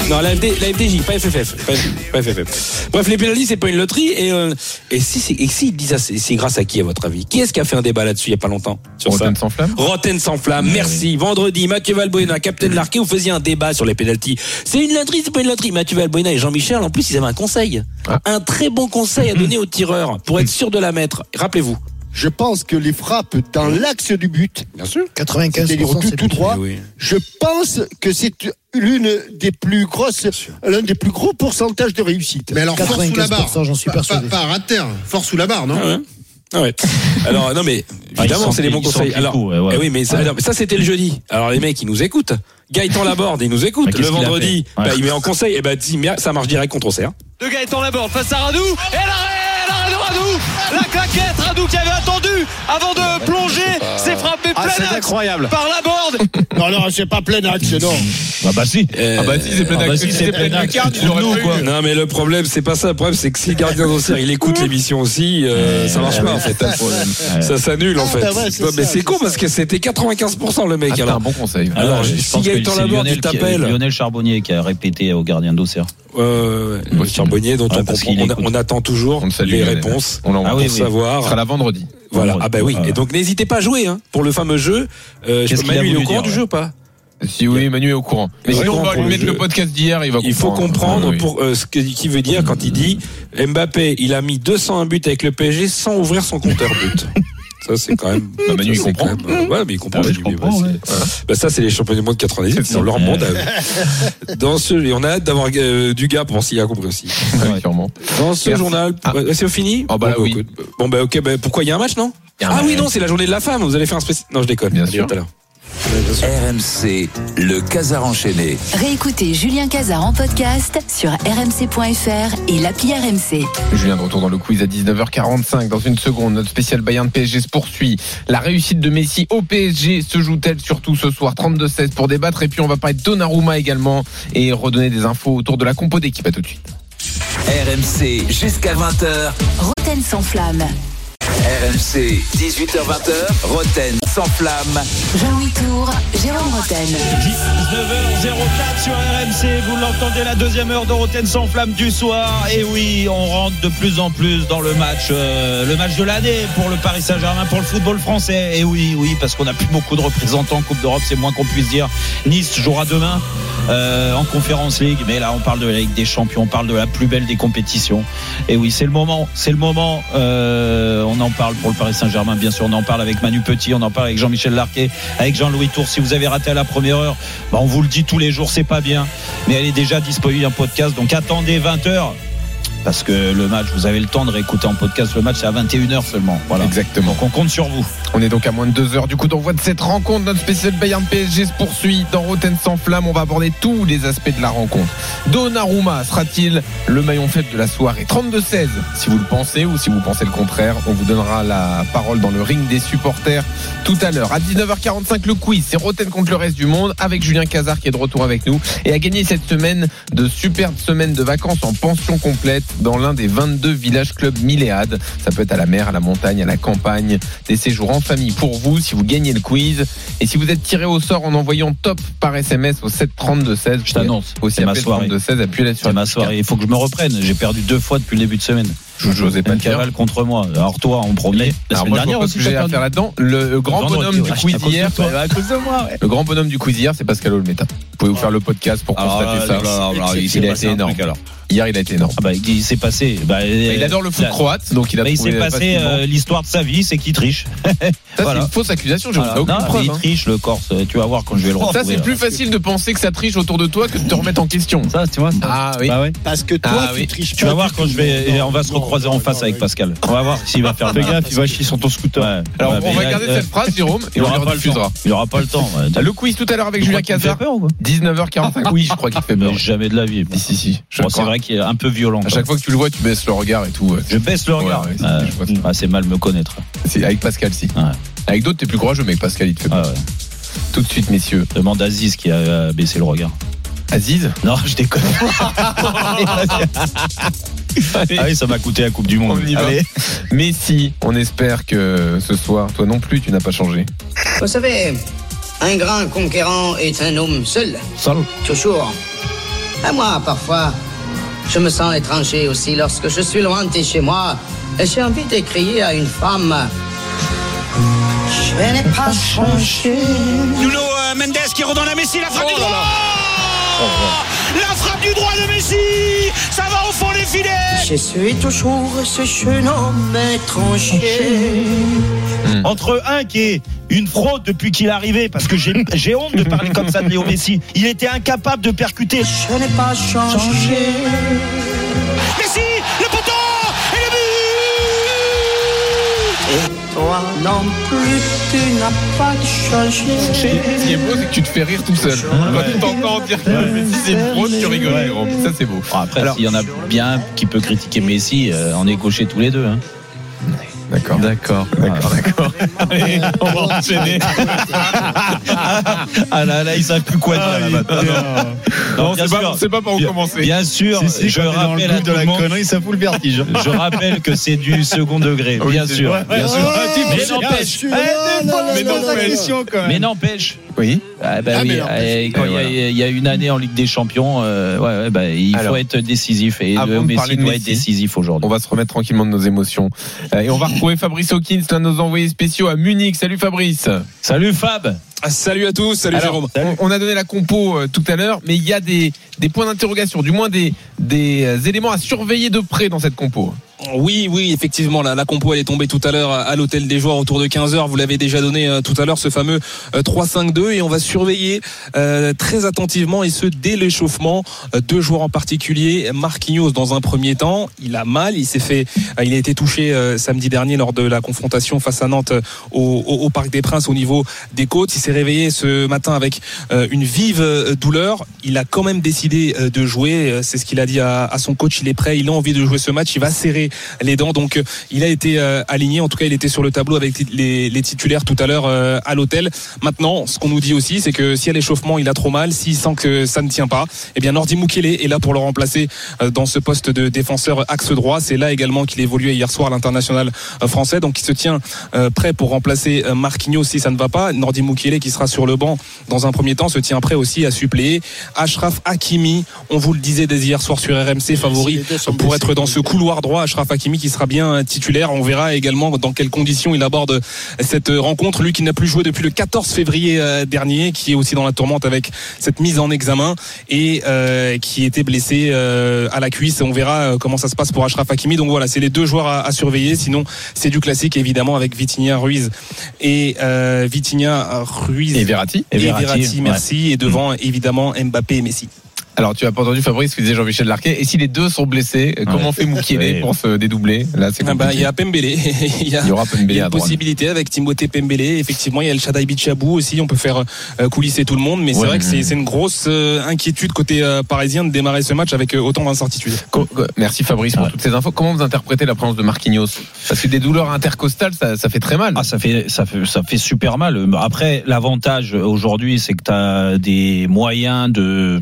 non, la, FD, la FDJ, pas FFF. Pas, pas FFF. Bref, les pénalités, c'est pas une loterie. Et, euh, et si, et si ils disent ça, c'est grâce à qui, à votre avis? Qui est-ce qui a fait un débat là-dessus il y a pas longtemps sur ça? Rotten sans flamme Rotten sans flamme, merci. Vendredi, Mathieu Valbuena, capitaine Larquet, vous faisiez un débat sur les pénalties. C'est une loterie, c'est pas une loterie. Mathieu Valbuena et Jean-Michel, en plus, ils avaient un conseil. Ah. Un très bon conseil à donner aux tireurs pour être sûr de la mettre. Rappelez-vous. Je pense que les frappes dans l'axe du but, Bien sûr. 95%, c'est-à-dire tout, tout droit, oui. je pense que c'est l'une des plus grosses, l'un des plus gros pourcentages de réussite. Mais alors, force sous la barre. 95%, j'en suis persuadé. Pas, pas à terre, force sous la barre, non Ah ouais. Ah ouais. *laughs* Alors non mais Ah, évidemment c'est les bons conseils. Alors coup, ouais, ouais. eh oui mais ça, alors, mais ça, c'était le jeudi. Alors les mecs ils nous écoutent. Gaëtan Laborde il nous écoute. Mais Le vendredi bah, il met en conseil et bah mais ça marche direct contre Auxerre. de Gaëtan Laborde face à Radou et l'arrêt, La claquette Radou qui avait attendu avant de plonger, s'est frappé Ah, plein c'est axe incroyable. par Laborde. *laughs* Non, non, c'est pas plein axe, non. Ah bah si. Ah bah si, c'est plein Ah bah d'axe. si, c'est c'est plein quoi. Non mais le problème c'est pas ça. Le problème c'est que si le gardien d'Auxerre il écoute l'émission aussi, euh, ça marche pas en fait. Ça s'annule en Ah, fait. bah c'est mais c'est c'est con parce que c'était 95% le mec. Ah, c'est alors un bon conseil. Alors, Ah, si Gaëtan c'est Laborde, Lionel il qui- t'appelle. Lionel Charbonnier qui a répété au gardien d'Auxerre. Euh, ouais, Charbonnier dont on, attend toujours On le salue, les réponses On l'envoie. Ah pour savoir. Ce sera là vendredi. Voilà. Ah bah oui. Voilà. Et donc n'hésitez pas à jouer hein, pour le fameux jeu. Euh, je qu'il Manu, il est au courant du jeu ou pas Si oui, Manu est au courant. Mais sinon, on va lui le mettre le podcast d'hier, il va comprendre. Il faut comprendre Ah oui. pour euh, ce que qui veut dire quand il dit Mbappé, il a mis 201 buts avec le PSG sans ouvrir son compteur but. *laughs* Ça c'est quand même. *laughs* Bah, Manu, ça, il c'est comprend. même, euh, ouais, mais il comprend. Ah comprends, bah, ouais. c'est- bah, ça c'est les champions du monde 98, c'est dans leur monde. euh. *laughs* Dans ce, et on a hâte d'avoir euh, du gars pour s'il a compris aussi. Ouais, sûrement. Dans ce Merci. journal, Ah. c'est fini Oh, bah bon, oui. écoute, bon bah ok, bah, pourquoi il y a un match non Ah match. oui non, c'est la journée de la femme. Vous allez faire un spécial. Non, je déconne. Bien sûr. tout à l'heure. RMC, le Casar enchaîné. Réécoutez Julien Cazard en podcast sur rmc.fr et l'appli RMC. Julien de retour dans le quiz à 19h45. Dans une seconde, notre spécial Bayern PSG se poursuit. La réussite de Messi au PSG se joue-t-elle surtout ce soir? 32-16 pour débattre. Et puis on va parler de Donnarumma également et redonner des infos autour de la compo d'équipe. À tout de suite. RMC, jusqu'à 20h. Roten sans flamme. RMC, 18h20h. Roten sans flamme. Jean-Louis Tour, Jérôme Roten. 19h04 sur RMC, vous l'entendez, la deuxième heure de Roten sans flamme du soir. Et oui, on rentre de plus en plus dans le match, euh, le match de l'année pour le Paris Saint-Germain, pour le football français. Et oui, oui, parce qu'on n'a plus beaucoup de représentants en Coupe d'Europe, c'est moins qu'on puisse dire. Nice jouera demain euh, en Conférence League, mais là on parle de la Ligue des Champions, on parle de la plus belle des compétitions. Et oui, c'est le moment, c'est le moment. euh, on en parle pour le Paris Saint-Germain, bien sûr. On en parle avec Manu Petit, on en parle avec Jean-Michel Larquet, avec Jean-Louis Tour. Si vous avez raté à la première heure, bah, on vous le dit tous les jours, c'est pas bien, mais elle est déjà disponible en podcast. Donc attendez 20 heures. Parce que le match, vous avez le temps de réécouter en podcast le match, c'est à 21h seulement. Voilà. Exactement. Donc on compte sur vous. On est donc à moins de deux heures du coup d'envoi de cette rencontre. Notre spécial Bayern PSG se poursuit dans Roten sans flamme. On va aborder tous les aspects de la rencontre. Donnarumma sera-t-il le maillon faible de la soirée? 32-16 si vous le pensez ou si vous pensez le contraire. On vous donnera la parole dans le ring des supporters tout à l'heure. À 19h45 le quiz, c'est Roten contre le reste du monde avec Julien Cazard qui est de retour avec nous et a gagné cette semaine de superbes semaines de vacances en pension complète dans l'un des 22 villages clubs Milléade. Ça peut être à la mer, à la montagne, à la campagne, des séjours en famille pour vous si vous gagnez le quiz. Et si vous êtes tiré au sort en envoyant top par SMS au 732 16, Je t'annonce. aussi ma soirée. 32 16, appuyez sur C'est ma soirée. Il faut que je me reprenne. J'ai perdu deux fois depuis le début de semaine. Je n'osais pas cavale contre moi. Alors toi en premier. La semaine moi, dernière aussi. j'ai à faire là-dedans. Le grand bonhomme du quiz hier, le grand bonhomme du quiz hier, c'est Pascal Olmeta. Vous pouvez vous faire le podcast pour Alors, constater ça. il s'est il a passé été un énorme. Hier, il a été énorme. Ah bah, il s'est passé. Bah, il adore le foot croate, donc il a Bah, il s'est passé euh, l'histoire de sa vie, c'est qu'il triche. *laughs* Ça, c'est une fausse accusation, je Voilà. n'ai aucune Non, preuve. il hein. triche le Corse. Tu vas voir quand je vais le retrouver. Ça, c'est plus facile de penser que ça triche autour de toi que de te remettre en question. Ça, tu vois. Ah oui. Bah ouais. Parce que toi, Ah tu oui. triches Tu vas voir quand je vais. Non, on va se non, recroiser en face non, avec. Pascal. On va voir s'il va faire Fais mal. gaffe, il va chier sur ton scooter. Alors, on mais va garder euh, cette phrase, Jérôme, et Il on le pas le temps. diffusera. Il aura pas le temps. Le quiz tout à l'heure avec Julien Cazard. peur ou quoi? 19h45. Oui, je crois qu'il fait peur. Mais Jamais de la vie. Si, si, si. C'est crois. vrai est un peu violent. À chaque fois que tu le vois, tu baisses le regard et tout. Je baisse le regard. Ouais, Euh, ah, c'est mal me connaître. C'est avec Pascal, si. Ouais. Avec d'autres, t'es plus courageux, mais avec Pascal, il te fait Ah ouais. Tout de suite, messieurs. Demande à Aziz qui a euh, baissé le regard. Aziz Non, je déconne. ah *laughs* oui, ça m'a coûté la Coupe du Monde. On y va. Allez. Messi, on espère que ce soir, toi non plus, tu n'as pas changé. Vous savez, un grand conquérant est un homme seul. Seul. Toujours. À moi, parfois, je me sens étranger aussi lorsque je suis loin de chez moi et j'ai envie de crier à une femme. Je n'ai pas changé. Nuno euh, Mendes qui redonne à Messi la frappe du droit La frappe du droit de Messi Ça va au fond des filets. Je suis toujours ce jeune homme étranger. Entre un qui est une fraude depuis qu'il est arrivé, parce que j'ai *laughs* j'ai honte de parler comme ça de Léo Messi. Il était incapable de percuter. Je n'ai pas changé. Non plus, tu n'as pas changé. Ce qui est beau, c'est que tu te fais rire tout seul. Quand tu t'entends dire que Messi c'est une fraude, tu rigoles. Ça, c'est beau. Après, s'il y en a bien qui peut critiquer Messi, euh, on est coché tous les deux. Hein. D'accord. D'accord. D'accord, d'accord. *laughs* Allez, *laughs* on va enchaîner. Ah là, là, ils savent plus quoi dire. là, maintenant. Non, bien c'est pas, c'est pas par où commencer. Bien sûr, Si, si, je quand t'es dans le rappelle à goût tout de le la monde. connerie, ça fout le vertige. *laughs* Je rappelle que c'est du second degré, Oui, bien c'est sûr. bien. Ah, Mais n'empêche, bien. Eh, des fois, Mais la n'empêche. question, quand même. mais n'empêche. Oui. Ah bah Ah, oui, mais n'empêche. quand Et il y a- il y, a une année en Ligue des Champions, euh, ouais, ouais, bah, il Alors, faut être décisif et avant de Messi parler de doit Messi, être décisif On aujourd'hui. va se remettre tranquillement de nos émotions. Euh, Et on va Fabrice Hawkins, l'un de nos envoyés spéciaux à Munich. Salut Fabrice. Salut Fab. Ah, Salut à tous, salut Alors, Jérôme. on on a donné la compo euh, tout à l'heure, mais il y a des, des points d'interrogation, du moins des, des euh, éléments à surveiller de près dans cette compo. Oui, oui, effectivement, la, la compo elle est tombée tout à l'heure à l'hôtel des joueurs autour de 15h. Vous l'avez déjà donné euh, tout à l'heure, ce fameux euh, 3-5-2, et on va surveiller euh, très attentivement et ce dès l'échauffement deux joueurs en particulier. Marquinhos dans un premier temps, il a mal, il s'est fait, il a été touché samedi dernier lors de la confrontation face à Nantes au, au- au Parc des Princes au niveau des côtes. Il s'est réveillé ce matin avec euh, une vive euh, douleur. Il a quand même décidé euh, de jouer. C'est ce qu'il a dit à, son coach. Il est prêt, il a envie de jouer ce match. Il va serrer les dents. Donc il a été aligné. En tout cas, il était sur le tableau avec les, titulaires tout à l'heure à l'hôtel. Maintenant, ce qu'on nous dit aussi, c'est que si à l'échauffement il a trop mal, s'il sent que ça ne tient pas, eh bien Nordi Mukele est là pour le remplacer dans ce poste de défenseur axe droit. C'est là également qu'il évoluait hier soir à l'international français. Donc il se tient prêt pour remplacer Marquinhos si ça ne va pas. Nordi Mukele qui sera sur le banc dans un premier temps se tient prêt aussi à suppléer. Ashraf Hakimi, on vous le disait dès hier soir sur RMC, favori pour être dans ce couloir droit. Ashraf Hakimi qui sera bien titulaire. On verra également dans quelles conditions il aborde cette rencontre. Lui qui n'a plus joué depuis le 14 février euh, dernier, qui est aussi dans la tourmente avec cette mise en examen et euh, qui était blessé euh, à la cuisse. On verra comment ça se passe pour Ashraf Hakimi. Donc voilà, c'est les deux joueurs à, à surveiller. Sinon, c'est du classique évidemment avec Vitinha Ruiz et euh, Vitinha Ruiz Et Verratti. et Et Verratti, Verratti, ouais. merci. Et devant évidemment Mbappé et Messi. Alors, tu as pas entendu Fabrice, ce que disait Jean-Michel Larquet. Et si les deux sont blessés, euh, comment fait Moukielé Ouais. pour se dédoubler Là, c'est Ah bah, il y a Pembele, *laughs* il y a Il y aura Pembele Il y a une possibilité avec Timothée Pembele. Effectivement, il y a le Shadai Bichabou aussi. On peut faire euh, coulisser tout le monde. Mais c'est vrai que c'est une grosse euh, inquiétude côté euh, parisien de démarrer ce match avec euh, autant d'incertitudes. Merci Fabrice pour toutes ces infos. Comment vous interprétez la présence de Marquinhos? Parce que des douleurs intercostales, ça, ça fait très mal. Ah, ça fait, ça fait, ça fait super mal. Après, l'avantage aujourd'hui, c'est que tu as des moyens de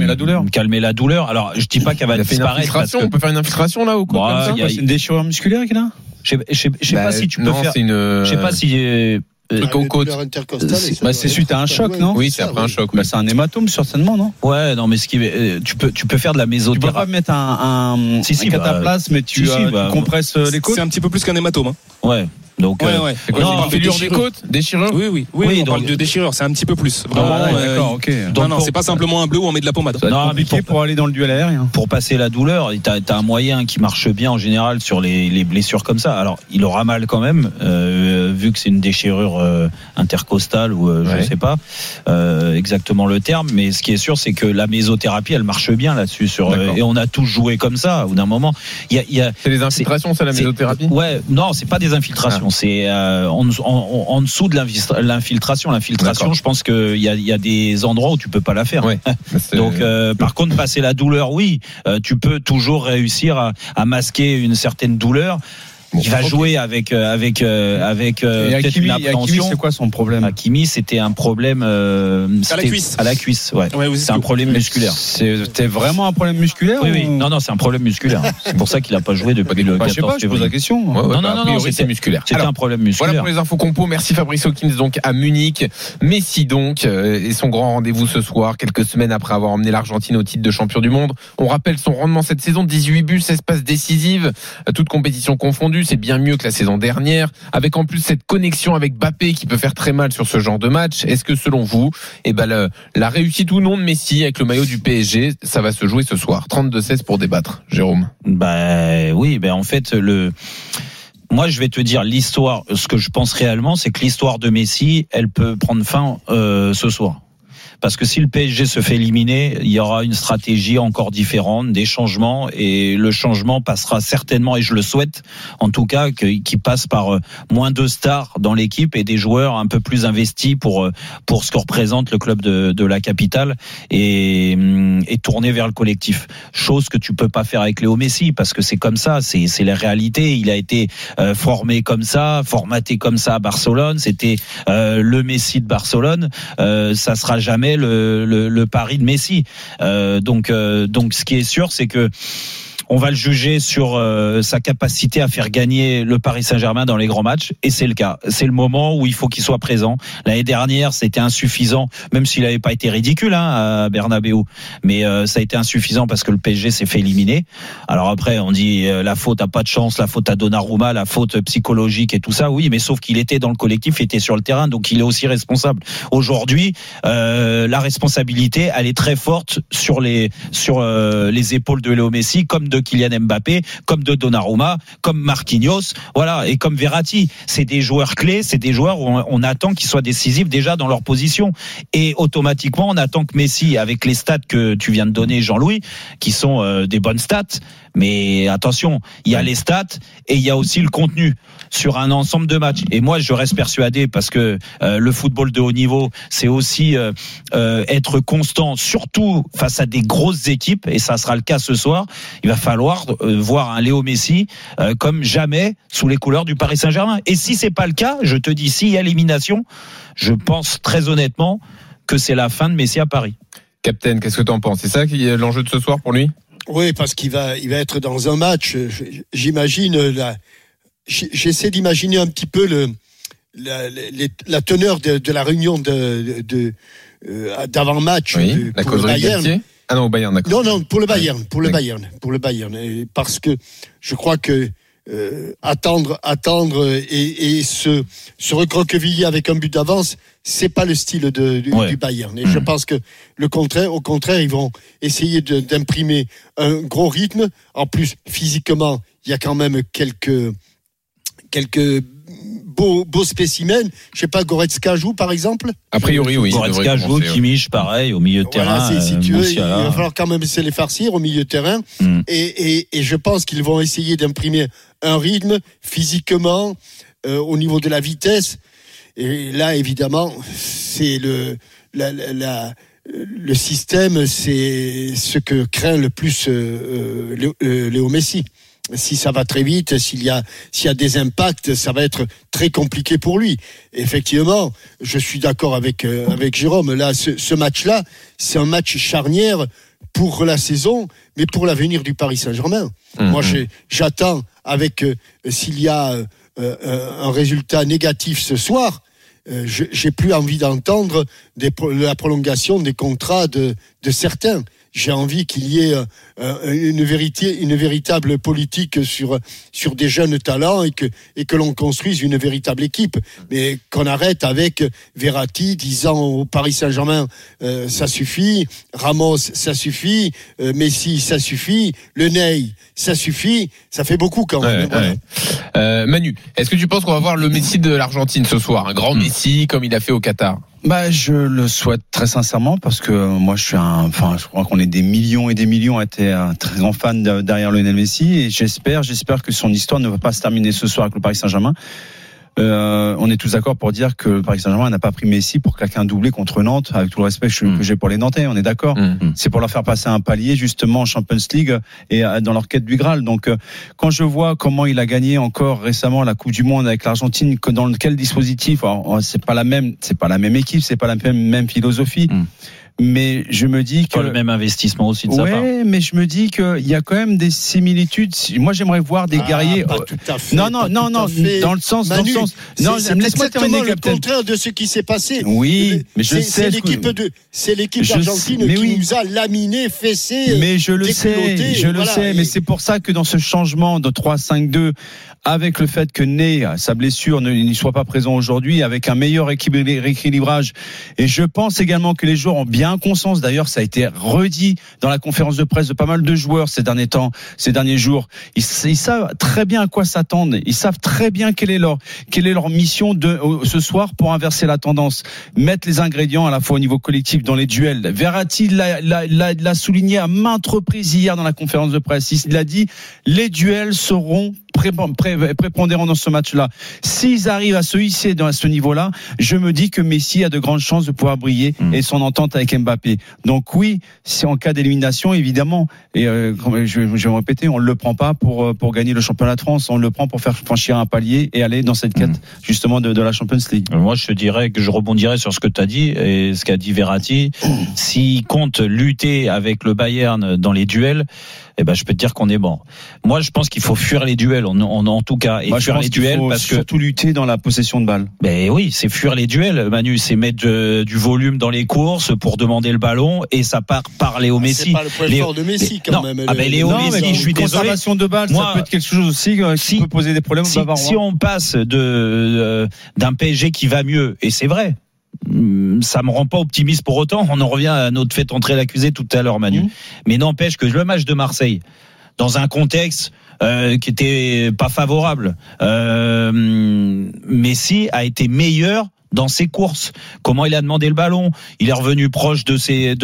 Calmer la douleur. Calmer la douleur. Alors, je dis pas qu'elle va Il a fait une disparaître. parce infiltration. que- On peut faire une infiltration là ou quoi Bah, comme ça il y a- C'est une déchirure musculaire qu'il a Je sais, Bah, pas si tu peux non, faire. c'est une. Je sais pas si. euh, intercostales, C'est- bah, suite à un choc, non? Oui, c'est après un oui. choc. Bah, c'est un hématome, certainement, non? Ouais, non, mais ce qui, euh, tu peux, tu peux faire de la Tu peux pas mésothérapie. mettre un, un, Si, si, un bah, cataplasme, mais tu, si, si, euh, tu bah, compresses euh, les côtes? C'est un petit peu plus qu'un hématome. hein. Ouais. Donc. Ouais, euh, ouais. C'est quoi, Non, c'est une mais fêlure des déchirure. côtes Déchirure Oui, oui, oui. Oui, on parle donc- de déchirure. C'est un petit peu plus. Vraiment. Ah, ouais, euh, d'accord, ok. Non, Donc, non, c'est pas simplement un bleu où on met de la pommade. Non, mais compliqué pour- pour aller dans le duel aérien. pour passer la douleur, tu as, un moyen qui marche bien en général sur les, les blessures comme ça. Alors, il aura mal quand même, euh, vu que c'est une déchirure euh, intercostale ou euh, Ouais. je sais pas euh, exactement le terme. Mais ce qui est sûr, c'est que la mésothérapie, elle marche bien là-dessus. Sur, euh, et on a tous joué comme ça. Au bout d'un moment, il y a, a C'est les infiltrations, ça, la c'est- mésothérapie Ouais, non, c'est pas des infiltrations, c'est euh, en, en- en dessous de l'infiltra- l'infiltration. L'infiltration, je pense qu'il y a, il y a des endroits où tu peux pas la faire. Ouais. *laughs* Donc, euh, par contre, passer la douleur, oui, euh, tu peux toujours réussir à, à masquer une certaine douleur. Il va jouer avec euh, avec euh, avec euh, Et peut-être Hakimi, une Hakimi, appréhension. c'est quoi son problème Hakimi, c'était un problème euh, À la cuisse. À la cuisse, ouais. C'est un problème musculaire. C'était vraiment un problème musculaire Oui, oui. ou- Non, non, c'est un problème musculaire. *laughs* C'est pour ça qu'il a pas joué depuis le Bah, 14 je sais pas, je pose la question. Ouais, ouais, Non, bah, non, a non, c'était- c'est musculaire. C'était un problème Voilà musculaire. pour les infos compos. Merci Fabrice Hawkins donc à Munich. Messi donc euh, et son grand rendez-vous ce soir, quelques semaines après avoir emmené l'Argentine au titre de champion du monde. On rappelle son rendement cette saison 18 buts, 16 passes décisives, toutes compétitions confondues. C'est bien mieux que la saison dernière. Avec en plus cette connexion avec Bappé qui peut faire très mal sur ce genre de match. Est-ce que selon vous, eh ben, la réussite ou non de Messi avec le maillot du PSG, ça va se jouer ce soir? 32-16 pour débattre. Jérôme. Bah oui, ben en fait le moi je vais te dire l'histoire ce que je pense réellement c'est que l'histoire de Messi, elle peut prendre fin euh, ce soir. Parce que si le PSG se fait éliminer, il y aura une stratégie encore différente, des changements, et le changement passera certainement, et je le souhaite, en tout cas, qu'il passe par euh, moins de stars dans l'équipe et des joueurs un peu plus investis pour euh, pour ce que représente le club de, de la capitale et, hum, et tourner vers le collectif. Chose que tu peux pas faire avec Léo Messi parce que c'est comme ça, c'est c'est la réalité. Il a été euh, formé comme ça, formaté comme ça à Barcelone. C'était euh, le Messi de Barcelone. Euh, ça sera jamais le, le, le pari de Messi. Euh, donc euh, donc ce qui est sûr, c'est que on va le juger sur euh, sa capacité à faire gagner le Paris Saint-Germain dans les grands matchs, et c'est le cas. C'est le moment où il faut qu'il soit présent. L'année dernière, c'était insuffisant, même s'il n'avait pas été ridicule hein, à Bernabeu, mais euh, ça a été insuffisant parce que le PSG s'est fait éliminer. Alors après, on dit euh, la faute à pas de chance, la faute à Donnarumma, la faute psychologique et tout ça. Oui, mais sauf qu'il était dans le collectif, il était sur le terrain, donc il est aussi responsable. Aujourd'hui, euh, la responsabilité, elle est très forte sur les sur euh, les épaules de Léo Messi, comme de Kylian Mbappé, comme de Donnarumma, comme Marquinhos, voilà, et comme Verratti. C'est des joueurs clés, c'est des joueurs où on, attend qu'ils soient décisifs déjà dans leur position, et automatiquement on attend que Messi, avec les stats que tu viens de donner, Jean-Louis, qui sont euh, des bonnes stats, mais attention, il y a les stats et il y a aussi le contenu sur un ensemble de matchs. Et moi, je reste persuadé parce que euh, le football de haut niveau, c'est aussi euh, euh, être constant, surtout face à des grosses équipes, et ça sera le cas ce soir. Il va falloir euh, voir un Léo Messi euh, comme jamais sous les couleurs du Paris Saint-Germain. Et si c'est pas le cas, je te dis, s'il y a élimination, je pense très honnêtement que c'est la fin de Messi à Paris. Captain, qu'est-ce que tu en penses? C'est ça qui est l'enjeu de ce soir pour lui? Oui, parce qu'il va, il va être dans un match. J'imagine la, j'essaie d'imaginer un petit peu le, la, les- la teneur de, de la réunion de, de, euh, d'avant-match Oui, pour le Bayern. Ah non, au Bayern, d'accord. Non, non, pour le Bayern, pour le Bayern, pour le Bayern, Et parce que je crois que euh, attendre, attendre et, et se, se recroqueviller avec un but d'avance, c'est pas le style de, du, Ouais. du Bayern. Et je pense que le contraire, au contraire, ils vont essayer d'imprimer un gros rythme. En plus, physiquement, il y a quand même quelques quelques beaux, beaux spécimens. Je sais pas, Goretzka joue par exemple? A priori, oui. Goretzka joue. Kimmich, pareil, au milieu de Voilà, terrain. c'est- si euh, tu veux, il va falloir quand même se les farcir au milieu de terrain. Mm. Et, et, et je pense qu'ils vont essayer d'imprimer un rythme physiquement, euh, au niveau de la vitesse. Et là, évidemment, c'est le, la, la- la- le système, c'est ce que craint le plus euh, euh, Léo, euh, Léo Messi. Si ça va très vite, s'il y a s'il y a des impacts, ça va être très compliqué pour lui. Effectivement, je suis d'accord avec euh, avec Jérôme. Là, ce, ce match-là, c'est un match charnière pour la saison, mais pour l'avenir du Paris Saint-Germain. Mhm. Moi, j'ai- j'attends avec euh, s'il y a un résultat négatif ce soir. euh, j'ai plus envie d'entendre la prolongation des contrats de certains. J'ai envie qu'il y ait euh, euh, une, vérité, une véritable politique sur, sur des jeunes talents et que, et que l'on construise une véritable équipe. Mais qu'on arrête avec Verratti disant au Paris Saint-Germain euh, ça suffit, Ramos ça suffit, euh, Messi ça suffit, Le Ney ça suffit, ça fait beaucoup quand même. Ouais, Voilà. ouais. Euh, Manu, est-ce que tu penses qu'on va voir le Messi de l'Argentine ce soir? Un grand Messi comme il a fait au Qatar Bah, je le souhaite très sincèrement parce que moi, je suis un, enfin, je crois qu'on est des millions et des millions à être très grand fan de- derrière Lionel Messi et j'espère, j'espère que son histoire ne va pas se terminer ce soir avec le Paris Saint-Germain. Euh, on est tous d'accord pour dire que le Paris Saint-Germain n'a pas pris Messi pour quelqu'un doublé contre Nantes, avec tout le respect que que j'ai pour les Nantais, on est d'accord. Mm. C'est pour leur faire passer un palier justement en Champions League et euh, dans leur quête du Graal. Donc, euh, quand je vois comment il a gagné encore récemment la Coupe du Monde avec l'Argentine, dans quel dispositif, alors, c'est pas la même, c'est pas la même équipe, c'est pas la même, même philosophie mais je me dis que. Pas le même investissement aussi de sa part. mais je me dis qu'il y a quand même des similitudes. Moi, j'aimerais voir des ah, guerriers. Pas euh, tout à fait, non, non, non, non, dans le sens. Dans le sens non, laisse-moi terminer, le contraire de ce qui s'est passé. Oui, mais je sais. C'est l'équipe de, c'est l'équipe d'Argentine qui nous a laminé, fessé. Mais je le sais, je le sais, mais c'est pour ça que dans ce changement de 3-5-2 avec le fait que Ney, sa blessure, n'y soit pas présent aujourd'hui, avec un meilleur équilibrage. Et je pense également que les joueurs ont bien conscience, d'ailleurs ça a été redit dans la conférence de presse de pas mal de joueurs ces derniers temps, ces derniers jours. Ils, savent très bien à quoi s'attendre, ils savent très bien quelle est leur, quelle est leur mission de, ce soir pour inverser la tendance, mettre les ingrédients à la fois au niveau collectif dans les duels. Verratti l'a souligné à maintes reprises hier dans la conférence de presse. Il a dit, les duels seront prépondérant dans ce match-là. S'ils arrivent à se hisser à ce niveau-là, je me dis que Messi a de grandes chances de pouvoir briller hmm. et son entente avec Mbappé. Donc oui, c'est en cas d'élimination, évidemment. Et euh, je, je, vais me répéter, on ne le prend pas pour, euh, pour gagner le championnat de France, on le prend pour faire franchir un palier et aller dans cette quête hmm. justement de, la Champions League. Euh, moi, je dirais que je rebondirais sur ce que tu as dit et ce qu'a dit Verratti. *clears throat* S'il compte lutter avec le Bayern dans les duels, eh ben je peux te dire qu'on est mort. Moi, je pense qu'il faut fuir les duels. On, on en tout cas et Moi, fuir je pense les duels parce que surtout lutter dans la possession de balle. Ben oui, c'est fuir les duels, Manu, c'est mettre euh, du volume dans les courses pour demander le ballon et ça part par Léo ah, Messi. C'est pas le point fort de Messi quand même. Ah ben Léo Messi, je suis désolé. Conservation de balle, Moi, ça peut être quelque chose aussi euh, qui si, peut poser des problèmes. Si, si on passe de euh, d'un PSG qui va mieux et c'est vrai Hmm, ça me rend pas optimiste pour autant. On en revient à notre fait entrer l'accusé tout à l'heure, Manu. Mmh. Mais n'empêche que le match de Marseille, dans un contexte euh, qui était pas favorable, euh, Messi a été meilleur dans ses courses, comment il a demandé le ballon, il est revenu proche de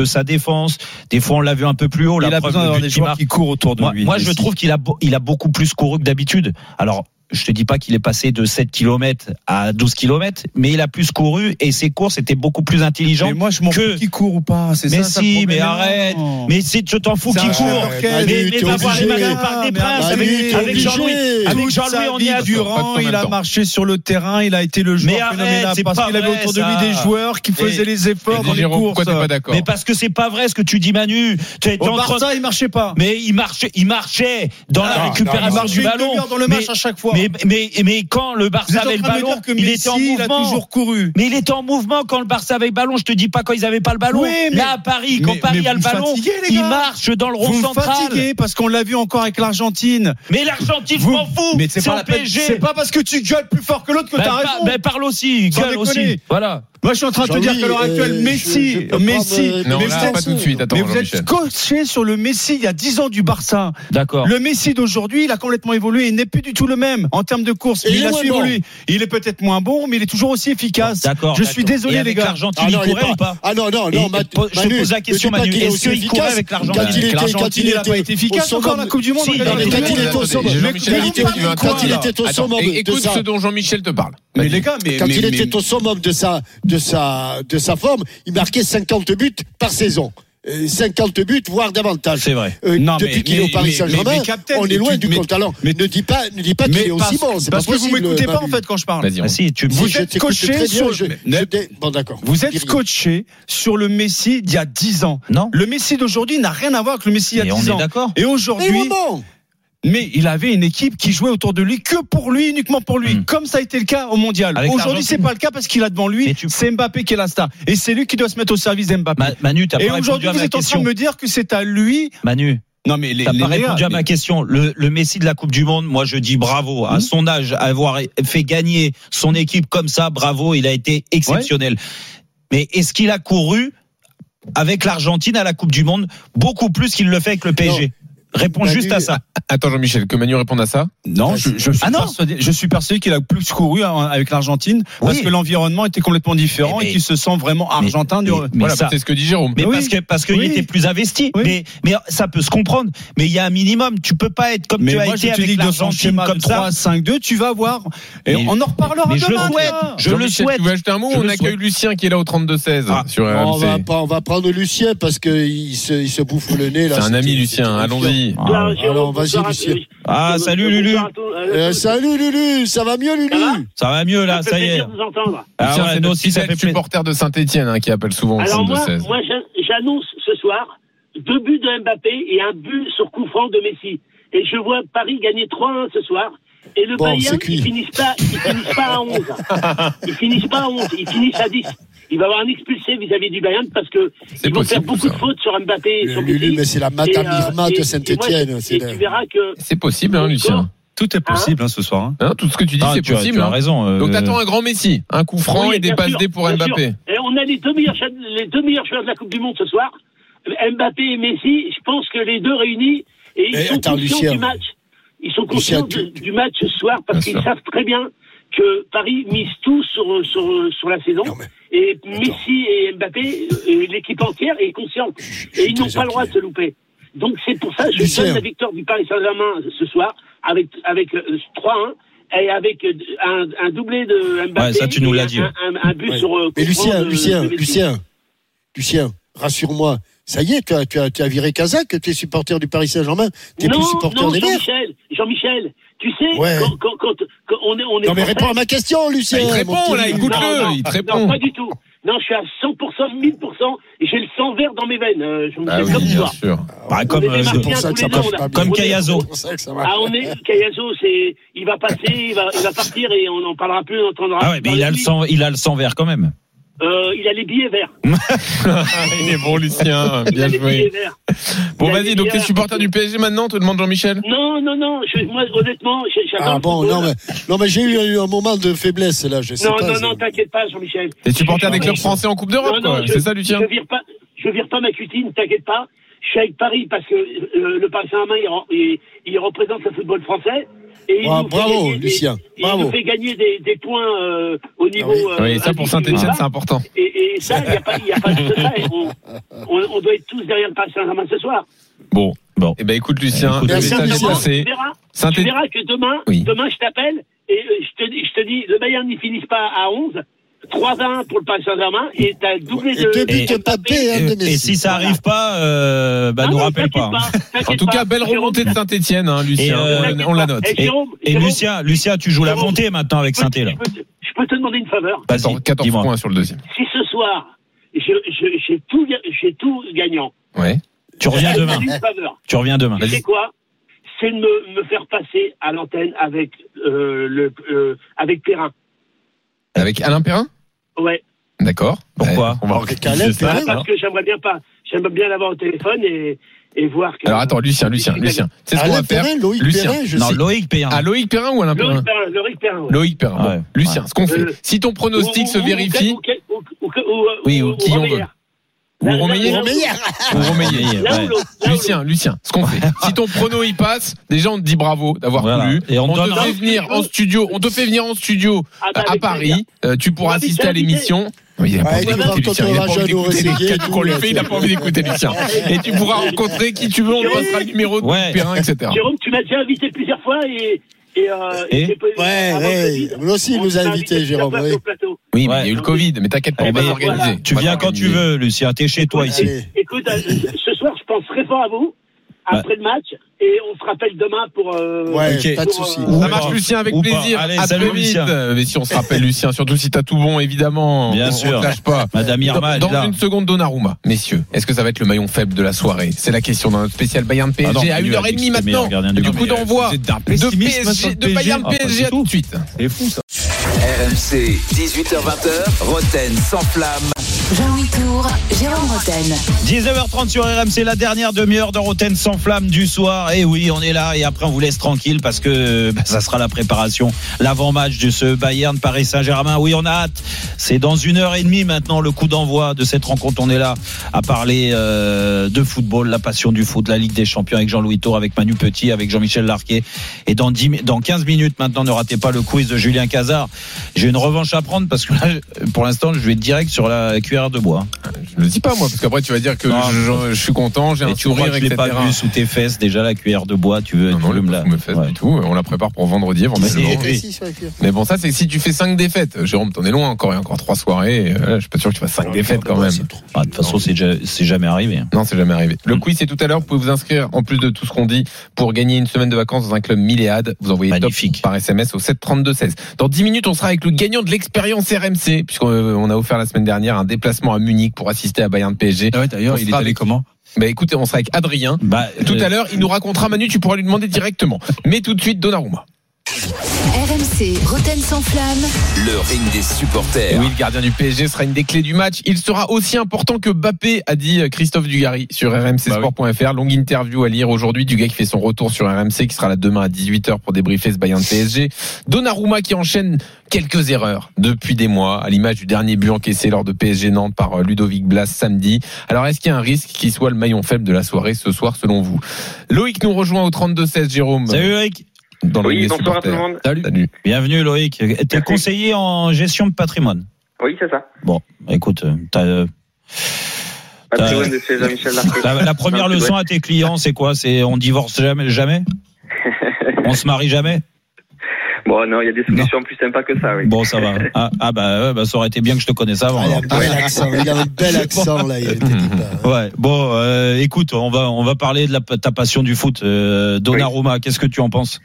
sa défense. Des fois on l'a vu un peu plus haut. Il a besoin d'avoir des joueurs qui courent autour de moi, lui. Moi je trouve qu'il a a beaucoup plus couru que d'habitude. Alors je te dis pas qu'il est passé de 7 km à 12 km, mais il a plus couru et ses courses étaient beaucoup plus intelligentes. Mais moi, je m'en fous que... qui court ou pas. C'est mais si, mais arrête. Mais si, je t'en fous qui court. Mais, mais d'avoir les au Parc des Princes avec, Jean-Louis. Avec Jean-Louis, on y a Durand, il a marché sur le terrain, il a été le joueur phénoménal parce qu'il avait autour de lui des joueurs qui faisaient les efforts dans les courses. Mais parce que c'est pas vrai ce que tu dis, Manu. Au Barça, il marchait pas. Mais il marchait, il marchait dans la récupération du ballon. Dans le match à chaque fois. Mais, mais, mais quand le Barça avait le ballon, il était en mouvement. Il toujours couru. Mais il était en mouvement quand le Barça avait le ballon. Je te dis pas quand ils avaient pas le ballon. Mais, Là, à Paris, quand Paris a le ballon, il marche dans le rond vous central. parce qu'on l'a vu encore avec l'Argentine. Mais l'Argentine, je m'en fous. Mais c'est pas, pas parce que tu gueules plus fort que l'autre que bah, t'as raison. Mais parle aussi, gueule aussi. Voilà. Moi, je suis en train de te dire que l'heure actuelle, Messi, Messi, non, Messi, là, pas tout de suite. Attends, mais vous êtes coaché sur le Messi il y a 10 ans du Barça. D'accord. Le Messi d'aujourd'hui, il a complètement évolué. Il n'est plus du tout le même en termes de course. Il, a su évoluer. Il est peut-être moins bon, mais il est toujours aussi efficace. D'accord. Je suis désolé, les gars. L'Argentine, ah, il courait ou pas Ah non, non, non. Je pose la question, Manu. Est-ce qu'il courait avec l'Argentine L'Argentine, il n'a pas été efficace encore la Coupe du Monde. Quand il était au sommet. Écoute ce dont Jean-Michel te parle. Bah, mais les gars, quand il était au summum de sa, de, sa, de sa forme, il marquait 50 buts par saison. Euh, 50 buts, voire davantage. C'est vrai. Euh, non, depuis qu'il est au Paris Saint-Germain, on est loin du compte talent. Mais ne dis pas, ne dis pas qu'il est aussi bon. Est parce que possible, vous m'écoutez pas en fait quand je parle. Ah, si, tu, vous, vous êtes coaché sur. Je, bon, d'accord. Vous êtes coaché sur le Messi d'il y a 10 ans. Non. Le Messi d'aujourd'hui n'a rien à voir avec le Messi d'il y a Et 10 on ans. Est d'accord. Et aujourd'hui mais il avait une équipe qui jouait autour de lui que pour lui, uniquement pour lui, hmm. comme ça a été le cas au mondial. Aujourd'hui, c'est pas le cas parce qu'il a devant lui, c'est Mbappé qui est la star. Et c'est lui qui doit se mettre au service d'Mbappé. Ma Manu, Et aujourd'hui, vous êtes en train de me dire que c'est à lui. Manu. Non mais les, ça les répondu à ma question. Le, Messi de la Coupe du Monde, moi je dis bravo. À hmm. son âge, avoir fait gagner son équipe comme ça, bravo. Il a été exceptionnel. Mais est-ce qu'il a couru avec l'Argentine à la Coupe du Monde beaucoup plus qu'il le fait avec le PSG. Réponds juste à ça. Euh, attends Jean-Michel, que Manu réponde à ça Non, je, ah suis persuadé, qu'il a plus couru avec l'Argentine parce que l'environnement était complètement différent et qu'il se sent vraiment argentin. Mais, du... voilà, c'est ce que dit Jérôme. Mais parce que parce qu'il oui. était plus investi. Mais ça peut se comprendre. Mais il y a un minimum. Tu peux pas être comme tu as été avec l'Argentine comme 3, 5, 2, Tu vas voir. Et on en reparlera mais demain. Je, souhaite, je le souhaite. Tu veux ajouter un mot On accueille Lucien qui est là au 32 16 ah. on va prendre Lucien parce qu'il se bouffe le nez là. C'est un ami Lucien. Allons-y. Ah, alors, vas-y, Lucien. Ah, salut, Lulu. Eh, salut, Lulu. Ça va mieux, Lulu Ça va mieux, là, ça, y est. Ah, Tiens, ouais, nous aussi, ça fait supporter de Saint-Etienne hein, qui appelle souvent alors, moi, moi j'annonce ce soir deux buts de Mbappé et un but sur coup franc de Messi. Et je vois Paris gagner 3-1 ce soir. Et le Bayern, ils finissent, pas, ils finissent pas à 11. *laughs* Ils finissent pas à 11, ils finissent à 10. Il va avoir un expulsé vis-à-vis du Bayern parce que ils vont faire beaucoup de fautes sur Mbappé et sur Lulu, mais c'est la Madame euh, de et Saint-Etienne. c'est Et la- tu verras que C'est possible, hein, Lucien. Tout est possible hein, ce soir. hein. Hein, tout ce que tu dis, Ah, c'est tu as- possible. tu as hein. raison, euh, Donc t'attends un grand Messi, un coup franc Oui, et des passes D pour Mbappé. Et on a les deux meilleurs, les deux meilleurs joueurs de la Coupe du Monde ce soir. Mbappé et Messi, je pense que les deux réunis, et ils Mais sont attends, conscients Lucien. du match. Ils sont Lucien, conscients tu- de- du match ce soir parce qu'ils savent très bien que Paris mise tout sur, sur, sur la saison. Et Messi et Mbappé, euh, l'équipe entière est consciente. Et ils n'ont pas le droit de se louper. Donc c'est pour ça que je Lucien. donne la victoire du Paris Saint-Germain ce soir avec, avec euh, 3-1 et avec euh, un, un doublé de Mbappé. Ouais, ça, tu nous et l'as un- dit. Un, un but Ouais. sur. euh, Mais Lucien, de- Lucien, de. Lucien, Lucien, rassure-moi. Ça y est, tu as, tu as, tu as viré Kazak, tu es supporter du Paris Saint-Germain, tu es non, plus supporter non, des. Jean-Michel, Jean-Michel, tu sais, Ouais. quand, quand, quand, quand on est, on est Non mais réponds à ma question, Lucien. Ah, il répond, là, écoute-le, Non, non, il te Non, répond. pas du tout. Non, je suis à 100%, 1000%, et j'ai le sang vert dans mes veines. Euh, je me Ah fais oui, comme bien toi. sûr. Bah, comme, euh, marqué pour ça que ça pas bien. comme Cayazo. C'est. Ah, on est, Cayazo, c'est, il va passer, il va, il va partir et on n'en parlera plus, on entendra Ah ouais, mais il a le sang, il a le sang vert quand même. Euh, il a les billets verts. *laughs* il est bon, Lucien. Il a Bien les joué. billets verts. Bon, vas-y, donc t'es supporter du PSG maintenant, te demande Jean-Michel Non, non, non, je, moi, honnêtement, j'ai- j'adore Ah bon, football. non mais, non mais j'ai eu, eu un moment de faiblesse là, je sais Non, pas. non, non, t'inquiète pas, Jean-Michel. T'es supporter Je- des clubs français en Coupe d'Europe, Non, non, quoi. C'est ça, Lucien Je vire pas, je vire pas ma cutine, t'inquiète pas. Je suis avec Paris parce que euh, le Paris Saint-Germain, il, re- il- il représente le football français. Et il Ah, bravo, gagner des- Lucien, Il bravo. nous fait gagner des, des points euh, au niveau. oui. euh, Oui, ça pour. Saint-Etienne, c'est important. Et, et ça, il n'y a pas, il y a pas de ça. et On, on, on doit être tous derrière le Paris Saint-Germain ce soir. Bon, Bon. Eh ben écoute, Lucien, Écoute, message est Lucien. Tu verras, tu verras que demain, Oui. demain je t'appelle et euh, je te, dis- je te dis, le Bayern n'y finisse pas à 11. 3-1 pour le Paris Saint-Germain et t'as doublé Et de. Mbappé. Hein, de Et, Messi. et si ça arrive pas, euh, bah Ah nous non, rappelle pas. En tout pas. cas, belle Jérôme, remontée de Saint-Etienne, hein, Lucien. Et, euh, on, on la note. Et Et, Jérôme, et Jérôme, Lucien, Lucien, tu joues la montée maintenant avec Saint-Étienne. là. Je peux, te- je peux te demander une faveur. Vas-y, 14, 14 dis-moi. points sur le deuxième. Si ce soir, j'ai tout, j'ai tout gagnant. Ouais. Tu reviens demain. Tu reviens demain. Tu sais quoi C'est de me, me faire passer à l'antenne avec euh, le euh, avec Perrin. Avec Alain Perrin Ouais. D'accord. Pourquoi Ouais, On va c'est ça. Perrin Parce que j'aimerais bien pas, j'aimerais bien l'avoir au téléphone et, et voir que. Alors attends, Lucien, Lucien, Lucien. C'est ce qu'on Alain va faire. Perrin, Loïc Lucien. Perrin, je Non, sais. Loïc Perrin. Ah, Loïc Perrin ou Alain Perrin Loïc Perrin, Loïc Perrin. ouais. Loïc Perrin. Bon. Ouais. Lucien, ce qu'on fait, Euh, si ton pronostic Ou- se vérifie, ou- ou- ou- ou- Oui, ou- ou qui on veut. Ou Romeyer, ou Romeyer. Lucien, Lucien, ce qu'on fait, si ton prono y passe, déjà on te dit bravo d'avoir Voilà. voulu. Et on on te fait venir en studio, on te fait venir en studio Ah bah, à Paris. Euh, tu pourras assister à l'émission. Oui, il a pas Ouais, envie tu d'écouter, vas Lucien. Il pas envie d'écouter. Il. *laughs* Et tu pourras rencontrer qui tu veux, on te passera le numéro de Ouais. Perrin, etc. Jérôme, tu m'as déjà invité plusieurs fois et. Et, euh, Et pas- Ouais, ouais. Aussi, il nous a invités, invité Jérôme, oui. mais Ouais. il y a eu le Covid, mais t'inquiète pas, Eh on va ben, s'organiser. Tu On va viens quand tu veux, Lucien. T'es chez toi ici. Allez. Écoute, euh, ce soir, je pense très fort à vous, après le match, et on se rappelle demain pour. euh, Ouais, Ok. pas de souci. euh, Ça marche, Lucien, avec plaisir. Allez, à salut, très vite. Lucien. Euh, Mais si on se rappelle, Lucien, surtout si t'as tout bon, évidemment. Bien on, sûr. On lâche pas. Madame Irma, Dans, dans une seconde, Donnarumma. Messieurs, est-ce que ça va être le maillon faible de la soirée? C'est la question dans notre spécial Bayern PSG Ah non, à lui, 1h30 il a dit que c'était le maintenant. du coup d'envoi de PSG, de Bayern Ah, PSG à tout. tout de suite. C'est fou ça. RMC, 18h20h, Roten sans flamme. Jean-Louis Tour, Jérôme Roten. 19h30 sur RMC, la dernière demi-heure de Roten sans flamme du soir. Et oui, on est là et après on vous laisse tranquille parce que *laughs* bah, ça sera la préparation, l'avant-match de ce Bayern Paris Saint-Germain. Oui, on a hâte. C'est dans une heure et demie maintenant le coup d'envoi de cette rencontre. On est là à parler euh, de football, la passion du foot, la Ligue des Champions avec Jean-Louis Tour, avec Manu Petit, avec Jean-Michel Larquet. Et dans, 10, mi- dans 15 minutes maintenant, ne ratez pas le quiz de Julien Cazard. J'ai une revanche à prendre parce que là, pour l'instant, je vais direct sur la cuillère de bois. Je le dis pas moi, parce qu'après tu vas dire que Non. je, je suis content, j'ai Et un tu sourire, je l'ai etc. pas vu sous tes fesses déjà la cuillère de bois. Tu veux, Non, tu non, me Ouais. du tout. On la prépare pour vendredi, éventuellement. Mais- Précis sur la cuillère. Mais bon, ça, c'est si tu fais 5 défaites. Jérôme, t'en es loin encore. Il y a encore 3 soirées. Euh, Je suis pas sûr que tu fasses 5 défaites quand même. Ah, de toute façon, c'est jamais arrivé. hein. Non, c'est jamais arrivé. Le quiz, c'est tout à l'heure. Vous pouvez vous inscrire, en plus de tout ce qu'on dit, pour gagner une semaine de vacances dans un club Milléade. Vous envoyez Magnifique. top par SMS au 732 16. Dans 10 minutes, on sera avec le gagnant de l'expérience RMC, puisqu'on euh, on a offert la semaine dernière un déplacement déplacement à Munich pour assister à Bayern PSG. Ah ouais, d'ailleurs, il est allé avec- comment? Bah écoutez, on sera avec Adrien. Bah, Tout euh, à l'heure, il nous racontera Manu, tu pourras lui demander directement. Mais tout de suite, Donnarumma. RMC, Roten sans flamme. Le ring des supporters. oui, le gardien du PSG sera une des clés du match. Il sera aussi important que Bappé, a dit Christophe Dugarry sur rmcsport.fr. Longue interview à lire aujourd'hui du gars qui fait son retour sur RMC, qui sera là demain à 18h pour débriefer ce Bayern PSG. Donnarumma qui enchaîne quelques erreurs depuis des mois, à l'image du dernier but encaissé lors de PSG Nantes par euh, Ludovic Blas samedi. Alors, est-ce qu'il y a un risque qu'il soit le maillon faible de la soirée ce soir, selon vous? Loïc nous rejoint au 32-16, Jérôme. Salut Loïc. Dans le Oui, bonsoir à tout le monde. Salut. Salut. Bienvenue Loïc. T'es conseiller en gestion de patrimoine. Oui, c'est ça. Bon, écoute, t'as, euh, la, la première Non, leçon à tes clients, c'est quoi? C'est on divorce jamais, jamais? *laughs* On se marie jamais? Bon, non, il y a des solutions plus sympas que ça, oui. Bon, ça va. *laughs* Ah, ah bah, ouais, bah, ça aurait été bien que je te connaisse avant. Ah, il a bel accent, il a un bel accent là. Il était dit pas, hein. Ouais. Bon, euh, écoute, on va on va parler de la, ta passion du foot. Euh, Donnarumma, qu'est-ce que tu en penses?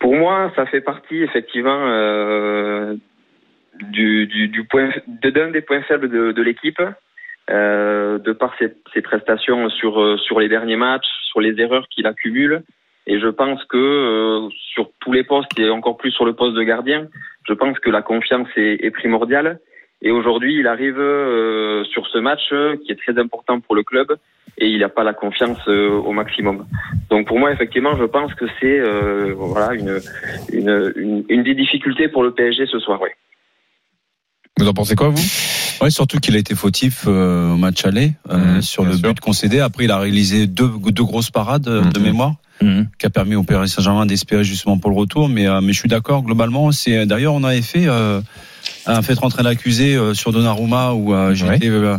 Pour moi, ça fait partie effectivement euh, du, du, du point d'un des points faibles de, de l'équipe, euh, de par ses, ses prestations sur euh, sur les derniers matchs, sur les erreurs qu'il accumule. Et je pense que euh, sur tous les postes et encore plus sur le poste de gardien, je pense que la confiance est, est primordiale. Et aujourd'hui, il arrive euh, sur ce match euh, qui est très important pour le club et il n'a pas la confiance euh, au maximum. Donc pour moi, effectivement, je pense que c'est euh, voilà une, une, une, une des difficultés pour le PSG ce soir. Oui. Vous en pensez quoi, vous? Ouais, surtout qu'il a été fautif euh, au match aller euh, Mhm, sur le sûr. but concédé. Après, il a réalisé deux, deux grosses parades de Mhm. mémoire Mhm. qui a permis au Paris Saint-Germain d'espérer justement pour le retour. Mais, euh, mais je suis d'accord globalement. C'est d'ailleurs on avait fait euh, un fait rentrer l'accusé euh, sur Donnarumma où euh, j'étais euh,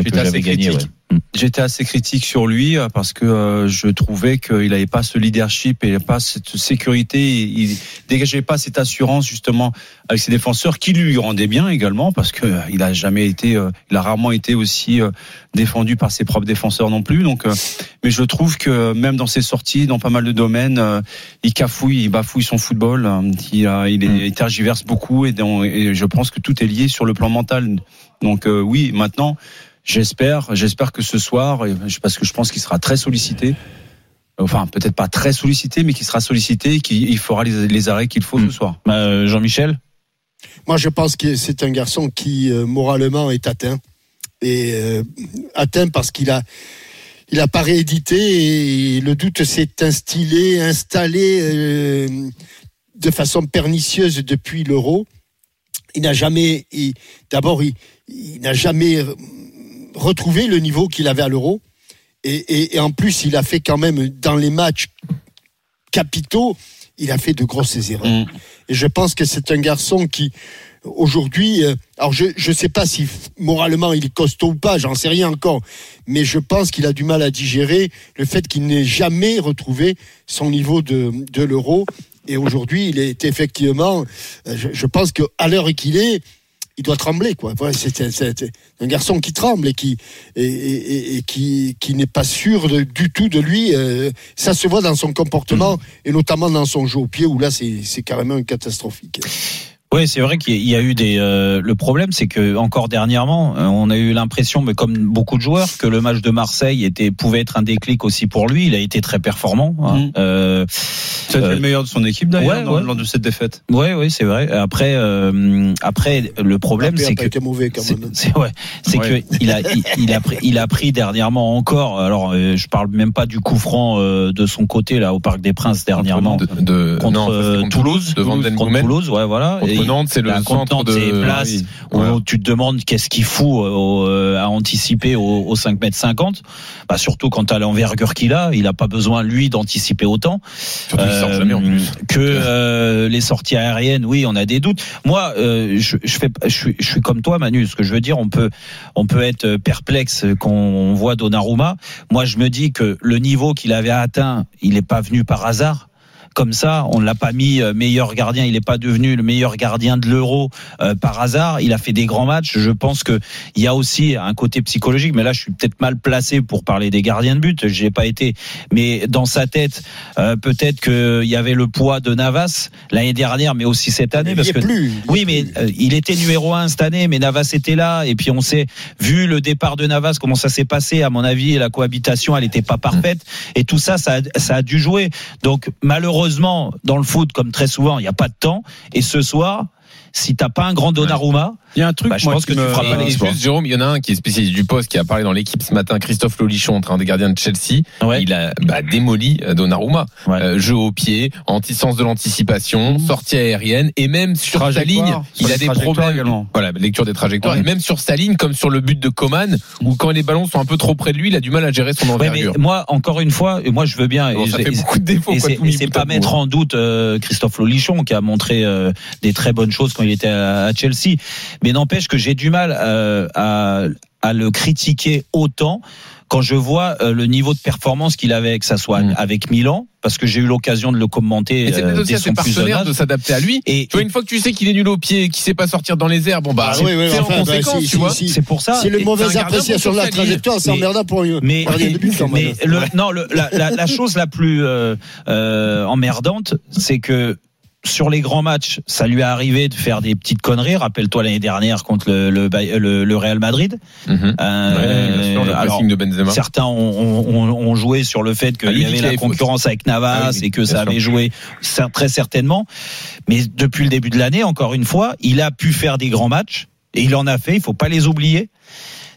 j'étais assez j'avais gagné, critique. ouais. J'étais assez critique sur lui euh, parce que euh, je trouvais qu'il n'avait pas ce leadership et pas cette sécurité. Il dégageait pas cette assurance justement avec ses défenseurs qui lui rendaient bien également parce que euh, il a jamais été, euh, il a rarement été aussi défendu par ses propres défenseurs non plus. Donc, mais je trouve que même dans ses sorties, dans pas mal de domaines, il cafouille, il bafouille son football. Il, a- il, est, il tergiverse beaucoup et, dans- et je pense que tout est lié sur le plan mental. Donc euh, oui, maintenant. J'espère, j'espère que ce soir, parce que je pense qu'il sera très sollicité. Enfin, peut-être pas très sollicité, mais qu'il sera sollicité et qu'il il fera les, les arrêts qu'il faut ce soir. Bah, euh, Jean-Michel? Moi, je pense que c'est un garçon qui euh, moralement est atteint et euh, atteint parce qu'il a il a pas réédité et le doute s'est instillé, installé euh, de façon pernicieuse depuis l'euro. Il n'a jamais, d'abord, il, il n'a jamais retrouvé le niveau qu'il avait à l'euro. Et, et- et en plus, il a fait quand même dans les matchs capitaux, il a fait de grosses erreurs. Mm. Et je pense que c'est un garçon qui, aujourd'hui, euh, alors je ne sais pas si moralement il est costaud ou pas, j'en sais rien encore, mais je pense qu'il a du mal à digérer le fait qu'il n'ait jamais retrouvé son niveau de, de l'euro. Et aujourd'hui, il est effectivement, euh, je, je pense qu'à l'heure qu'il est, il doit trembler, quoi. Voilà, c'est un garçon qui tremble et qui et, et- et qui, qui n'est pas sûr de- du tout de lui. euh, ça se voit dans son comportement et notamment dans son jeu au pied où là, c'est c'est carrément catastrophique. Oui, c'est vrai qu'il y a eu des. euh, le problème, c'est que encore dernièrement, euh, on a eu l'impression, mais comme beaucoup de joueurs, que le match de Marseille était pouvait être un déclic aussi pour lui. Il a été très performant. hein. Mm. Euh, C'était euh, le meilleur de son équipe d'ailleurs ouais, dans- ouais. lors de cette défaite. Ouais, oui, c'est vrai. Après, euh, après, le problème, c'est que été mauvais quand c'est même. c'est- ouais, c'est Ouais. que il a il, il a pris il a pris dernièrement encore. Alors, euh, je parle même pas du coup franc euh, de son côté là au Parc des Princes dernièrement de, de- contre non, Toulouse, de Den contre. Toulouse, ouais, voilà. Contre Nantes, c'est le centre de- places oui, où tu te demandes qu'est-ce qu'il fout au- euh, à anticiper au, au 5 mètres 50. Bah, surtout quand à l'envergure qu'il a, il a pas besoin lui d'anticiper autant. Sort jamais en plus. Que euh, les sorties aériennes, oui, on a des doutes. Moi, euh, je, je fais, je suis, je suis comme toi, Manu. Ce que je veux dire, on peut, on peut être perplexe quand on voit Donnarumma. Moi, je me dis que le niveau qu'il avait atteint, il n'est pas venu par hasard comme ça. On ne l'a pas mis euh, meilleur gardien. Il n'est pas devenu le meilleur gardien de l'Euro euh, par hasard. Il a fait des grands matchs. Je pense que il y a aussi un côté psychologique. Mais là, je suis peut-être mal placé pour parler des gardiens de but. J'ai pas été. Mais dans sa tête, euh, peut-être qu'il y avait le poids de Navas l'année dernière, mais aussi cette année, Il parce y est que plus, oui, mais euh, il était numéro un cette année, mais Navas était là. Et puis on sait, vu le départ de Navas, comment ça s'est passé. À mon avis, la cohabitation, elle n'était pas parfaite. Et tout ça, ça ça a dû jouer. Donc malheureusement, dans le foot, comme très souvent, il n'y a pas de temps. Et ce soir, si t'as pas un grand Donnarumma, Il y a un truc, bah, je moi, pense qui que tu me- feras pas Et l'exploit. juste, Jérôme, il y en a un qui est spécialiste du poste qui a parlé dans l'équipe ce matin, Christophe Lolichon, en train des gardiens de Chelsea. Il a bah, démoli euh, Donnarumma. Euh, jeu au pied, anti-sens de l'anticipation, sortie aérienne et même sur sa ligne, il a des problèmes. également. Voilà, lecture des trajectoires. Ouais. Et même sur sa ligne, comme sur le but de Coman, où quand les ballons sont un peu trop près de lui, il a du mal à gérer son Ouais, mais envergure. moi, encore une fois, et moi je veux bien. Bon, et ça fait beaucoup de défauts, c'est pas mettre en doute euh, Christophe Lolichon qui a montré euh, des très bonnes choses quand il était à, à Chelsea. Mais n'empêche que j'ai du mal euh, à, à le critiquer autant quand je vois euh, le niveau de performance qu'il avait, que ça soit avec Milan, parce que j'ai eu l'occasion de le commenter. Mm. Et c'est peut-être euh, aussi à ses partenaires de s'adapter à lui. Et, tu vois, une fois que tu sais qu'il est nul au pied, qu'il sait pas sortir dans les airs, bon bah, Ah c'est oui, oui, enfin, en bah, conséquence, si, tu si, vois. si. C'est pour ça. C'est Et- mauvaise appréciation de la trajectoire, c'est Mais- emmerdant pour un mais, quand même. mais le, non, le, la, la, la chose la plus euh, euh, emmerdante, c'est que sur les grands matchs, ça lui est arrivé de faire des petites conneries. Rappelle-toi l'année dernière contre le, le, le, le Real Madrid. Mhm. Euh, Ouais, sûr, le alors, de Benzema. certains ont, ont, ont- joué sur le fait qu'il Ah, y dit avait la concurrence avec Navas Ah oui, et que ça sûr. avait joué très certainement. Mais depuis le début de l'année, encore une fois, il a pu faire des grands matchs et il en a fait. Il faut pas les oublier.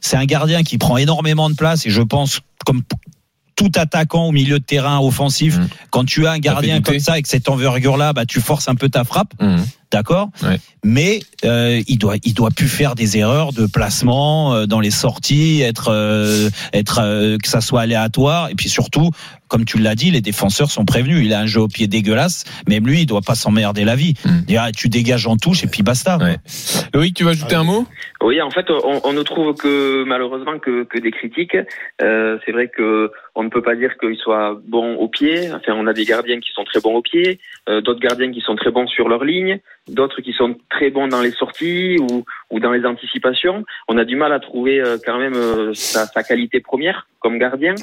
C'est un gardien qui prend énormément de place et je pense comme tout attaquant au milieu de terrain offensif, Mhm. quand tu as un gardien comme ça avec cette envergure-là, bah tu forces un peu ta frappe, Mhm. d'accord Ouais. Mais euh, il doit il doit plus faire des erreurs de placement euh, dans les sorties, être euh, être euh, que ça soit aléatoire et puis surtout, comme tu l'as dit, les défenseurs sont prévenus. Il a un jeu au pied dégueulasse, même lui, il doit pas s'emmerder la vie. Dire, ah, tu dégages en touche et puis basta. Ouais. Loïc, tu veux ajouter un mot? Oui, en fait, on, on ne trouve que malheureusement que, que des critiques. Euh, c'est vrai que on ne peut pas dire qu'il soit bon au pied. Enfin, on a des gardiens qui sont très bons au pied, euh, d'autres gardiens qui sont très bons sur leur ligne, d'autres qui sont très bons dans les sorties ou, ou dans les anticipations. On a du mal à trouver euh, quand même euh, sa, sa qualité première comme gardien.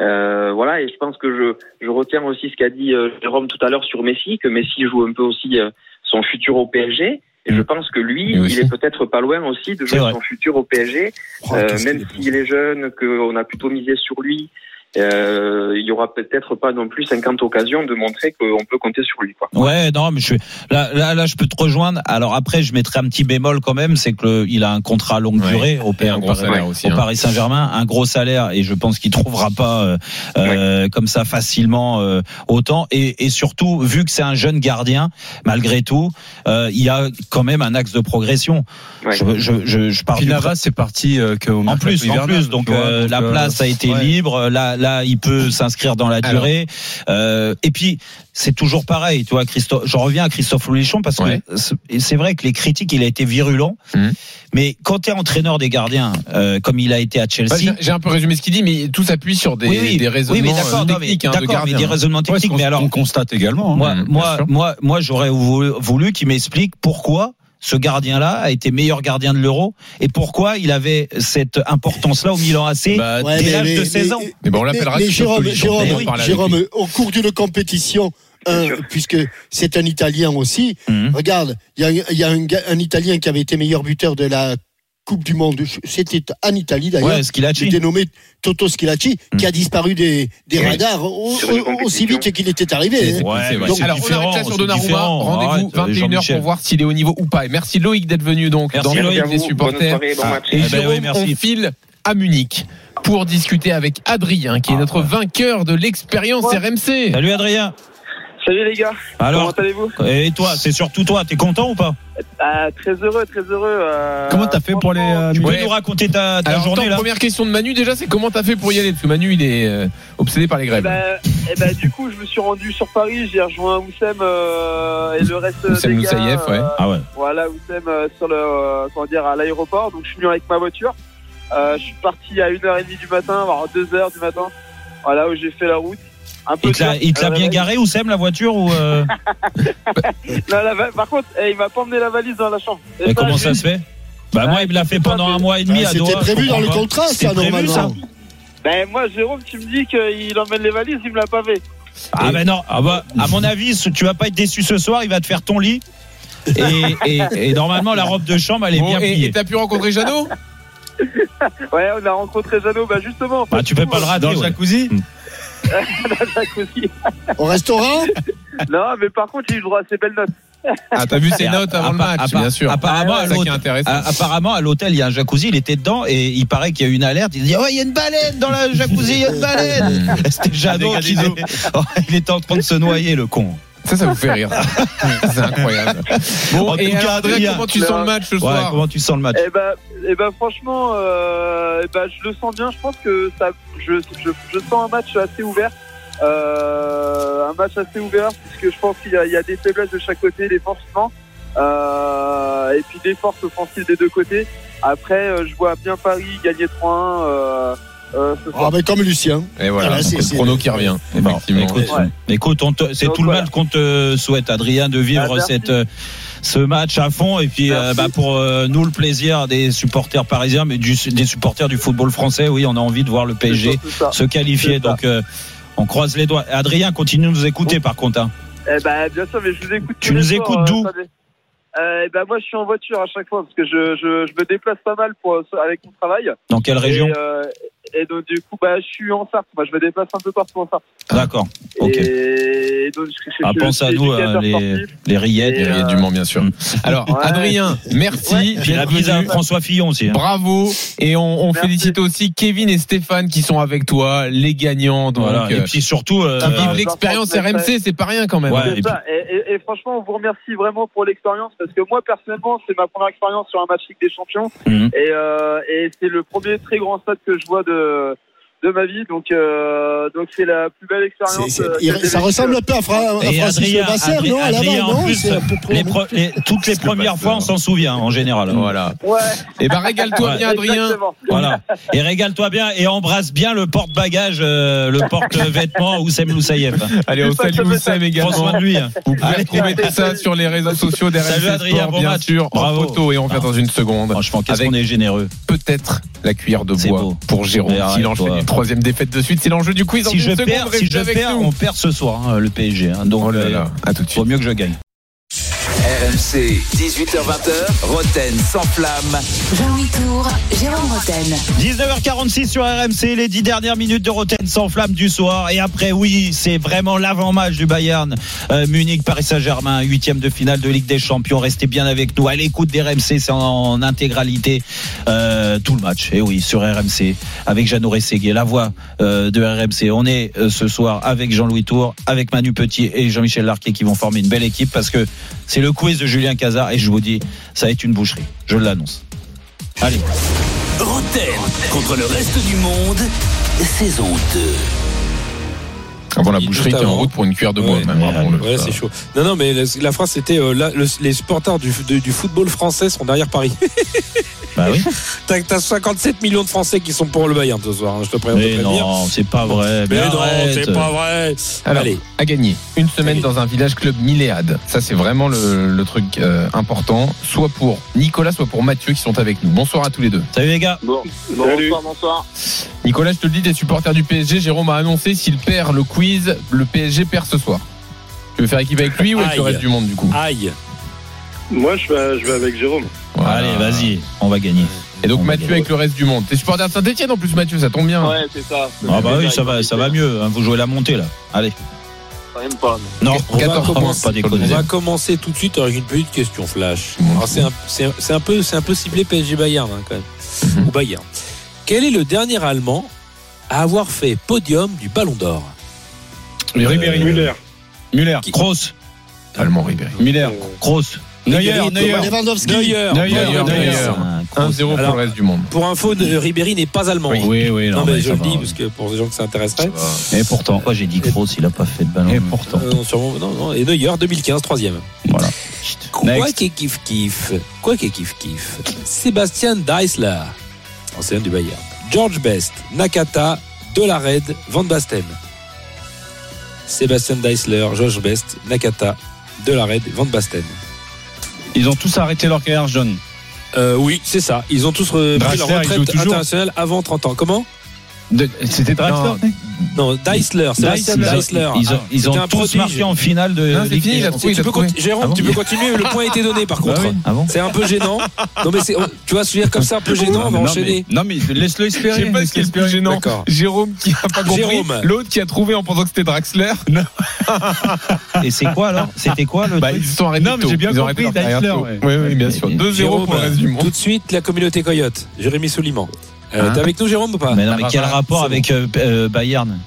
Euh, voilà, et je pense que je, je retiens aussi ce qu'a dit euh, Jérôme tout à l'heure sur Messi, que Messi joue un peu aussi euh, son futur au PSG. Et je pense que lui, il est peut-être pas loin aussi de jouer son futur au PSG, Oh, euh, même s'il est jeune, qu'on a plutôt misé sur lui. Euh, il y aura peut-être pas non plus 50 occasions de montrer qu'on peut compter sur lui. Quoi. Ouais, non, mais je là, là, là, je peux te rejoindre. Alors après, je mettrai un petit bémol quand même, c'est que le, il a un contrat à longue Ouais. durée au, un au gros Paris- salaire aussi, au hein. Paris Saint-Germain, un gros salaire, et je pense qu'il trouvera pas euh, euh, comme ça facilement euh, autant. Et, et surtout, vu que c'est un jeune gardien, malgré tout, euh, il y a quand même un axe de progression. Ouais. Je, je, je, je Navas, c'est parti euh, que en plus, en plus, donc euh, la place a été ouais. libre. Là, là, il peut s'inscrire dans la Alors. durée. Euh, et puis, c'est toujours pareil, tu vois, Christophe. Je reviens à Christophe Lolichon parce Ouais. que c'est- vrai que les critiques, il a été virulent. Mhm. Mais quand tu es entraîneur des gardiens, euh, comme il a été à Chelsea. J'ai j'ai un peu résumé ce qu'il dit, mais tout s'appuie sur des, oui, oui, des raisonnements oui, mais d'accord, euh, techniques hein, de d'accord, mais des raisonnements Ouais, techniques. mais alors, on constate également. hein. moi, moi, moi, j'aurais voulu, voulu qu'il m'explique pourquoi ce gardien-là a été meilleur gardien de l'Euro et pourquoi il avait cette importance-là au Milan AC Bah, dès l'âge de 16 ans. mais- Mais bon, on l'appellera Jérôme, Jérôme, au cours d'une compétition, un, sûr. puisque c'est un Italien aussi, Mhm. regarde, il y a, il y a un, gars- un Italien qui avait été meilleur buteur de la Coupe du Monde. C'était en Italie d'ailleurs. Ouais, Schilacci. Il était nommé Toto Schilacci, qui a disparu des, des Oui. radars au- au- aussi vite qu'il était arrivé. hein. Vrai. Donc, Alors, on arrête là sur Donnarumma. Rendez-vous Arrête, 21h Jean-Michel. pour voir s'il est au niveau ou pas. Et merci Loïc d'être venu donc Merci, dans Loïc. le des supporters. soirée, bon match. Et Jérôme, oui, merci. on file à Munich pour discuter avec Adrien, qui est notre vainqueur de l'expérience RMC. Salut Adrien. Salut les gars. Alors, Comment allez-vous et toi, c'est surtout toi, t'es content ou pas Ah, Très heureux, très heureux. euh, Comment t'as fait pour les euh, Tu peux Ouais. nous raconter ta, ta Alors, journée attends, là première question de Manu déjà, c'est comment t'as fait pour y aller? Parce que Manu, il est euh, obsédé par les grèves. ben, du coup, je me suis rendu sur Paris, j'ai rejoint Oussem euh, et le reste Oussem des gars. Moussaïef, ouais. Ah ouais. Voilà, Oussem euh, sur le, euh, comment dire, à l'aéroport. Donc, je suis venu avec ma voiture. Euh, je suis parti à 1h30 du matin, voire 2h du matin. Voilà, où j'ai fait la route. Un peu Il te l'a bien garé ou Sem la voiture ou euh, *laughs* Non, la Par contre, eh, il m'a pas emmené la valise dans la chambre. Et mais comment ça se fait Bah moi il me l'a fait pendant un mois et demi à c'était prévu dans le contrat, ça, normalement. ça Ben moi, Jérôme, tu me dis qu'il emmène les valises, il me l'a pas fait. Ah ben non, ah bah, à mon avis, tu vas pas être déçu ce soir, il va te faire ton lit. Et, et- et normalement, la robe de chambre, elle est Bon, bien et pliée. et t'as pu rencontrer Jeannot? *laughs* Ouais, on a rencontré Jeannot, bah justement. Bah, tu peux pas le rater. Dans le jacuzzi? Le *laughs* jacuzzi. Au restaurant? Non, mais par contre, j'ai eu le droit à ces belles notes. Ah, t'as vu ses notes avant le match, bien sûr. Apparemment, à C'est ça qui est l'hôtel- apparemment, à l'hôtel, il y a un jacuzzi, il était dedans et il paraît qu'il y a eu une alerte. Il dit Ouais, il y a une baleine dans le jacuzzi, il y a une baleine. *laughs* C'était Avec qui *laughs* Oh, Il était en train de se noyer, le con. Ça, ça vous fait rire. *laughs* C'est incroyable. Bon, En et tout cas, Adrien, comment tu sens le match ce Ouais, soir comment tu sens le match Eh ben, eh ben franchement, euh, eh ben, je le sens bien. Je pense que ça, je, je, je sens un match assez ouvert. Euh, un match assez ouvert puisque je pense qu'il y, a- il y a des faiblesses de chaque côté défensivement euh, et puis des forces offensives des deux côtés. Après, euh, je vois bien Paris gagner 3-1 euh, ce soir. Ah, mais comme Lucien. Et voilà, c'est- le c'est- chrono qui revient. Effectivement. écoute, Ouais. écoute, on te- c'est Donc, tout le voilà. mal qu'on te souhaite, Adrien, de vivre Ah, merci. cette, euh, ce match à fond. Et puis, euh, Merci. bah, pour euh, nous, le plaisir des supporters parisiens, mais du, des supporters du football français, oui, on a envie de voir le PSG C'est ça. se qualifier. C'est ça. Donc, euh, on croise les doigts. Adrien, continue de nous écouter, par contre. hein. Eh ben, bien sûr, mais je vous écoute. Tu tous les nous soirs, écoutes euh, d'où euh, eh ben, moi, je suis en voiture à chaque fois parce que je, je, je me déplace pas mal pour, avec mon travail. Dans quelle région Et, euh, et donc, du coup, bah, je suis en Sarthe. Moi, je me déplace un peu partout en Sarthe. D'accord. Ok. Et donc, je, je, Ah, pense à nous, hein, les, les rillettes. Et, Il y a du Mans, bien sûr. *laughs* Alors, Ouais. Adrien, merci. Puis la bise à. François Fillon aussi. hein. Bravo. Et on, félicite aussi Kevin et Stéphane qui sont avec toi, les gagnants. Donc, Voilà. Et euh, puis surtout, euh, qui vivent euh, l'expérience RMC, c'est pas rien quand même. Ouais. Et ça. Et, et- et franchement, on vous remercie vraiment pour l'expérience parce que moi, personnellement, c'est ma première expérience sur un match Ligue des Champions et, euh, et c'est le premier très grand stade que je vois de de ma vie. Donc, euh, donc c'est la plus belle expérience. C'est- c'est- euh, ça ressemble un peu à, Fra à Et Francis Adrien, non À Adrien, Laval, en non plus, C'est à peu près les la même pro- les- toutes les premières fois, on s'en souvient en général. Voilà. Ouais. Et ben régale-toi Ouais. bien, Adrien. Exactement. Voilà. Et régale-toi bien et embrasse bien le porte-bagages, euh, le porte-vêtements *laughs* Oussem Loussaïef. Allez, on salue Oussem Prends également. soin de lui. hein. Vous pouvez Allez. retrouver tout ça sur les réseaux sociaux d'RMC Salut, Adrien, bon bien match. sûr, en Bravo. photo et on revient dans une seconde. Franchement, qu'est-ce Avec qu'on est généreux. peut-être la cuillère de bois pour Jérôme s'il enchaîne troisième défaite de suite. C'est l'enjeu du quiz. Si je perds, si je on perd ce soir hein, le PSG. hein. Donc, Oh là euh, là, à tout de suite. vaut mieux que je gagne. RMC, 18h20h, Roten sans flamme. Jean-Louis Tour, Jérôme Roten. 19h46 sur RMC, les 10 dernières minutes de Roten sans flamme du soir. Et après, oui, c'est vraiment l'avant-match du Bayern. Euh, Munich, Paris Saint-Germain, huitième de finale de Ligue des Champions. Restez bien avec nous. À l'écoute d'RMC, c'est en, intégralité euh, tout le match. Et oui, sur RMC, avec Jeannot Rességuier, la voix euh, de RMC. On est euh, ce soir avec Jean-Louis Tour, avec Manu Petit et Jean-Michel Larquet qui vont former une belle équipe parce que c'est le quiz de Julien Cazard. Et je vous dis, ça va être une boucherie. Je l'annonce. Allez. Roten contre le reste du monde, saison 2. Avant la boucherie, t'es en route pour une cuillère de bois. Ouais, c'est chaud. Non, non, mais la, la phrase c'était euh, le- les supporters du, de- du football français sont derrière Paris. *laughs* Bah oui. *laughs* T'as t'as 57 millions de Français qui sont pour le Bayern ce soir. hein, je te préviens. Mais non, c'est pas vrai. Mais non, c'est pas vrai. Alors, Allez. à gagner une semaine dans un village club Milléade. Ça, c'est vraiment le, le truc euh, important. Soit pour Nicolas, soit pour Mathieu qui sont avec nous. Bonsoir à tous les deux. Salut les gars. Bon, bonsoir, bonsoir. Nicolas, je te le dis, t'es supporter du PSG. Jérôme a annoncé s'il perd le quiz, le PSG perd ce soir. Tu veux faire équipe avec lui ou avec le reste du monde du coup? Aïe. Moi, je vais, je vais avec Jérôme. Voilà. Allez, vas-y, on va gagner. Et donc On Mathieu avec le reste du monde. T'es supporter de Saint-Etienne en plus, Mathieu, ça tombe bien. Ouais, c'est ça. Ah bah oui, ça va, ça va mieux. hein, Vous jouez la montée là. Allez. Quand même pas. Non, On va 14 commencer- pas. On va commencer tout de suite avec une petite question flash. C'est un, c'est un- peu, c'est un peu ciblé PSG Bayern hein, quand même, Mhm. ou Bayern. Quel est le dernier Allemand à avoir fait podium du Ballon d'Or? Ribéry. Müller. Müller. Kroos, Allemand Ribéry. Müller. Kroos. Neuer. Neuer. Neuer. Neuer, Neuer, Neuer. Neuer. Ah, Kroos. 1-0 pour le reste du monde. Pour info, Ribéry n'est pas allemand. Oui, oui, oui. Non, non, mais mais je le dis parce que pour les gens que ça intéresserait. Et pourtant, pourquoi j'ai dit Kroos, il a pas fait de ballon. Et pourtant. Euh, non, sûrement, non, non. Et Neuer, 2015, troisième. Voilà. Quoi qu'il kiff kiff, quoi qu'il kiff kiff, Sébastien Deisler, ancien du Bayern, George Best, Nakata, Delared, Van Basten. Sébastien Deisler, Josh Best, Nakata, Delared, Van Basten. Ils ont tous arrêté leur carrière jeune. Euh, oui, c'est ça. Ils ont tous euh, pris leur retraite internationale avant 30 ans. Comment? C'était Draxler Non, Deisler, Sébastien Ils ont- Deisler. Ils ont, Ah, ils ont un tous marqué en finale de. Non, Ligue fini, tu peux Jérôme, Ah bon tu peux continuer. Le point a été donné par contre. oui. Ah bon C'est un peu gênant. Non mais c'est, tu vois, se dire comme ça un peu gênant, on va non, enchaîner. mais, non, mais laisse-le Je espérer. sais pas ce laisse-le qui est le plus espérer. gênant. D'accord. Jérôme qui a pas compris. Jérôme. L'autre qui a trouvé en pensant que c'était Draxler. *laughs* Et c'est quoi alors? C'était quoi le Bah, ils sont arrêtés. Non, mais j'ai bien Ils ont arrêté compris, Deisler. Oui, oui, bien sûr. 2-0 Jérôme, pour le reste du monde. Tout de suite, la communauté Coyote. Jérémy Souliman. Euh, Hein T'es avec nous, Jérôme, ou pas Mais non, mais quel rapport avec euh, euh, Bayern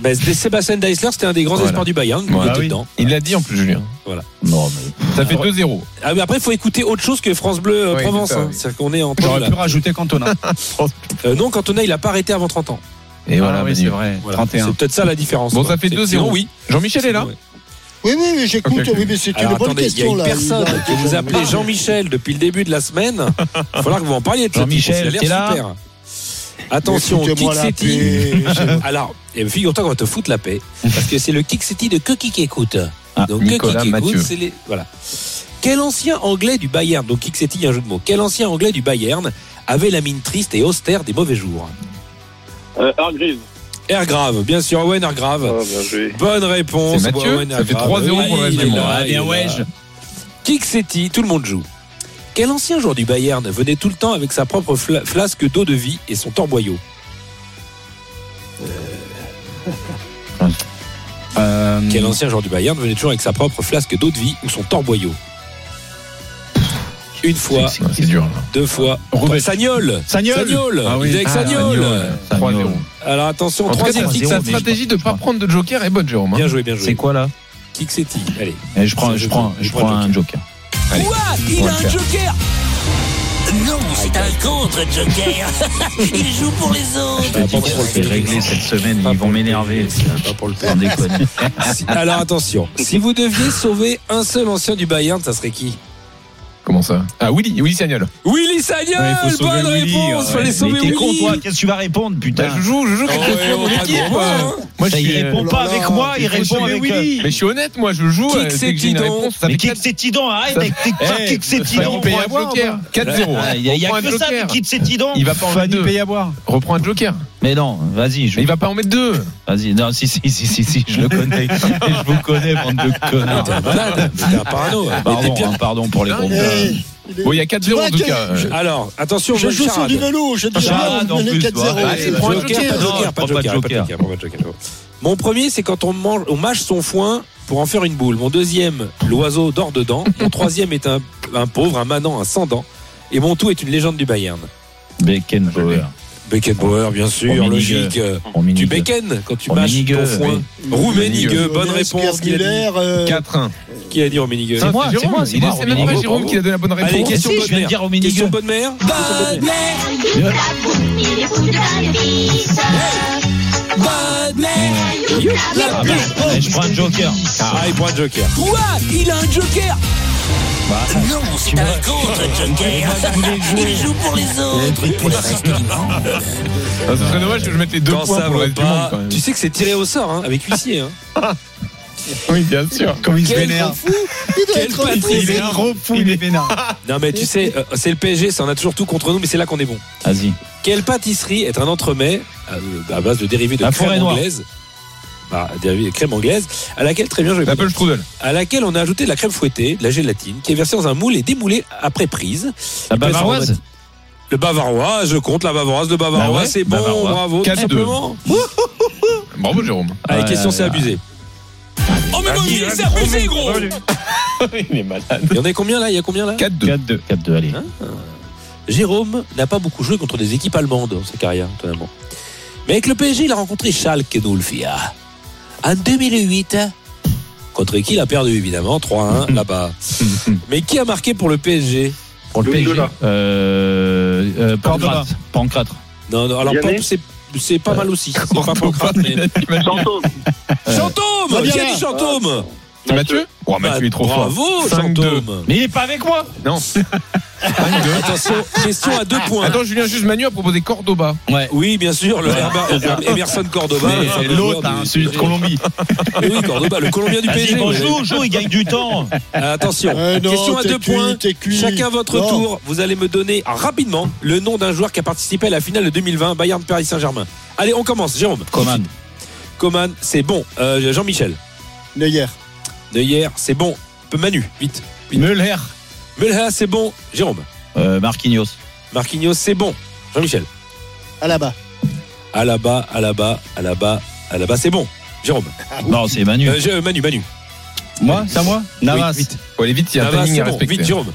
Ben, c'était Sébastien Deisler, c'était un des grands Voilà. espoirs du Bayern. Il Voilà. était Ah oui. dedans. Il l'a dit en plus, Julien. Non, mais. Ça fait 2-0. Ah, mais après, il faut écouter autre chose que France Bleu euh, Oui, Provence. c'est ça, hein. oui. C'est-à-dire qu'on est en J'aurais pu rajouter Cantona. *laughs* Euh, non, Cantona, il a pas arrêté avant 30 ans. Et voilà, Ah oui, Manu. c'est vrai. Voilà. 31. C'est peut-être ça la différence. Bon, quoi. ça fait C'est- 2-0. sinon, oui. Jean-Michel est là. Oui, oui, oui, j'écoute. Oui, mais c'est une bonne attendez, il y a question une là. personne Il que vous appelez Jean-Michel depuis le début de la semaine. *laughs* Il va falloir que vous en parliez de Jean-Michel, qu'il a super. Attention, Kick paix. *laughs* Alors, figure-toi qu'on va te foutre la paix. Parce que c'est le Kick City de Coqui qui écoute. Ah, Donc, Nicolas qui écoute, Mathieu. c'est les. Voilà. Quel ancien anglais du Bayern, donc Kick City, il y a un jeu de mots. Quel ancien anglais du Bayern avait la mine triste et austère des mauvais jours? Euh, Hargreaves. Airgrave, bien sûr, Owen Airgrave. Oh. Bonne réponse. Mathieu, Owen ça fait Airgrave. 3-0 pour le reste du monde. City, tout le monde joue. Quel ancien joueur du Bayern venait tout le temps avec sa propre fla- flasque d'eau de vie et son torboyau Euh, *laughs* Quel ancien joueur du Bayern venait toujours avec sa propre flasque d'eau de vie ou son torboyau Une fois, C'est dur. là. deux fois, Roubaix. Sagnol Sagnol. Sagnol Ah oui. Avec Ah, Sagnol Sagnol. 3-0. Alors attention, troisième kick je stratégie de ne pas prendre de joker est bonne, Jérôme. hein. Bien joué, bien joué. C'est quoi là Kick City, allez. Eh, Je prends, je prends, je prends un joker. Allez, Quoi? Il a un joker Non, c'est un contre-joker. *laughs* Il joue pour les Je te autres. dis que c'est réglé cette semaine. Ils vont m'énerver. Pas pour le *laughs* Alors attention, si vous deviez sauver un seul ancien du Bayern, ça serait qui? Comment ça Ah, Willy, Willy Sagnol. Willy Sagnol Ouais, il faut sauver Bonne Willy, réponse ouais. Fallait Mais sauver con, Willy toi. Qu'est-ce que tu vas répondre, Bah, putain je joue, je joue Oh, contre ouais, mon on va équipe. pas euh. hein. Moi, Ça, je il suis- répond Oh pas avec moi, il il répond avec. Willy. Mais je suis honnête, moi, je joue. Kick, euh, c'est Tidon. Mais kick quatre- c'est Tidon, arrête avec tes Eh, kick c'est Fanny Tidon. paye à boire, joker. 4-0. Ah, Il y a, il que ça, kick c'est Tidon. Il va pas en mettre Fanny deux. paye à boire. Reprends un joker. Mais non, vas-y, je... Il va pas en mettre deux. vas-y, non, si, si, si, si, si, je le connais. *laughs* je vous connais, bande de connards. un malade, t'es un parano. hein. Pardon, hein, pardon pour les gros. Est- Bon, il y a Tu 4-0 en tout cas. je- Alors, attention, Je joue sur du vélo, je dis Charade, en on est plus, 4-0. toi. Allez, prends un joker, pas de joker, pas joker. Mon premier, c'est quand on mange, on mâche son foin pour en faire une boule. Mon deuxième, l'oiseau dort dedans. Mon troisième est un, un pauvre, un manant, un sans dents. Et mon tout est une légende du Bayern. Beckenbauer. Beckenbauer, bien sûr, logique. Rummenigge. Tu becken quand tu mâches ton foin. Rummenigge, bonne réponse. Qui a dit, Muller, euh, 4-1. qui a dit Rummenigge C'est moi, Jérôme, c'est moi, c'est même pas. Jérôme qui a donné la bonne Allez, réponse. question Si, bonne mère. Question bonne mère. Bonne mère. Ah bah, allez, je prends un joker. Ah, il prend un joker. Quoi? Il a un joker? Bah, Non, c'est un contre-joker. Il joue pour les autres et pour le reste du monde. Ah, Ce serait dommage que je mette les deux points ça pour le va reste du monde pas, quand même. tu sais que c'est tiré au sort hein, avec huissier. Hein. *laughs* Oui, bien sûr. Comme il se vénère. il doit Quel être. Il est trop fou, il est vénère. *laughs* Non mais tu sais, euh, c'est le PSG, ça on a toujours tout contre nous, mais c'est là qu'on est bon. Vas-y. Quelle pâtisserie est un entremets euh, à base de dérivés de La crème forêt noire. anglaise bah, dérivés de crème anglaise, à laquelle très bien je vais L'Apple Strudel. à laquelle on a ajouté de la crème fouettée, de la gélatine, qui est versée dans un moule et démoulée après prise. La bavaroise. Le bavarois, je compte la bavaroise, le bavarois, Bah ouais, c'est bon, bavarois. bravo, tout 4-2. simplement. *laughs* Bravo, Jérôme. Allez, Ouais, question, c'est abusé. Oh mais Dieu, c'est abusé, gros *laughs* Il est malade. Il y en a combien là? Il y a combien là? 4-2. 4-2. 4-2, allez. Hein Jérôme n'a pas beaucoup joué contre des équipes allemandes dans sa carrière, étonnamment. Mais avec le PSG, il a rencontré Schalke 04. En 2008, contre qui il a perdu, évidemment, 3-1 *laughs* là-bas. Mais qui a marqué pour le PSG Pour le PSG. Euh, euh, Pancrate. Pancrate. Non, non, alors c'est c'est pas mal aussi. C'est pas Pancrate, mais... Chantôme. Chantôme Qui a dit Chantôme C'est Mathieu Oh, Mathieu est trop fort. Bravo, 5-2. Fantôme. Mais il est pas avec moi. Non. *laughs* Attention, question à deux points. Attends, Julien, juste Manu a proposé Cordoba. Ouais. Oui, bien sûr, le Herba- Emerson Cordoba. Le fameux L'autre, joueur hein, du- celui de Colombie. *laughs* Oui, Cordoba, le Colombien du PSG. bon, oui. joue, joue, il gagne du temps. *laughs* Attention, Euh, non, question à t'es deux cuit, points. t'es cuit. Chacun votre Non. tour. Vous allez me donner rapidement le nom d'un joueur qui a participé à la finale de 2020 Bayern Paris Saint-Germain. Allez, on commence. Jérôme. Coman. Coman, c'est bon. Euh, Jean-Michel. Neuer. Neuer, c'est bon. Manu, vite. vite. Müller. Mulha, c'est bon. Jérôme. Euh, Marquinhos. Marquinhos, c'est bon. Jean-Michel. Alaba. Alaba, Alaba, Alaba, Alaba, c'est bon. Jérôme. Non, c'est Manu. Euh, je- Manu, Manu. Moi, c'est à moi Navas. Oui, vite. Faut aller vite, il y a un Navas, à bon. Vite, Jérôme.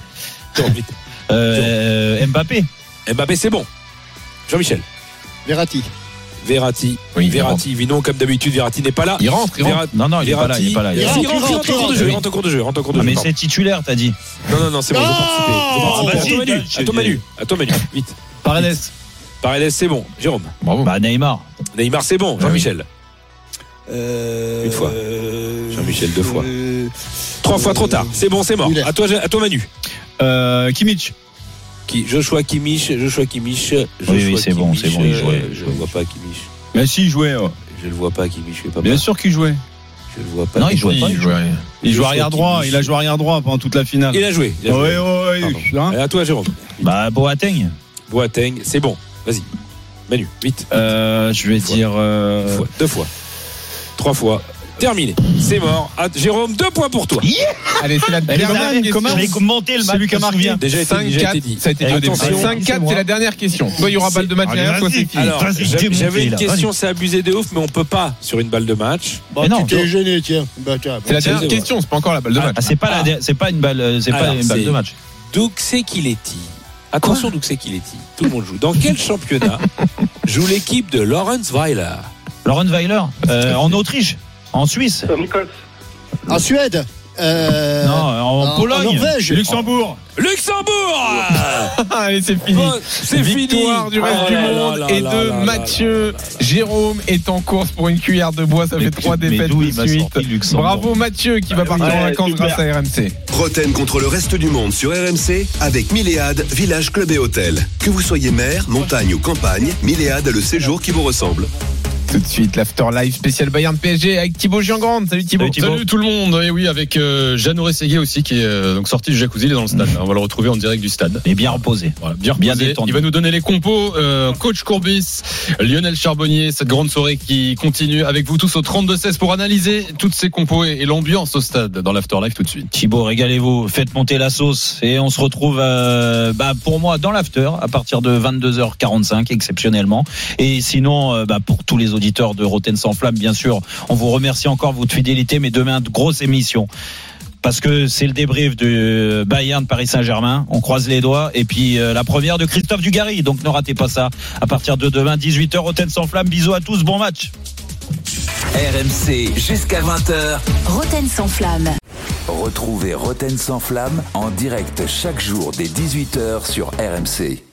Jérôme, vite. Euh, Mbappé. Mbappé, c'est bon. Jean-Michel. Verratti. Verratti. Oui, Verratti, Vinon, comme d'habitude, Verratti n'est pas là. Il rentre, il rentre. Non, non, il est pas là, il est pas là. Il rentre, il rentre, il rentre en cours de jeu, il rentre en cours de jeu, il rentre en cours de Ah, jeu. mais c'est titulaire, t'as dit. Non, non, non, c'est bon, Ah, participé. vas-y, À toi, Manu. je- À toi, Manu. Vite. Paredes. Paredes, c'est bon. Jérôme. Bravo. Bah, Neymar. Neymar, c'est bon. Jean-Michel. Euh, Une fois. euh, Jean-Michel, deux fois. euh, Trois fois trop tard. C'est bon, c'est mort. Müller. À toi, à toi, Manu. Euh, Kimmich. Qui Joshua Kimmich, Joshua Kimmich. Oui, oui, c'est bon, c'est bon, il euh, jouait. Je le vois pas, Kimmich. Mais si, il jouait. Je le vois pas, Kimmich. Je pas Bien sûr qu'il jouait. Je le vois pas. Non, il jouait Il pas. jouait. Il joue arrière droit. Il a joué arrière droit pendant toute la finale. Il a joué. Il a. Hein Allez, à toi, Jérôme. Bah, Boateng. Boateng, c'est bon. Vas-y. Manu, vite. Euh, je vais fois. dire. Euh, fois, deux fois, trois fois. Terminé. C'est mort. À- Jérôme, deux points pour toi. Allez, c'est la dernière question. Commenter le match. Celui qui a. Déjà été, déjà 5-4, été dit. ça a été dit au début. Attention. 5-4, c'est la dernière question. Soit il y aura balle de match Allez, derrière, soit c'est. Alors, j'avais une question, c'est abusé de ouf, mais on peut pas sur une balle de match. Bon, Mais non, tu t'es gêné, tiens. Bah. C'est la c'est- dernière question, c'est pas encore la balle de match. Ah, c'est pas, Ah. c'est pas une balle, euh, c'est pas une balle c'est- de match. Duxe Kileti. Attention, Kileti. Tout le monde joue. Dans quel championnat joue l'équipe de Lawrence Weiler? Laurent Weiler, euh, en Autriche, en Suisse. En Suède. Euh, Non, en Pologne. En Norvège. Luxembourg. Luxembourg *laughs* Allez, c'est fini. Bon, C'est fini. Du reste Oh du là monde là et là de là là Mathieu. Jérôme est en course pour une cuillère de bois. Ça Mais fait trois défaites de suite. Bravo Mathieu qui va partir en vacances grâce à RMC. Roten contre le reste du monde sur RMC avec Milléade, village, club et hôtel. Que vous soyez mer, montagne ou campagne, Milléade a le séjour qui vous ressemble. Tout de suite, l'After Live spécial Bayern PSG avec Thibaut Giangrande. Salut Thibaut. Salut, Thibaut. Salut tout le monde, et oui avec euh, Jeannot aussi qui est euh, donc sorti du jacuzzi, il est dans le stade. là. On va le retrouver en direct du stade. Mais bien reposé. Voilà, bien, détendu. Il va nous donner les compos. Euh, Coach Courbis, Lionel Charbonnier, cette grande soirée qui continue avec vous tous au 32-16 pour analyser toutes ces compos et, et l'ambiance au stade dans l'Afterlife tout de suite. Thibaut, régalez-vous, faites monter la sauce et on se retrouve euh, bah, pour moi dans l'after à partir de 22h45 exceptionnellement. Et sinon, euh, bah, pour tous les auditeurs de Roten sans flamme, bien sûr, on vous remercie encore de votre fidélité, mais demain, de grosse émission. Parce que c'est le débrief de Bayern Paris Saint-Germain. On croise les doigts. Et puis euh, la première de Christophe Dugarry. Donc ne ratez pas ça. À partir de demain, 18h, Roten sans flamme. Bisous à tous. Bon match. RMC jusqu'à 20h. Roten sans flamme. Retrouvez Roten sans flamme en direct chaque jour dès 18h sur RMC.